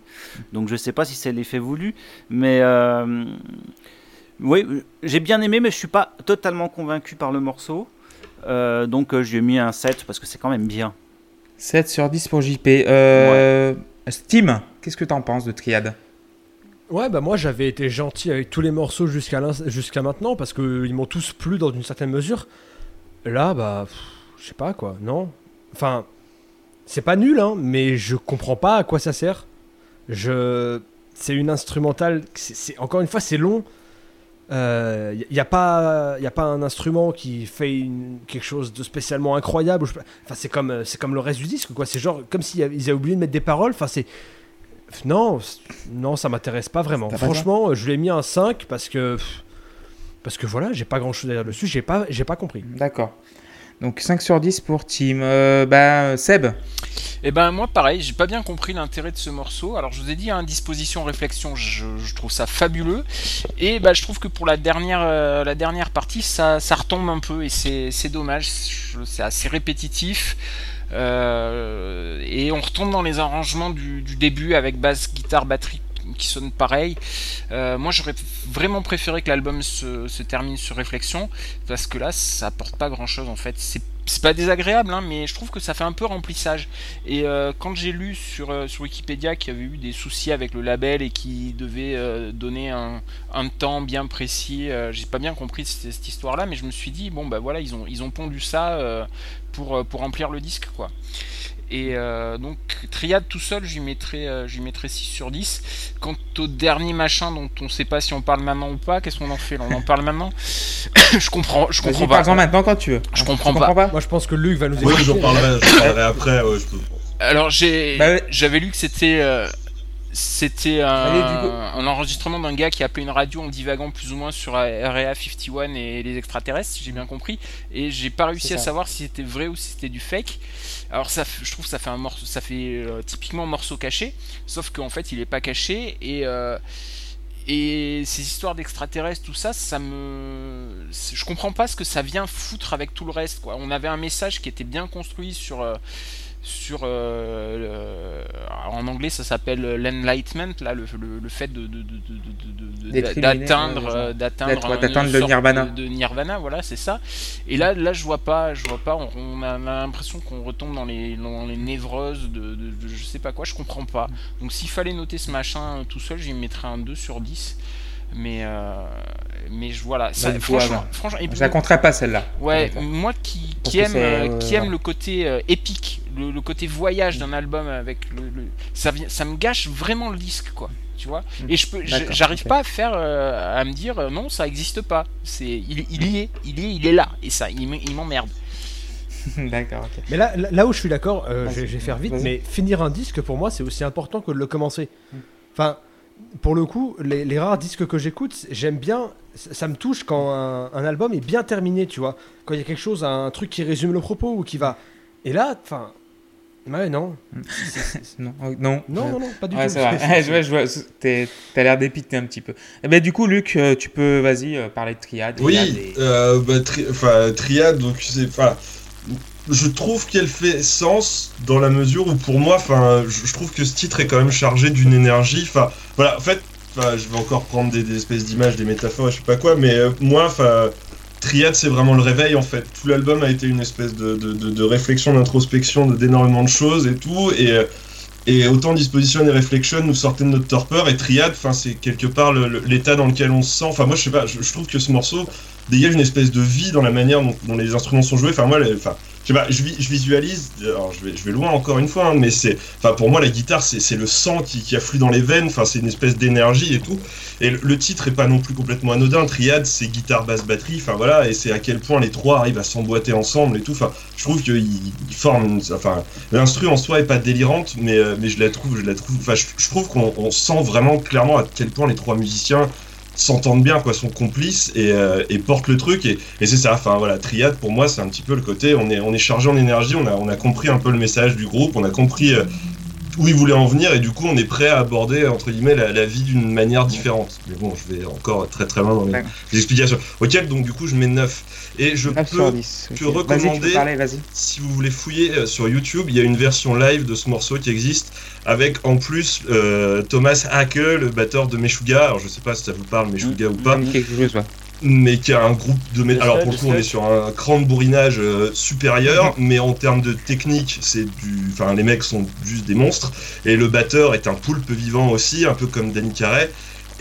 Donc je sais pas si c'est l'effet voulu, mais euh, oui, j'ai bien aimé, mais je suis pas totalement convaincu par le morceau. Donc euh, je lui ai mis un 7 parce que c'est quand même bien. 7 sur 10 pour JP. Euh, Steam, qu'est-ce que t'en penses de Triade Ouais, bah moi j'avais été gentil avec tous les morceaux jusqu'à jusqu'à maintenant parce qu'ils m'ont tous plu dans une certaine mesure. Là, bah, je sais pas quoi, non. Enfin, c'est pas nul, hein, mais je comprends pas à quoi ça sert. Je, c'est une instrumentale. c'est- encore une fois, c'est long. Il n'y a, pas- y a pas un instrument qui fait quelque chose de spécialement incroyable. Enfin, c'est comme, euh, c'est comme le reste du disque, quoi. C'est genre comme s'ils avaient ils avaient oublié de mettre des paroles. Enfin, c'est. Non, non, ça m'intéresse pas vraiment. Pas Franchement, je lui ai mis un 5 parce que. Parce que voilà, j'ai pas grand chose à dire dessus, j'ai pas, j'ai pas compris. D'accord. Donc 5 sur 10 pour Team. Euh, bah, Seb Et ben moi pareil, j'ai pas bien compris l'intérêt de ce morceau. Alors je vous ai dit, hein, disposition réflexion, je, je trouve ça fabuleux. Et bah, je trouve que pour la dernière, euh, la dernière partie, ça, ça retombe un peu et c'est c'est dommage. Je- C'est assez répétitif. Euh, et on retombe dans les arrangements du, début avec basse, guitare, batterie qui sonnent pareil. Euh, moi j'aurais vraiment préféré que l'album se, se termine sur réflexion parce que là ça apporte pas grand chose en fait. C'est c'est pas désagréable, hein, mais je trouve que ça fait un peu remplissage. Et euh, quand j'ai lu sur, euh, sur Wikipédia qu'il y avait eu des soucis avec le label et qui devait euh, donner un, temps bien précis, j'ai pas bien compris cette, histoire-là, mais je me suis dit bon bah voilà ils ont pondu ça pour pour remplir le disque quoi. Et euh, donc Triade tout seul, je lui mettrais euh, je lui mettrais 6 sur 10. Quant au dernier machin dont on sait pas si on parle maintenant ou pas, qu'est-ce qu'on en fait? Là On en parle maintenant? [COUGHS] Je comprends je comprends pas. parle-en maintenant quand tu veux. Je comprends comprends pas Moi, je pense que Luc va nous Oui, expliquer. j'en parlerai, j'en parlerai après. ouais, je peux- Alors j'ai Bah j'avais lu que c'était euh, c'était un, Allez, enregistrement d'un gars qui appelait une radio en divagant plus ou moins sur Area 51 et les extraterrestres, si j'ai bien compris, et j'ai pas réussi à savoir si c'était vrai ou si c'était du fake. Alors ça, je trouve que ça fait un morceau, ça fait euh, typiquement morceau caché, sauf qu'en fait il est pas caché et euh, et ces histoires d'extraterrestres, tout ça, ça me, je comprends pas ce que ça vient foutre avec tout le reste. Quoi. On avait un message qui était bien construit sur euh, sur euh, le- en anglais ça s'appelle l'enlightenment là le, le, le fait de, de- de- d'atteindre euh, d'atteindre ouais, le nirvana. de, nirvana voilà c'est ça. Et là là je vois pas je vois pas on, on a l'impression qu'on retombe dans les dans les névroses de, je sais pas quoi je comprends pas. Donc s'il fallait noter ce machin tout seul j'y mettrais un 2 sur 10 mais euh, mais je voilà ça, franchement, ah bah, franchement et puis Je la compterai pas celle-là. Ouais, D'accord. moi qui, aime, euh, qui aime ouais. le côté euh, épique, le, le côté voyage d'un album avec le, le- ça, vient- ça me gâche vraiment le disque quoi. Tu vois Et je peux, j'arrive pas à faire, euh, à me dire euh, non, ça existe pas. C'est, il, il y est, il y est, il est là. Et ça, il m'emmerde. [LAUGHS] D'accord, ok. Mais là, là où je suis d'accord, euh, je vais je vais faire vite, mais finir un disque pour moi c'est aussi important que de le commencer. Mm. Enfin, pour le coup, les, les rares disques que j'écoute, j'aime bien, ça, ça me touche quand un, un album est bien terminé, tu vois. Quand il y a quelque chose, un truc qui résume le propos ou qui va. Et là, enfin. Ouais, non. Non, euh, non. Non, non, non, pas du Ouais, tout. c'est vrai. [LAUGHS] Ouais, je vois, je vois. T'es- T'as l'air dépité un petit peu. Eh ben, du coup, Luc, euh, tu peux, vas-y, euh, parler de triade. Oui, et- euh, bah, tri- enfin, triade, donc c'est, enfin, je trouve qu'elle fait sens dans la mesure où pour moi, enfin, je, trouve que ce titre est quand même chargé d'une énergie. Enfin, voilà, en fait, je vais encore prendre des, espèces d'images, des métaphores, je sais pas quoi, mais euh, moi, enfin, triade, c'est vraiment le réveil en fait. Tout l'album a été une espèce de, réflexion, d'introspection, d'énormément de choses et tout, et euh, et autant Disposition et Reflection nous sortaient de notre torpeur, et Triade, enfin, c'est quelque part l'état dans lequel on se sent. Enfin, moi, je sais pas, je, trouve que ce morceau dégage une espèce de vie dans la manière dont, les instruments sont joués. Enfin, moi, enfin, sais je, vi- je visualise, alors je vais, je vais loin encore une fois, hein, mais c'est, enfin, pour moi, la guitare, c'est le sang qui, qui afflue dans les veines, enfin, c'est une espèce d'énergie et tout. Et le, titre est pas non plus complètement anodin. Triade, c'est guitare, basse, batterie, enfin voilà, et c'est à quel point les trois arrivent à s'emboîter ensemble et tout. Enfin, je trouve qu'ils ils forment, enfin, l'instru en soi est pas délirante, mais, euh, mais je la trouve, je la trouve, enfin, je, trouve qu'on on sent vraiment clairement à quel point les trois musiciens s'entendent bien, quoi, sont complices et, euh, et portent le truc. Et, c'est ça, enfin voilà, triade pour moi, c'est un petit peu le côté, on est, on est chargé en énergie, on a, on a compris un peu le message du groupe, on a compris. euh, où il voulait en venir et du coup on est prêt à aborder entre guillemets la, la vie d'une manière différente. Mais bon, je vais encore très très loin dans les, explications. Ok, donc du coup je mets 9. Et je 9 peux sur 10. que ok. Vas-y, tu recommander- parler, si vous voulez fouiller euh, sur YouTube, il y a une version live de ce morceau qui existe avec en plus euh, Thomas Hake, le batteur de Meshuga. Alors je sais pas si ça vous parle Meshuga ou pas, quelque chose, ouais. Mais qui a un groupe de Alors pour le coup, on est sur un cran de bourrinage euh, supérieur, mais en termes de technique, c'est du. Enfin, les mecs sont juste des monstres. Et le batteur est un poulpe vivant aussi, un peu comme Danny.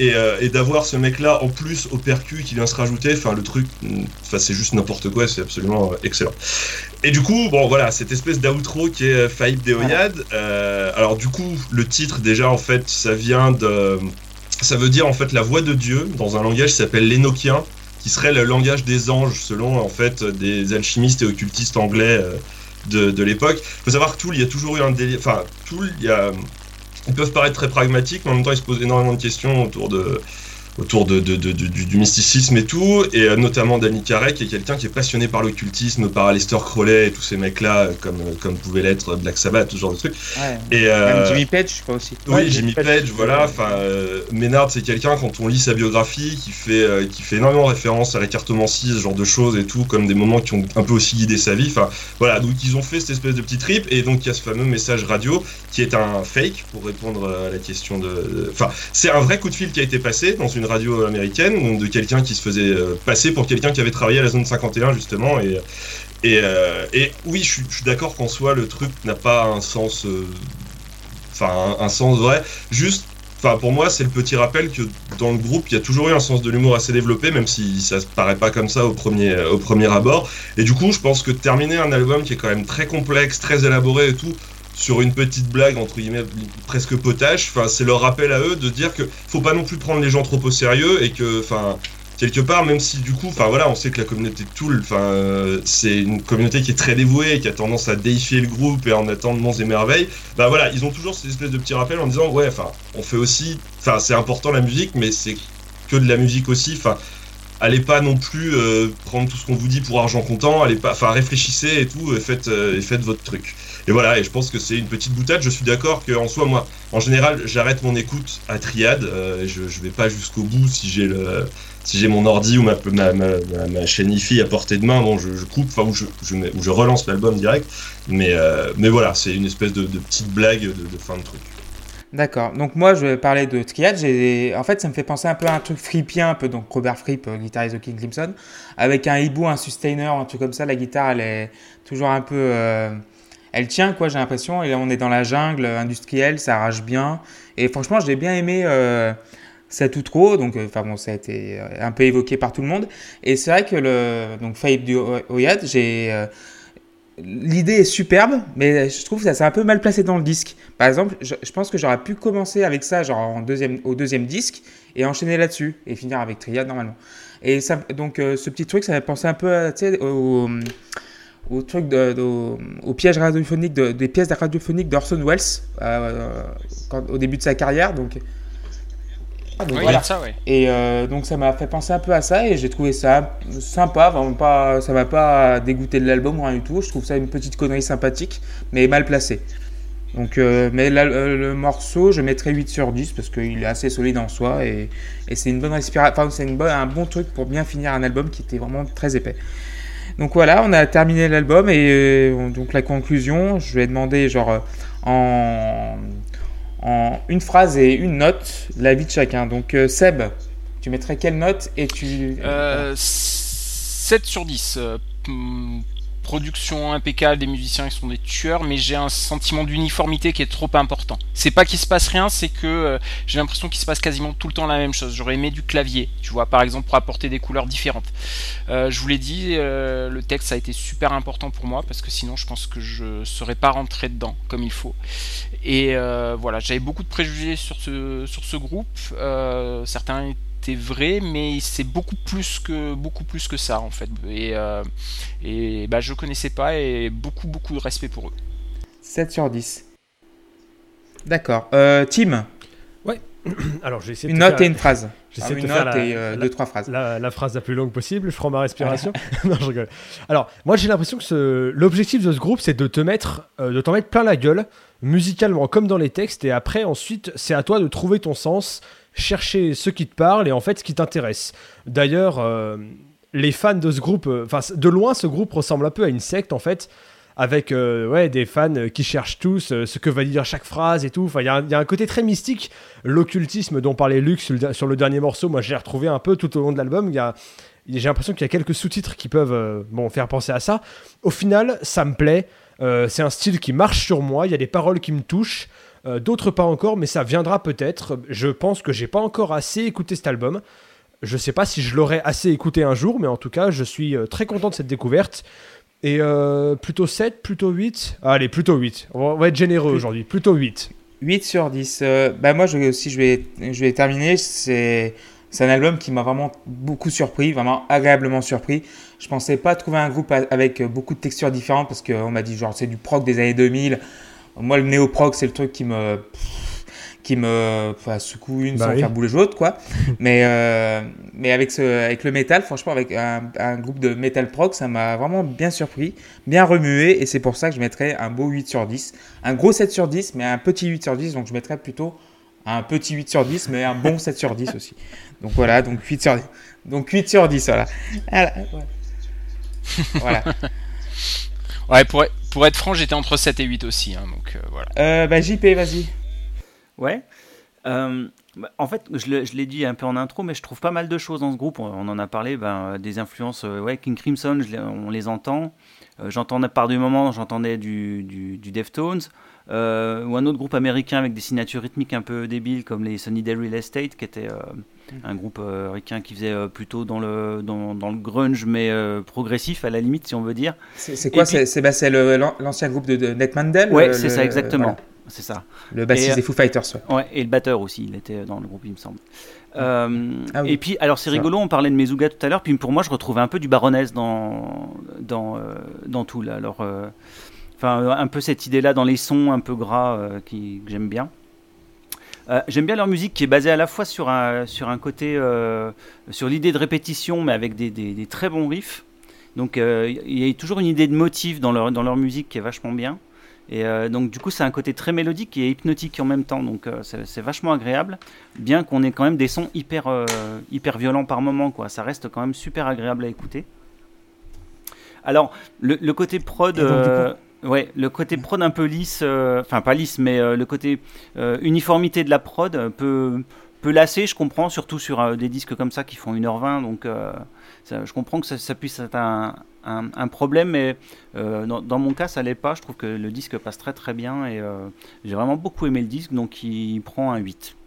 Et, euh, et d'avoir ce mec-là en plus au percu qui vient se rajouter, enfin le truc, mm, enfin c'est juste n'importe quoi, c'est absolument euh, excellent. Et du coup, bon voilà, cette espèce d'outro qui est Faïd Deoyad. alors du coup, le titre déjà en fait, ça vient de, ça veut dire en fait la voix de Dieu dans un langage qui s'appelle l'Énochien, qui serait le langage des anges selon en fait des alchimistes et occultistes anglais euh, de, de l'époque. Faut savoir que Tool, il y a toujours eu un délire, enfin Tool, il y a ils peuvent paraître très pragmatiques, mais en même temps, ils se posent énormément de questions autour de autour de, de- de- du, du mysticisme et tout, et euh, notamment Danny Carey, qui est quelqu'un qui est passionné par l'occultisme, par Aleister Crowley et tous ces mecs-là, euh, comme, euh, comme pouvait l'être Black Sabbath, tout ce genre de trucs. Ouais. Et, euh, Jimmy Page, je crois aussi. oui, Ouais, Jimmy Page. Page, voilà. Enfin, euh, Ménard, c'est quelqu'un quand on lit sa biographie qui fait euh, qui fait énormément référence à la cartomancie, ce genre de choses et tout, comme des moments qui ont un peu aussi guidé sa vie. Enfin, voilà. Donc ils ont fait cette espèce de petit trip et donc il y a ce fameux message radio qui est un fake pour répondre à la question de. de- Enfin, c'est un vrai coup de fil qui a été passé dans une radio américaine, de quelqu'un qui se faisait euh, passer pour quelqu'un qui avait travaillé à la zone 51 justement et. Et, euh, et oui, je suis, d'accord qu'en soi, le truc n'a pas un sens, euh, enfin un, sens vrai. Juste, enfin pour moi, c'est le petit rappel que dans le groupe, il y a toujours eu un sens de l'humour assez développé, même si ça se paraît pas comme ça au premier, au premier abord. Et du coup, je pense que terminer un album qui est quand même très complexe, très élaboré et tout, sur une petite blague entre guillemets presque potache, enfin c'est leur rappel à eux de dire que faut pas non plus prendre les gens trop au sérieux et que, enfin quelque part, même si du coup, enfin voilà, on sait que la communauté de Tool, enfin, c'est une communauté qui est très dévouée, et qui a tendance à déifier le groupe et en attendre monts et merveilles. Bah voilà, ils ont toujours cette espèce de petit rappel en disant, ouais, enfin, on fait aussi, enfin, c'est important la musique, mais c'est que de la musique aussi, enfin. Allez pas non plus euh, prendre tout ce qu'on vous dit pour argent comptant, allez pas, enfin réfléchissez et tout, et faites, euh, et faites votre truc. Et voilà, et je pense que c'est une petite boutade. Je suis d'accord qu'en soi, moi, en général, j'arrête mon écoute à triade. euh, je, je vais pas jusqu'au bout si j'ai le, si j'ai mon ordi ou ma, ma, chaîne IFI à portée de main, bon, je, coupe, enfin, ou je, relance l'album direct. Mais, euh, mais voilà, c'est une espèce de, petite blague de, fin de truc. D'accord. Donc moi, je parler de Triad. J'ai... En fait, ça me fait penser un peu à un truc frippien, un peu donc Robert Fripp, euh, guitariste King Crimson, avec un hibou, un sustainer, un truc comme ça. La guitare, elle est toujours un peu, elle tient quoi, j'ai l'impression. Et là, on est dans la jungle industrielle, ça arrache bien. Et franchement, j'ai bien aimé. Euh, cet outro, donc euh, enfin bon, ça a été euh, un peu évoqué par tout le monde. Et c'est vrai que le donc du Oyad, j'ai euh, l'idée est superbe, mais je trouve que ça c'est un peu mal placé dans le disque. Par exemple, je, pense que j'aurais pu commencer avec ça, genre en deuxième, au deuxième disque, et enchaîner là-dessus, et finir avec Triad normalement. Et ça, donc ce petit truc, ça m'a pensé un peu au, au truc de, de- au, au piège radiophonique, de- des pièces radiophoniques d'Orson Welles euh, quand- au début de sa carrière. Donc, Ah, donc Oui, voilà. ça, ouais. Et euh, donc ça m'a fait penser un peu à ça et j'ai trouvé ça sympa, vraiment pas, ça m'a pas dégoûté de l'album ou rien du tout. Je trouve ça une petite connerie sympathique, mais mal placée. Donc, euh, mais le, morceau, je mettrais 8 sur 10 parce qu'il est assez solide en soi et, et c'est une bonne respiration, enfin, c'est un bon truc pour bien finir un album qui était vraiment très épais. Donc voilà, on a terminé l'album et euh, donc la conclusion, je vais demander genre euh, en, en une phrase et une note l'avis de chacun. Donc euh, Seb, tu mettrais quelle note et tu Euh, 7 sur 10. Production impeccable, des musiciens qui sont des tueurs, mais j'ai un sentiment d'uniformité qui est trop important. C'est pas qu'il se passe rien, c'est que euh, j'ai l'impression qu'il se passe quasiment tout le temps la même chose. J'aurais aimé du clavier, tu vois, par exemple, pour apporter des couleurs différentes. Euh, je vous l'ai dit, euh, le texte a été super important pour moi, parce que sinon je pense que je serais pas rentré dedans comme il faut. Et voilà, j'avais beaucoup de préjugés sur ce, sur ce groupe. Certains étaient vrai, mais c'est beaucoup plus que beaucoup plus que ça en fait. Et, euh, et bah, je connaissais pas et beaucoup beaucoup de respect pour eux. 7 sur 10. D'accord. Euh, Tim, [CLEARS THROAT] Alors, j'ai essayé de Une te note faire- et une phrase. [LAUGHS] j'essaie de une faire note la- et euh, la- deux, trois phrases. la, la phrase la plus longue possible, je prends ma respiration. [LAUGHS] non, je rigole. Alors, moi j'ai l'impression que ce- l'objectif de ce groupe, c'est de te mettre, euh, de t'en mettre plein la gueule, musicalement comme dans les textes, et après, ensuite, c'est à toi de trouver ton sens, chercher ce qui te parle et en fait ce qui t'intéresse. D'ailleurs, euh, les fans de ce groupe, euh, enfin, de loin, ce groupe ressemble un peu à une secte en fait. Avec euh, ouais, des fans qui cherchent tous ce que va dire chaque phrase et tout. Enfin, il y, a un- il y a un côté très mystique. L'occultisme dont parlait Luc sur le, dernier morceau, moi j'ai retrouvé un peu tout au long de l'album. Il y a, j'ai l'impression qu'il y a quelques sous-titres qui peuvent euh, bon, faire penser à ça. Au final, ça me plaît. C'est un style qui marche sur moi. Il y a des paroles qui me touchent. Euh, D'autres pas encore, mais ça viendra peut-être. Je pense que j'ai pas encore assez écouté cet album. Je sais pas si je l'aurais assez écouté un jour, mais en tout cas, je suis euh, très content de cette découverte. Et euh, plutôt 7, plutôt 8 Allez, plutôt 8. On va, être généreux aujourd'hui. Plutôt 8. 8 sur 10. Euh, bah moi, je, si je vais, je vais terminer, c'est un album qui m'a vraiment beaucoup surpris, vraiment agréablement surpris. Je pensais pas trouver un groupe avec beaucoup de textures différentes parce qu'on m'a dit genre c'est du prog des années 2000. Moi, le néo-prog, c'est le truc qui me qui me enfin, secoue une Bah sans oui. faire bouger l'autre quoi. [LAUGHS] mais euh, mais avec ce avec le métal, franchement avec un, un groupe de metal prog, ça m'a vraiment bien surpris, bien remué et c'est pour ça que je mettrais un beau 8 sur 10, un gros 7 sur 10 mais un petit 8 sur 10 donc je mettrais plutôt un petit 8 sur 10 mais un bon 7 sur 10 aussi. Donc voilà, donc 8 sur 10. Donc 8 sur 10 voilà. Voilà. voilà. Ouais, [LAUGHS] pour, pour être franc, j'étais entre 7 et 8 aussi. hein, donc euh, voilà. Euh, bah JP, vas-y. Ouais. Euh, bah, en fait, je l'ai dit un peu en intro, mais je trouve pas mal de choses dans ce groupe. On, on en a parlé, ben, des influences. euh, ouais, King Crimson, je on les entend. Euh, j'entendais par des moments, j'entendais du, du, du Deftones. Euh, ou un autre groupe américain avec des signatures rythmiques un peu débiles comme les Sunny Day Real Estate, qui était euh, un groupe euh, américain qui faisait euh, plutôt dans le, dans, dans le grunge, mais euh, progressif à la limite, si on veut dire. C'est quoi C'est bah, l'ancien groupe de, de Ned Mandel Ouais, c'est ça, exactement. voilà. C'est ça. Le bassiste des Foo Fighters. ouais. Ouais, et le batteur aussi, il était dans le groupe, il me semble. Euh, Ah oui. Et puis, alors c'est rigolo, on parlait de Mezuga tout à l'heure, puis pour moi, je retrouvais un peu du Baroness dans, dans, dans tout là. Alors, euh, enfin, un peu cette idée-là dans les sons un peu gras euh, qui, que j'aime bien. Euh, j'aime bien leur musique qui est basée à la fois sur un, sur un côté, euh, sur l'idée de répétition, mais avec des, des- des très bons riffs. Donc euh, il y a toujours une idée de motif dans leur, dans leur musique qui est vachement bien. Et donc du coup c'est un côté très mélodique et hypnotique en même temps, donc c'est vachement agréable, bien qu'on ait quand même des sons hyper, hyper violents par moment, quoi. ça reste quand même super agréable à écouter. Alors le, le côté prod, Et donc, du ouais, le côté prod un peu lisse, euh, enfin pas lisse, mais euh, le côté euh, uniformité de la prod peut, peut lasser, je comprends, surtout sur des disques comme ça qui font 1h20, donc je comprends que ça, puisse être un, un- problème, mais dans, mon cas, ça l'est pas. Je trouve que le disque passe très très bien et j'ai vraiment beaucoup aimé le disque, donc il prend un 8.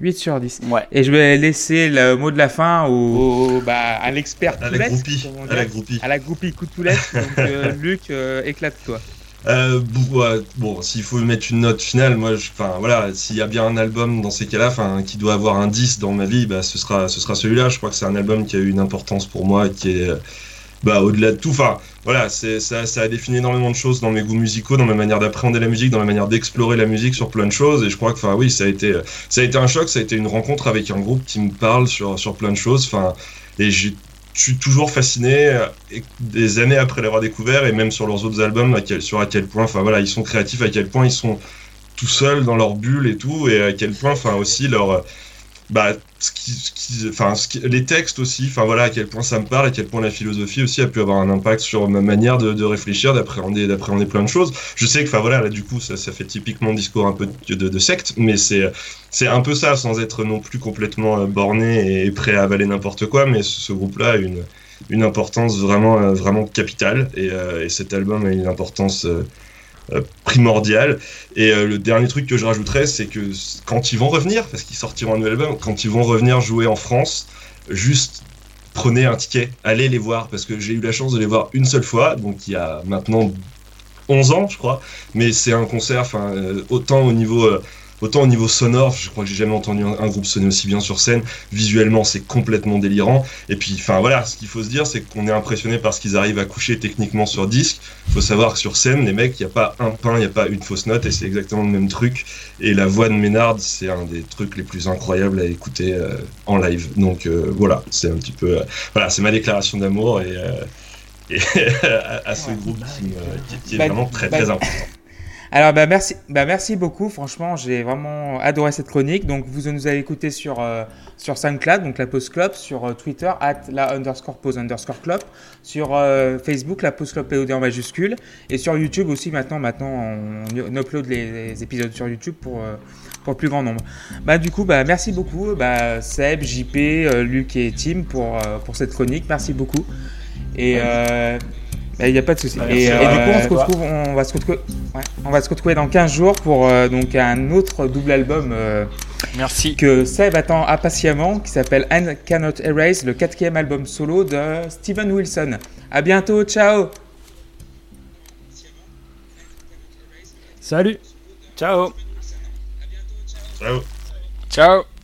8 sur 10. Ouais. Et je vais laisser le mot de la fin au, au- bah, à l'expert À la groupie. À la groupie. à la groupie coup de toulette. Donc [LAUGHS] euh, Luc, euh, éclate-toi. Euh, bon, ouais, bon, s'il faut mettre une note finale, moi, enfin voilà, s'il y a bien un album dans ces cas-là, enfin, qui doit avoir un 10 dans ma vie, bah, ce sera, ce sera celui-là. Je crois que c'est un album qui a eu une importance pour moi, et qui est, euh, bah, au-delà de tout. Enfin, voilà, ça, ça a défini énormément de choses dans mes goûts musicaux, dans ma manière d'appréhender la musique, dans ma manière d'explorer la musique sur plein de choses. Et je crois que, enfin, oui, ça a été, ça a été un choc, ça a été une rencontre avec un groupe qui me parle sur, sur plein de choses. Enfin, et je suis toujours fasciné des années après l'avoir découvert et même sur leurs autres albums sur à quel point enfin voilà ils sont créatifs à quel point ils sont tout seuls dans leur bulle et tout et à quel point enfin aussi leur bah ce qui, ce qui- enfin ce qui- les textes aussi enfin voilà à quel point ça me parle à quel point la philosophie aussi a pu avoir un impact sur ma manière de, de réfléchir d'appréhender d'appréhender plein de choses. Je sais que enfin voilà là du coup ça, ça fait typiquement discours un peu de, de, secte mais c'est c'est un peu ça sans être non plus complètement euh, borné et prêt à avaler n'importe quoi mais ce, ce groupe là a une une importance vraiment euh, vraiment capitale. Et, euh, et cet album a une importance euh, euh, primordiale et euh, le dernier truc que je rajouterais c'est que quand ils vont revenir parce qu'ils sortiront un nouvel album quand ils vont revenir jouer en France juste prenez un ticket allez les voir parce que j'ai eu la chance de les voir une seule fois donc il y a maintenant 11 ans je crois. Mais c'est un concert enfin euh, autant au niveau autant au niveau sonore, je crois que j'ai jamais entendu un, un groupe sonner aussi bien sur scène. Visuellement, c'est complètement délirant. Et puis, enfin voilà, ce qu'il faut se dire, c'est qu'on est impressionné par ce qu'ils arrivent à coucher techniquement sur disque. Il faut savoir que sur scène, les mecs, il n'y a pas un pain, il n'y a pas une fausse note, et c'est exactement le même truc. Et la voix de Ménard, c'est un des trucs les plus incroyables à écouter euh, en live. Donc euh, voilà, c'est un petit peu, euh, voilà, c'est ma déclaration d'amour et, euh, et [LAUGHS] à, à ce groupe qui- qui est Bah, vraiment très bah, très important. Alors bah merci, bah merci beaucoup. Franchement, j'ai vraiment adoré cette chronique. Donc vous nous avez écouté sur euh, sur SoundCloud, donc la Pause sur euh, Twitter at la underscore pause underscore club, sur euh, Facebook la Pause Club POD en majuscule, et sur YouTube aussi. Maintenant, maintenant on, upload les, épisodes sur YouTube pour euh, pour le plus grand nombre. Bah du coup, bah merci beaucoup, bah Seb, JP, Luc et Tim pour pour cette chronique. Merci beaucoup. Il n'y a pas de souci. Et, euh, et du coup, on se retrouve, on va se retrouver, ouais, on va se retrouver dans 15 jours pour euh, donc un autre double album euh, Merci. que Seb attend impatiemment, qui s'appelle I Cannot Erase, le quatrième album solo de Steven Wilson. À bientôt, ciao. Salut Ciao Ciao. Ciao.